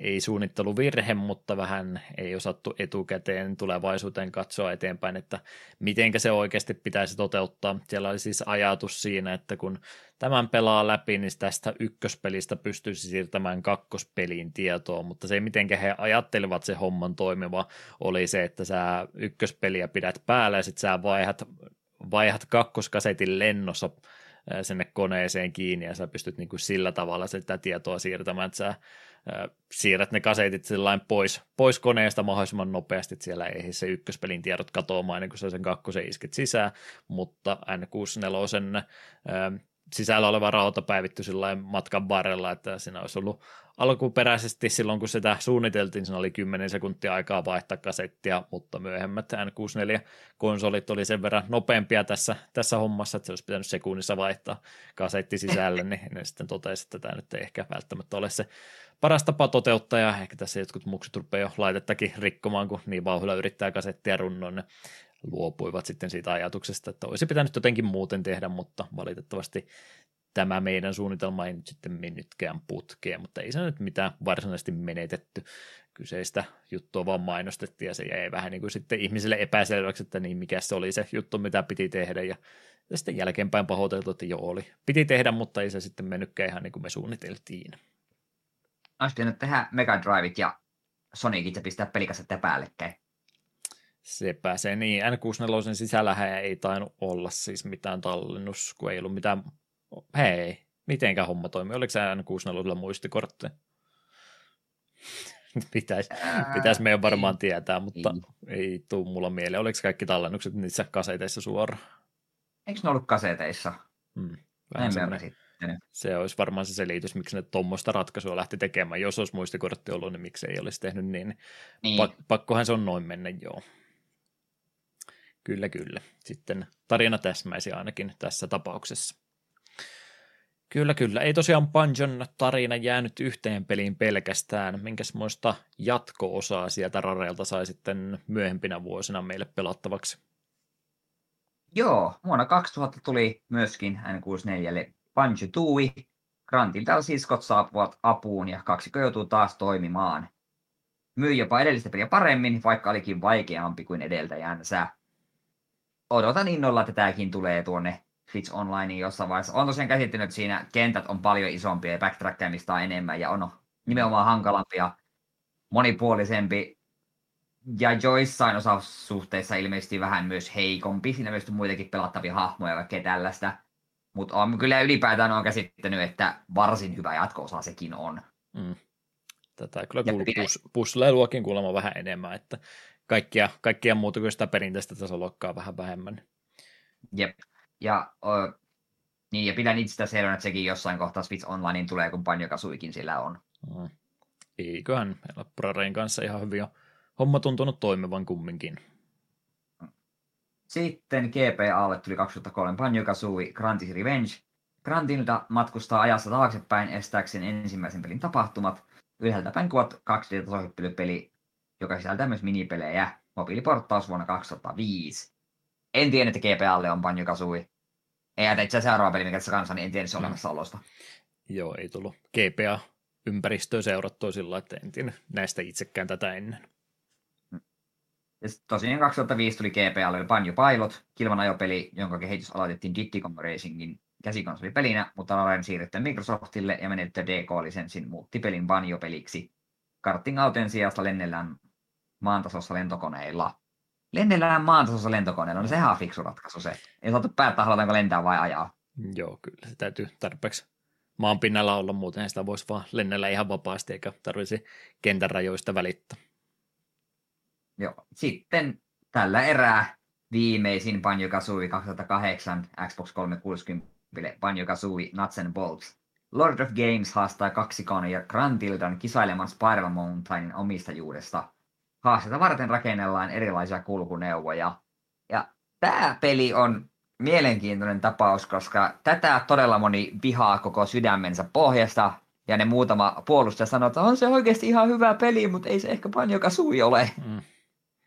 ei suunnitteluvirhe, mutta vähän ei osattu etukäteen tulevaisuuteen katsoa eteenpäin, että miten se oikeasti pitäisi toteuttaa. Siellä oli siis ajatus siinä, että kun tämän pelaa läpi, niin tästä ykköspelistä pystyisi siirtämään kakkospeliin tietoa, mutta se miten he ajattelivat se homman toimiva oli se, että sä ykköspeliä pidät päällä ja sitten sä vaihat, vaihat kakkoskasetin lennossa sinne koneeseen kiinni ja sä pystyt niin kuin sillä tavalla sitä tietoa siirtämään, että sä siirrät ne kasetit pois, pois koneesta mahdollisimman nopeasti, siellä ei se ykköspelin tiedot katoamaan ennen kuin sä sen kakkosen isket sisään, mutta N64 sisällä oleva rauta päivitty matkan varrella, että siinä olisi ollut alkuperäisesti silloin, kun sitä suunniteltiin, siinä oli 10 sekuntia aikaa vaihtaa kasettia, mutta myöhemmät N64-konsolit oli sen verran nopeampia tässä, tässä hommassa, että se olisi pitänyt sekunnissa vaihtaa kasetti sisälle, niin ne sitten totesi, että tämä nyt ei ehkä välttämättä ole se paras tapa toteuttaa, ja ehkä tässä jotkut muksit rupeaa jo laitettakin rikkomaan, kun niin vauhdilla yrittää kasettia runnoon, ne luopuivat sitten siitä ajatuksesta, että olisi pitänyt jotenkin muuten tehdä, mutta valitettavasti tämä meidän suunnitelma ei nyt sitten mennytkään putkeen, mutta ei se nyt mitään varsinaisesti menetetty. Kyseistä juttua vaan mainostettiin ja se jäi vähän niin kuin sitten ihmisille epäselväksi, että niin mikä se oli se juttu, mitä piti tehdä ja, ja sitten jälkeenpäin pahoiteltu, että joo oli. Piti tehdä, mutta ei se sitten mennytkään ihan niin kuin me suunniteltiin. Olisi pitänyt tehdä Mega Driveit ja Sonicit ja pistää pelikasetta päällekkäin. Se pääsee niin. N64 sisällähän ei tainnut olla siis mitään tallennus, kun ei ollut mitään... Hei, mitenkä homma toimii? Oliko se N64 muistikortti? Pitäisi pitäis meidän varmaan tietää, mutta ei, ei tuu mulla mieleen. Oliko kaikki tallennukset niissä kaseteissa suoraan? Eikö ne ollut kaseteissa? Hmm. En se olisi varmaan se selitys, miksi ne tuommoista ratkaisua lähti tekemään. Jos olisi muistikortti ollut, niin miksi ei olisi tehnyt niin. niin. Pak- pakkohan se on noin mennä, joo. Kyllä, kyllä. Sitten tarina täsmäisi ainakin tässä tapauksessa. Kyllä, kyllä. Ei tosiaan Banjon tarina jäänyt yhteen peliin pelkästään. Minkäs muista jatko-osaa sieltä Rarelta sai sitten myöhempinä vuosina meille pelattavaksi? Joo, vuonna 2000 tuli myöskin N64 Banjo Tui. Grantilta siskot saapuvat apuun ja kaksikko joutuu taas toimimaan. Myi jopa edellistä peliä paremmin, vaikka olikin vaikeampi kuin edeltäjänsä odotan innolla, että tämäkin tulee tuonne Switch Onlineen jossain vaiheessa. On tosiaan käsittänyt, että siinä kentät on paljon isompia ja backtrackkaamista on enemmän ja on nimenomaan hankalampi ja monipuolisempi. Ja joissain suhteissa ilmeisesti vähän myös heikompi. Siinä myös muitakin pelattavia hahmoja ja kaikkea tällaista. Mutta on kyllä ylipäätään on käsittänyt, että varsin hyvä jatko-osa sekin on. Mm. Tätä kyllä kuuluu pus, puslailuakin kuulemma vähän enemmän, että kaikkia, kaikkia muuta kuin sitä perinteistä tasoluokkaa vähän vähemmän. Jep. Ja, o, niin, ja pidän itse selvänä, että sekin jossain kohtaa Switch Onlinein tulee, kun Banjo Kazooikin sillä on. Mm. Eiköhän meillä kanssa ihan hyvin on homma tuntunut toimivan kumminkin. Sitten GPAlle tuli 2003 Banjo Kazooie Grantis Revenge. Grantilta matkustaa ajassa taaksepäin estääkseen ensimmäisen pelin tapahtumat. Yhdeltä päin kuvat 2D-tasohyppelypeli joka sisältää myös minipelejä. Mobiiliporttaus vuonna 2005. En tiedä, että GPAlle on Banjo Kazooie. Ei itse seuraava peli, mikä tässä kanssa, niin en tiedä se olemassaolosta. Joo, ei tullut GPA ympäristöä seurattua sillä että en tiedä näistä itsekään tätä ennen. Ja tosiaan 2005 tuli GPAlle Banjo Pilot, kilvan ajopeli, jonka kehitys aloitettiin Diddy Kong Racingin käsikonsolipelinä, mutta Raren siirryttiin Microsoftille ja menetti DK-lisenssin muutti pelin Banjo-peliksi. Karting-autojen sijasta lennellään maantasossa lentokoneilla. Lennellään maantasossa lentokoneilla, no sehän on fiksu ratkaisu se. Ei saatu päättää, halutaanko lentää vai ajaa. Joo, kyllä se täytyy tarpeeksi maan pinnalla olla, muuten sitä voisi vaan lennellä ihan vapaasti, eikä tarvitsisi kentän rajoista välittää. Joo, sitten tällä erää viimeisin Banjo Kazooie 2008 Xbox 360 Banjo Kazooie Nuts and Bolts. Lord of Games haastaa kaksikon ja Grantildan kisailemaan Spiral Mountainin omistajuudesta. Haastetta varten rakennellaan erilaisia kulkuneuvoja. Ja tämä peli on mielenkiintoinen tapaus, koska tätä todella moni vihaa koko sydämensä pohjasta. Ja ne muutama puolustaja sanoo, että on se oikeasti ihan hyvä peli, mutta ei se ehkä paljon sui ole. Mm.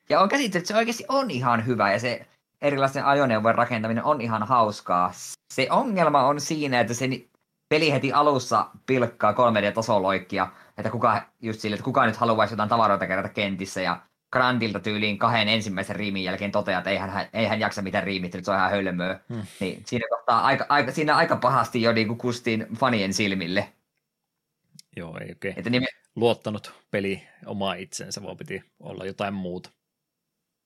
Ja on käsitetty, että se oikeasti on ihan hyvä ja se erilaisten ajoneuvojen rakentaminen on ihan hauskaa. Se ongelma on siinä, että se peli heti alussa pilkkaa 3D-tasoloikkia, että kuka, just sille, että kuka nyt haluaisi jotain tavaroita kerätä kentissä ja Grantilta tyyliin kahden ensimmäisen riimin jälkeen toteaa, että ei hän, ei hän jaksa mitään riimit, että se on ihan hölmöä. Hmm. Niin siinä kohtaa aika, aika, siinä aika pahasti jo niin kustiin fanien silmille. Joo, ei oikein että nime... luottanut peli omaa itsensä, vaan piti olla jotain muuta.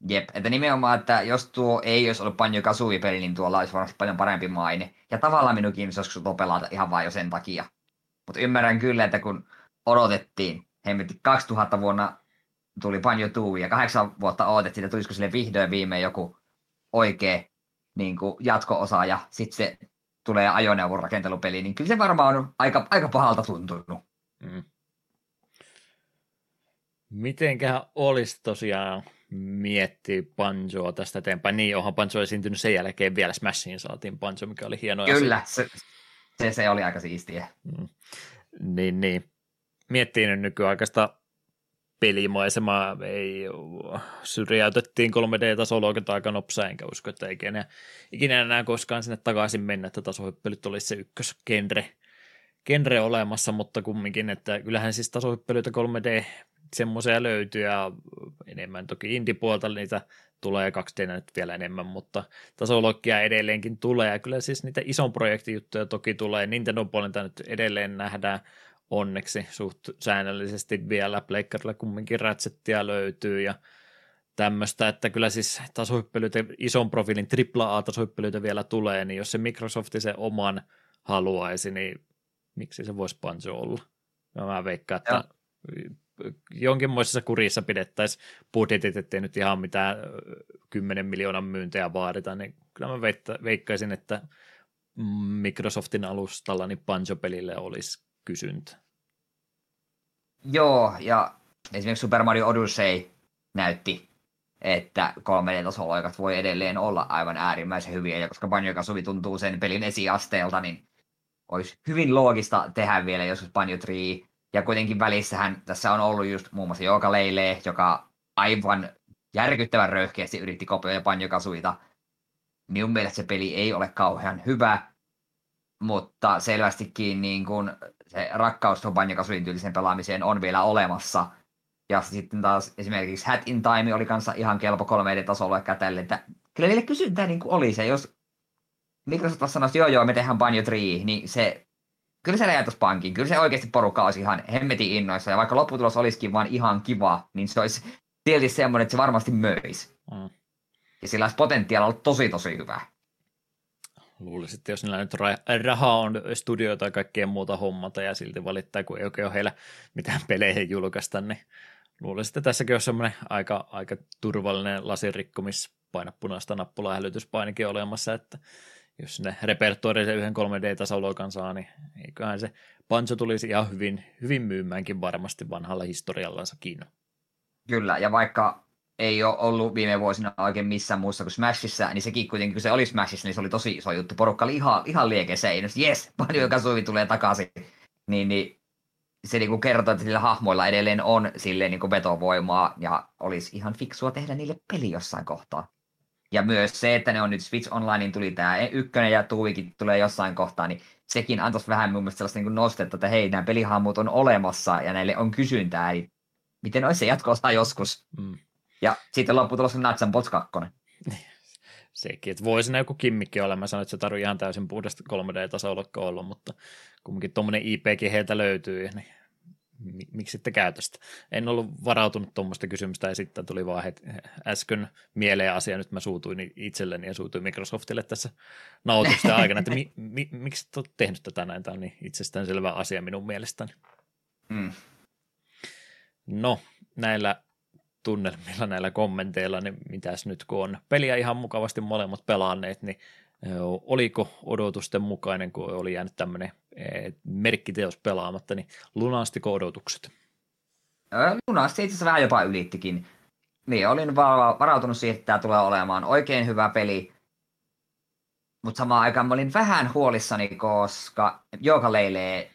Jep, että nimenomaan, että jos tuo ei olisi ollut Banjo Kazooie-peli, niin tuolla olisi varmasti paljon parempi maine. Ja tavallaan minun kiinnostaisi tuo pelata ihan vain jo sen takia. Mutta ymmärrän kyllä, että kun odotettiin, hemmetti 2000 vuonna tuli Banjo Tooie ja kahdeksan vuotta odotettiin, että tulisiko sille vihdoin viimein joku oikea niin kuin jatko-osa ja sitten se tulee ajoneuvon rakentelupeli, niin kyllä se varmaan on aika, aika pahalta tuntunut. Mm. Mitenköhän olisi tosiaan miettii Banjoa tästä eteenpäin. Niin, onhan Banjo esiintynyt sen jälkeen vielä Smashiin saatiin Banjo, mikä oli hieno Kyllä, se, se, se, oli aika siistiä. Mm. Niin, niin. Miettii nyt nykyaikaista pelimaisema ei syrjäytettiin 3D-tasoloikat aika nopsaa, enkä usko, että ikinä, ikinä enää koskaan sinne takaisin mennä, että tasohyppelyt olisi se ykkösgenre genre olemassa, mutta kumminkin, että kyllähän siis tasohyppelyitä 3D semmoisia löytyy ja enemmän toki indie-puolta niitä tulee 2D nyt vielä enemmän, mutta tasoloikkia edelleenkin tulee. Ja kyllä siis niitä ison projektijuttuja toki tulee. Nintendo puolelta nyt edelleen nähdään onneksi suht säännöllisesti vielä. Pleikkarilla kumminkin Ratchettia löytyy ja tämmöistä, että kyllä siis tasohyppelyitä, ison profiilin AAA-tasohyppelyitä vielä tulee, niin jos se Microsofti se oman haluaisi, niin miksi se voisi Banjo olla? Ja mä veikkaan, että ja. jonkinmoisessa kurissa pidettäisiin budjetit, ettei nyt ihan mitään 10 miljoonan myyntejä vaadita, niin kyllä mä veikkaisin, että Microsoftin alustalla niin Banjo-pelille olisi kysyntä. Joo, ja esimerkiksi Super Mario Odyssey näytti, että 3D-tasoloikat voi edelleen olla aivan äärimmäisen hyviä, ja koska Banjo Kazooie tuntuu sen pelin esiasteelta, niin olisi hyvin loogista tehdä vielä joskus Banjo Tree. Ja kuitenkin välissähän tässä on ollut just muun muassa Joka Leile, joka aivan järkyttävän röyhkeästi yritti kopioida Banjo Kazooita. Minun mielestä se peli ei ole kauhean hyvä, mutta selvästikin niin kun se rakkaus Banjo tyylisen pelaamiseen on vielä olemassa. Ja sitten taas esimerkiksi Hat in Time oli kanssa ihan kelpo 3D-tasolla kätelle, että kyllä niille kysyntää niin oli se, jos Microsoft sanoisi, joo joo, me tehdään Banjo 3, niin se, kyllä se räjäytäisi pankin. Kyllä se oikeasti porukka olisi ihan hemmetin innoissa. Ja vaikka lopputulos olisikin vaan ihan kiva, niin se olisi silti semmoinen, että se varmasti möisi. Mm. Ja sillä olisi potentiaalia olla tosi tosi hyvä. Luulisin, että jos niillä nyt rahaa on studioita ja kaikkea muuta hommata ja silti valittaa, kun ei oikein ole heillä mitään pelejä julkaista, niin luulisin, että tässäkin on semmoinen aika, aika turvallinen lasirikkomis paina punaista nappulaa hälytyspainikin olemassa, että jos sinne repertuaarille yhden 3D-tasoloikan saa, niin eiköhän se Pancho tulisi ihan hyvin, hyvin myymäänkin varmasti vanhalla historiallansakin. Kyllä, ja vaikka ei ole ollut viime vuosina oikein missään muussa kuin Smashissa, niin sekin kuitenkin, kun se oli Smashissa, niin se oli tosi iso juttu. Porukka oli ihan, ihan liekeissä, ei jes, Banjo Kazooie tulee takaisin. Niin, niin se niin kertoo, että sillä hahmoilla edelleen on silleen niin vetovoimaa ja olisi ihan fiksua tehdä niille peli jossain kohtaa. Ja myös se, että ne on nyt Switch Online, niin tuli tämä ykkönen ja tuuikin tulee jossain kohtaa, niin sekin antaisi vähän mun mielestä sellaista niin nostetta, että hei, nämä pelihahmot on olemassa ja näille on kysyntää, niin miten olisi se jatko joskus? Mm. Ja sitten lopputulos on Nuts Bots 2. Sekin, että voisi joku kimmikki olla. Mä sanoin, että se tarvii ihan täysin puhdasta 3D-tasolla olla, mutta kumminkin tuommoinen IPkin heiltä löytyy, niin miksi sitten käytöstä? En ollut varautunut tuommoista kysymystä ja sitten tuli vaan heti äsken mieleen asia, nyt mä suutuin itselleni ja suutuin Microsoftille tässä nautusten aikana, että mi, mi, miksi et ole tehnyt tätä näin, tämä on niin itsestäänselvä asia minun mielestäni. Mm. No, näillä tunnelmilla, näillä kommenteilla, niin mitäs nyt kun on peliä ihan mukavasti molemmat pelanneet, niin oliko odotusten mukainen, kun oli jäänyt tämmöinen merkkiteos pelaamatta, niin lunastiko odotukset? Lunasti itse asiassa vähän jopa ylittikin. Niin, olin varautunut siihen, että tämä tulee olemaan oikein hyvä peli, mutta samaan aikaan mä olin vähän huolissani, koska Joka Leilee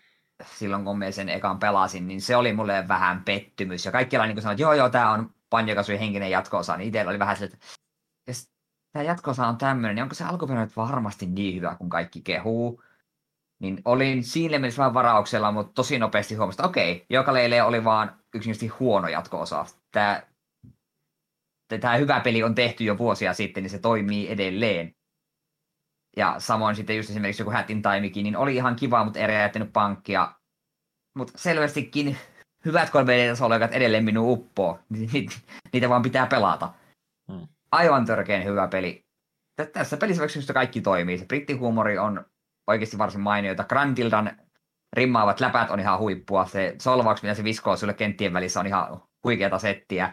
silloin kun me sen ekan pelasin, niin se oli mulle vähän pettymys. Ja kaikki niin sanoivat, että joo joo, tämä on Banjo henkinen jatkoosa, niin itsellä oli vähän se, että tämä jatkoosa on tämmöinen, niin onko se alkuperäinen varmasti niin hyvä, kun kaikki kehuu. Niin olin siinä mielessä vähän varauksella, mutta tosi nopeasti huomasin, että okei, joka leile oli vaan yksinkertaisesti huono jatkoosa. Tämä, tämä hyvä peli on tehty jo vuosia sitten, niin se toimii edelleen. Ja samoin sitten just esimerkiksi joku Hatin Timekin, niin oli ihan kiva, mutta ei räjähtänyt pankkia. Mutta selvästikin hyvät 3 d edelleen minun uppoo. Niitä vaan pitää pelata. Hmm. Aivan törkeen hyvä peli. Tässä pelissä kaikki toimii. Se brittihuumori on oikeasti varsin mainioita. Grandildan rimmaavat läpät on ihan huippua. Se solvaus, mitä se viskoo sulle kenttien välissä, on ihan huikeata settiä.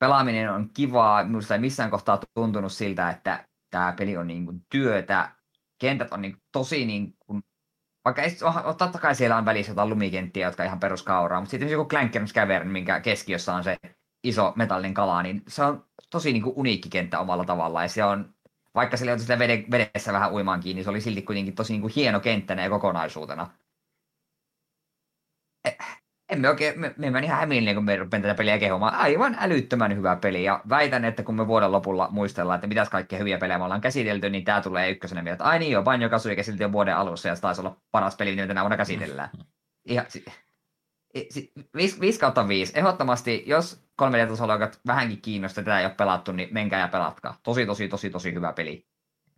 Pelaaminen on kivaa. Minusta ei missään kohtaa tuntunut siltä, että tämä peli on niin kuin työtä. Kentät on niin tosi niin kuin vaikka ei, totta kai siellä on välissä jotain lumikenttiä, jotka ihan peruskauraa, mutta sitten joku Clanker's Cavern, minkä keskiössä on se iso metallin kala, niin se on tosi niin kuin uniikki kenttä omalla tavallaan. Ja se on, vaikka on sitä vedessä vähän uimaan kiinni, se oli silti kuitenkin tosi niin kuin hieno kenttänä ja kokonaisuutena. Eh, emme oikein, me, me ihan hämillinen, kun me rupean tätä peliä kehumaan. Aivan älyttömän hyvä peli. Ja väitän, että kun me vuoden lopulla muistellaan, että mitäs kaikkia hyviä pelejä me ollaan käsitelty, niin tämä tulee ykkösenä vielä. Että ai niin joo, Banjo Kazooie käsiteltiin jo vuoden alussa ja se taisi olla paras peli, mitä tänä vuonna käsitellään. Ihan, si, si, 5, 5 kautta 5. Ehdottomasti, jos 3 d vähänkin kiinnostaa, tätä ei ole pelattu, niin menkää ja pelatkaa. Tosi, tosi, tosi, tosi hyvä peli.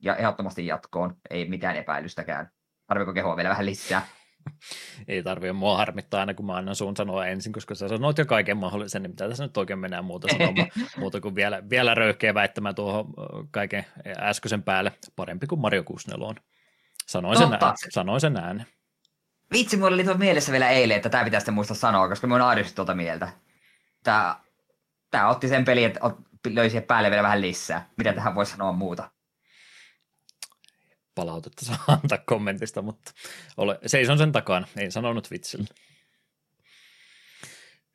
Ja ehdottomasti jatkoon. Ei mitään epäilystäkään. Tarviko kehua vielä vähän lisää? ei tarvitse mua harmittaa aina, kun mä annan sun sanoa ensin, koska sä sanoit jo kaiken mahdollisen, niin mitä tässä nyt oikein mennään muuta sanomaan, muuta kuin vielä, vielä röyhkeä väittämään tuohon kaiken äskeisen päälle, parempi kuin Mario 64 Sanoin sen, ään, sanoin sen äänen. Vitsi, mulla oli mielessä vielä eilen, että tämä pitäisi muistaa sanoa, koska mä oon aidosti tuota mieltä. Tämä, tämä otti sen peli, että löi siihen päälle vielä vähän lisää. Mitä tähän voi sanoa muuta? Palautetta saa antaa kommentista, mutta ole, seison sen takana, ei sanonut vitsillä.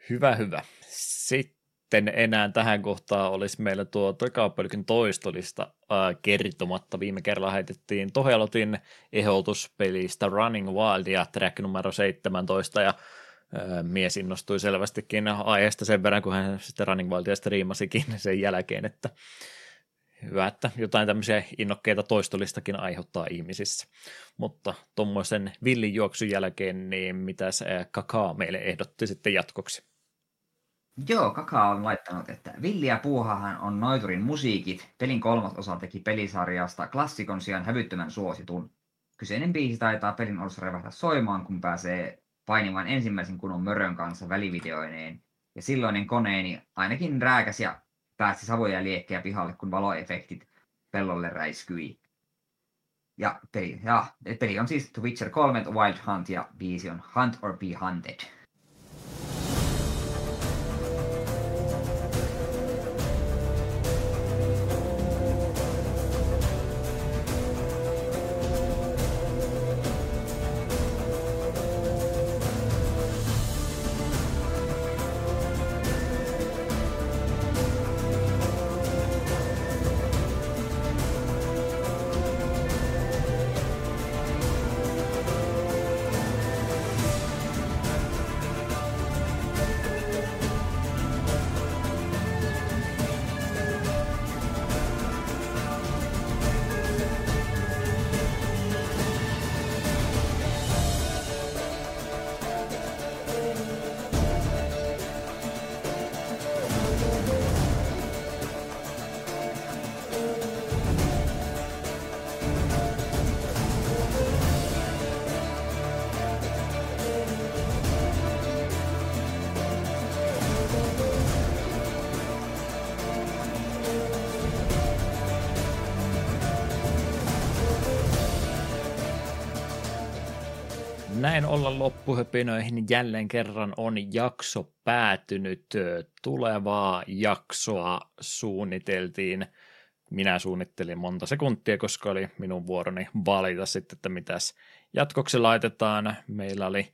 Hyvä, hyvä. Sitten enää tähän kohtaan olisi meillä tuo takapölkyn toistolista äh, kertomatta. Viime kerralla heitettiin Tohelotin ehdotuspelistä Running Wild ja track numero 17 ja mies innostui selvästikin aiheesta sen verran, kun hän sitten Running Wildia striimasikin sen jälkeen, että hyvä, että jotain tämmöisiä innokkeita toistolistakin aiheuttaa ihmisissä. Mutta tuommoisen villin juoksun jälkeen, niin mitäs Kakaa meille ehdotti sitten jatkoksi? Joo, Kakaa on laittanut, että Villi ja Puuhahan on Noiturin musiikit. Pelin kolmas osa teki pelisarjasta klassikon sijaan hävyttömän suositun. Kyseinen biisi taitaa pelin alussa revähtää soimaan, kun pääsee painimaan ensimmäisen kunnon mörön kanssa välivideoineen. Ja silloinen koneeni ainakin rääkäs ja pääsi savuja liekkejä pihalle, kun valoefektit pellolle räiskyi. Ja peli, ja peli on siis The Witcher 3, Wild Hunt ja biisi on Hunt or Be Hunted. Näin olla loppuhöpinöihin jälleen kerran on jakso päätynyt. Tulevaa jaksoa suunniteltiin. Minä suunnittelin monta sekuntia, koska oli minun vuoroni valita sitten, että mitäs jatkoksi laitetaan. Meillä oli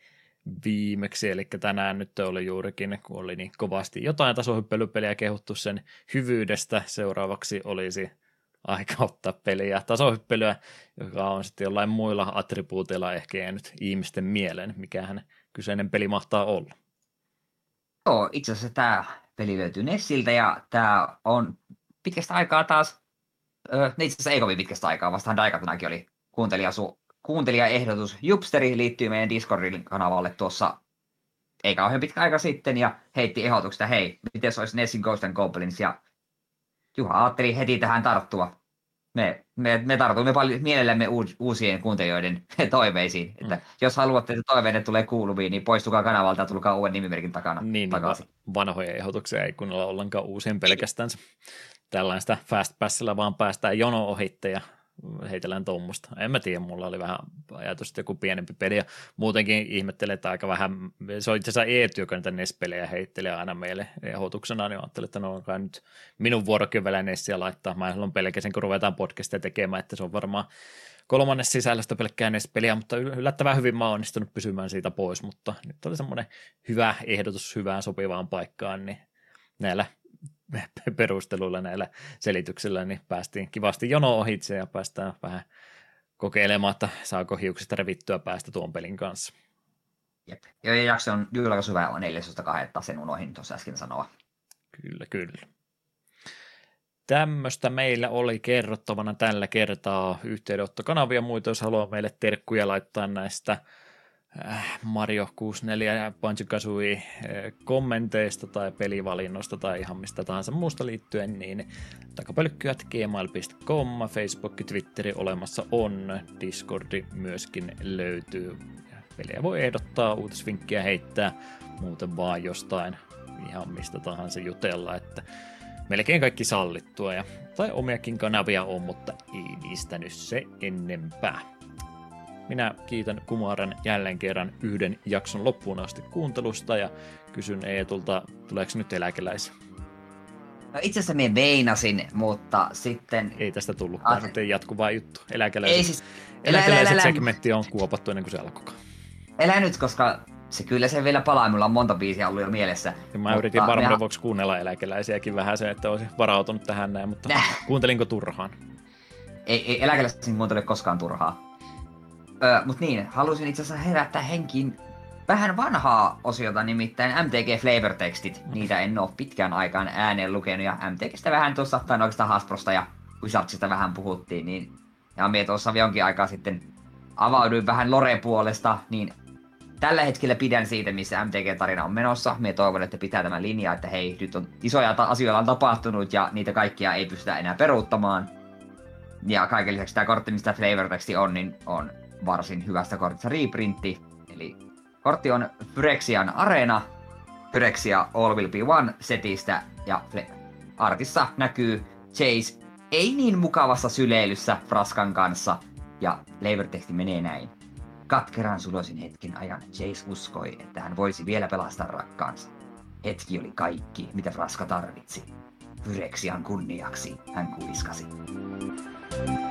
viimeksi, eli tänään nyt oli juurikin, kun oli niin kovasti jotain tasohyppelypeliä kehuttu sen hyvyydestä. Seuraavaksi olisi aika ottaa peliä tasohyppelyä, joka on sitten jollain muilla attribuuteilla ehkä jäänyt ihmisten mieleen, mikähän kyseinen peli mahtaa olla. Joo, itse asiassa tämä peli löytyy Nessiltä ja tämä on pitkästä aikaa taas, öö, itse asiassa ei kovin pitkästä aikaa, vastahan Daikatunakin oli kuuntelijasu, kuuntelijaehdotus. Jupsteri liittyy meidän Discordin kanavalle tuossa ei kauhean pitkä aika sitten ja heitti ehdotuksesta, hei, miten se olisi Nessin Ghost and Goblins ja Juha ajatteli heti tähän tarttua. Me, me, me tartumme paljon mielellämme uusien kuuntelijoiden toiveisiin. Että mm. Jos haluatte, että toiveenne tulee kuuluviin, niin poistukaa kanavalta ja tulkaa uuden nimimerkin takana. Niin, niin takaisin. vanhoja ehdotuksia ei kuunnella ollenkaan uusien pelkästään. Tällaista fast passilla vaan päästään jono ohitte ja heitellään tuommoista. En mä tiedä, mulla oli vähän ajatus, että joku pienempi peli ja muutenkin ihmettelee, että aika vähän, se on itse asiassa joka niitä NES-pelejä heittelee aina meille ehdotuksena, niin ajattelin, että no on nyt minun vuorokin vielä laittaa. Mä en pelkäsin, kun ruvetaan podcastia tekemään, että se on varmaan kolmannes sisällöstä pelkkää NES-peliä, mutta yllättävän hyvin mä oon onnistunut pysymään siitä pois, mutta nyt oli semmoinen hyvä ehdotus hyvään sopivaan paikkaan, niin näillä perusteluilla näillä selityksillä, niin päästiin kivasti jono ohitse ja päästään vähän kokeilemaan, että saako hiuksista revittyä päästä tuon pelin kanssa. Jep. Ja jakso on julkaisuväärä on 14.2. Sen unohin tuossa äsken sanoa. Kyllä, kyllä. Tämmöistä meillä oli kerrottavana tällä kertaa yhteydenottokanavia muita, jos haluaa meille terkkuja laittaa näistä Mario 64 ja Banjo Kazooie äh, kommenteista tai pelivalinnoista tai ihan mistä tahansa muusta liittyen, niin takapölkkyät gmail.com, Facebook, Twitteri olemassa on, Discordi myöskin löytyy. Pelejä voi ehdottaa, uutisvinkkiä heittää, muuten vaan jostain ihan mistä tahansa jutella, että melkein kaikki sallittua. Ja, tai omiakin kanavia on, mutta ei niistä nyt se enempää. Minä kiitän Kumaran jälleen kerran yhden jakson loppuun asti kuuntelusta ja kysyn Eetulta, tuleeko nyt eläkeläisiä? No itse asiassa minä veinasin, mutta sitten... Ei tästä tullutkaan, ah, sitten jatkuvaa juttu. Eläkeläiset, Ei siis... eläkeläiset elä, elä, segmentti on kuopattu ennen kuin se alkoi. Elä nyt, koska se kyllä se vielä palaa, mulla on monta biisiä ollut jo mielessä. Ja mä yritin varmaan vuoksi kuunnella eläkeläisiäkin vähän se, että olisin varautunut tähän näin, mutta Näh. kuuntelinko turhaan? Ei, ei eläkeläiset kuuntele koskaan turhaa. Öö, mut niin, halusin itse asiassa herättää henkiin vähän vanhaa osiota, nimittäin MTG Flavor Textit. Niitä en ole pitkään aikaan ääneen lukenut, ja MTGstä vähän tuossa, tai oikeastaan Hasbrosta ja Wizardsista vähän puhuttiin, niin ja minä tuossa jonkin aikaa sitten avauduin vähän Lore puolesta, niin tällä hetkellä pidän siitä, missä MTG-tarina on menossa. Me toivon, että pitää tämä linja, että hei, nyt on isoja ta- asioita on tapahtunut ja niitä kaikkia ei pystytä enää peruuttamaan. Ja kaiken lisäksi tämä kortti, mistä flavor texti on, niin on varsin hyvästä kortista reprintti. Eli kortti on Phyrexian Arena, Phyrexia All Will Be One setistä ja artissa näkyy Chase ei niin mukavassa syleilyssä Fraskan kanssa ja flavor teksti menee näin. Katkeran sulosin hetken ajan Jace uskoi, että hän voisi vielä pelastaa rakkaansa. Hetki oli kaikki, mitä Fraska tarvitsi. Fyreksian kunniaksi hän kuiskasi. thank you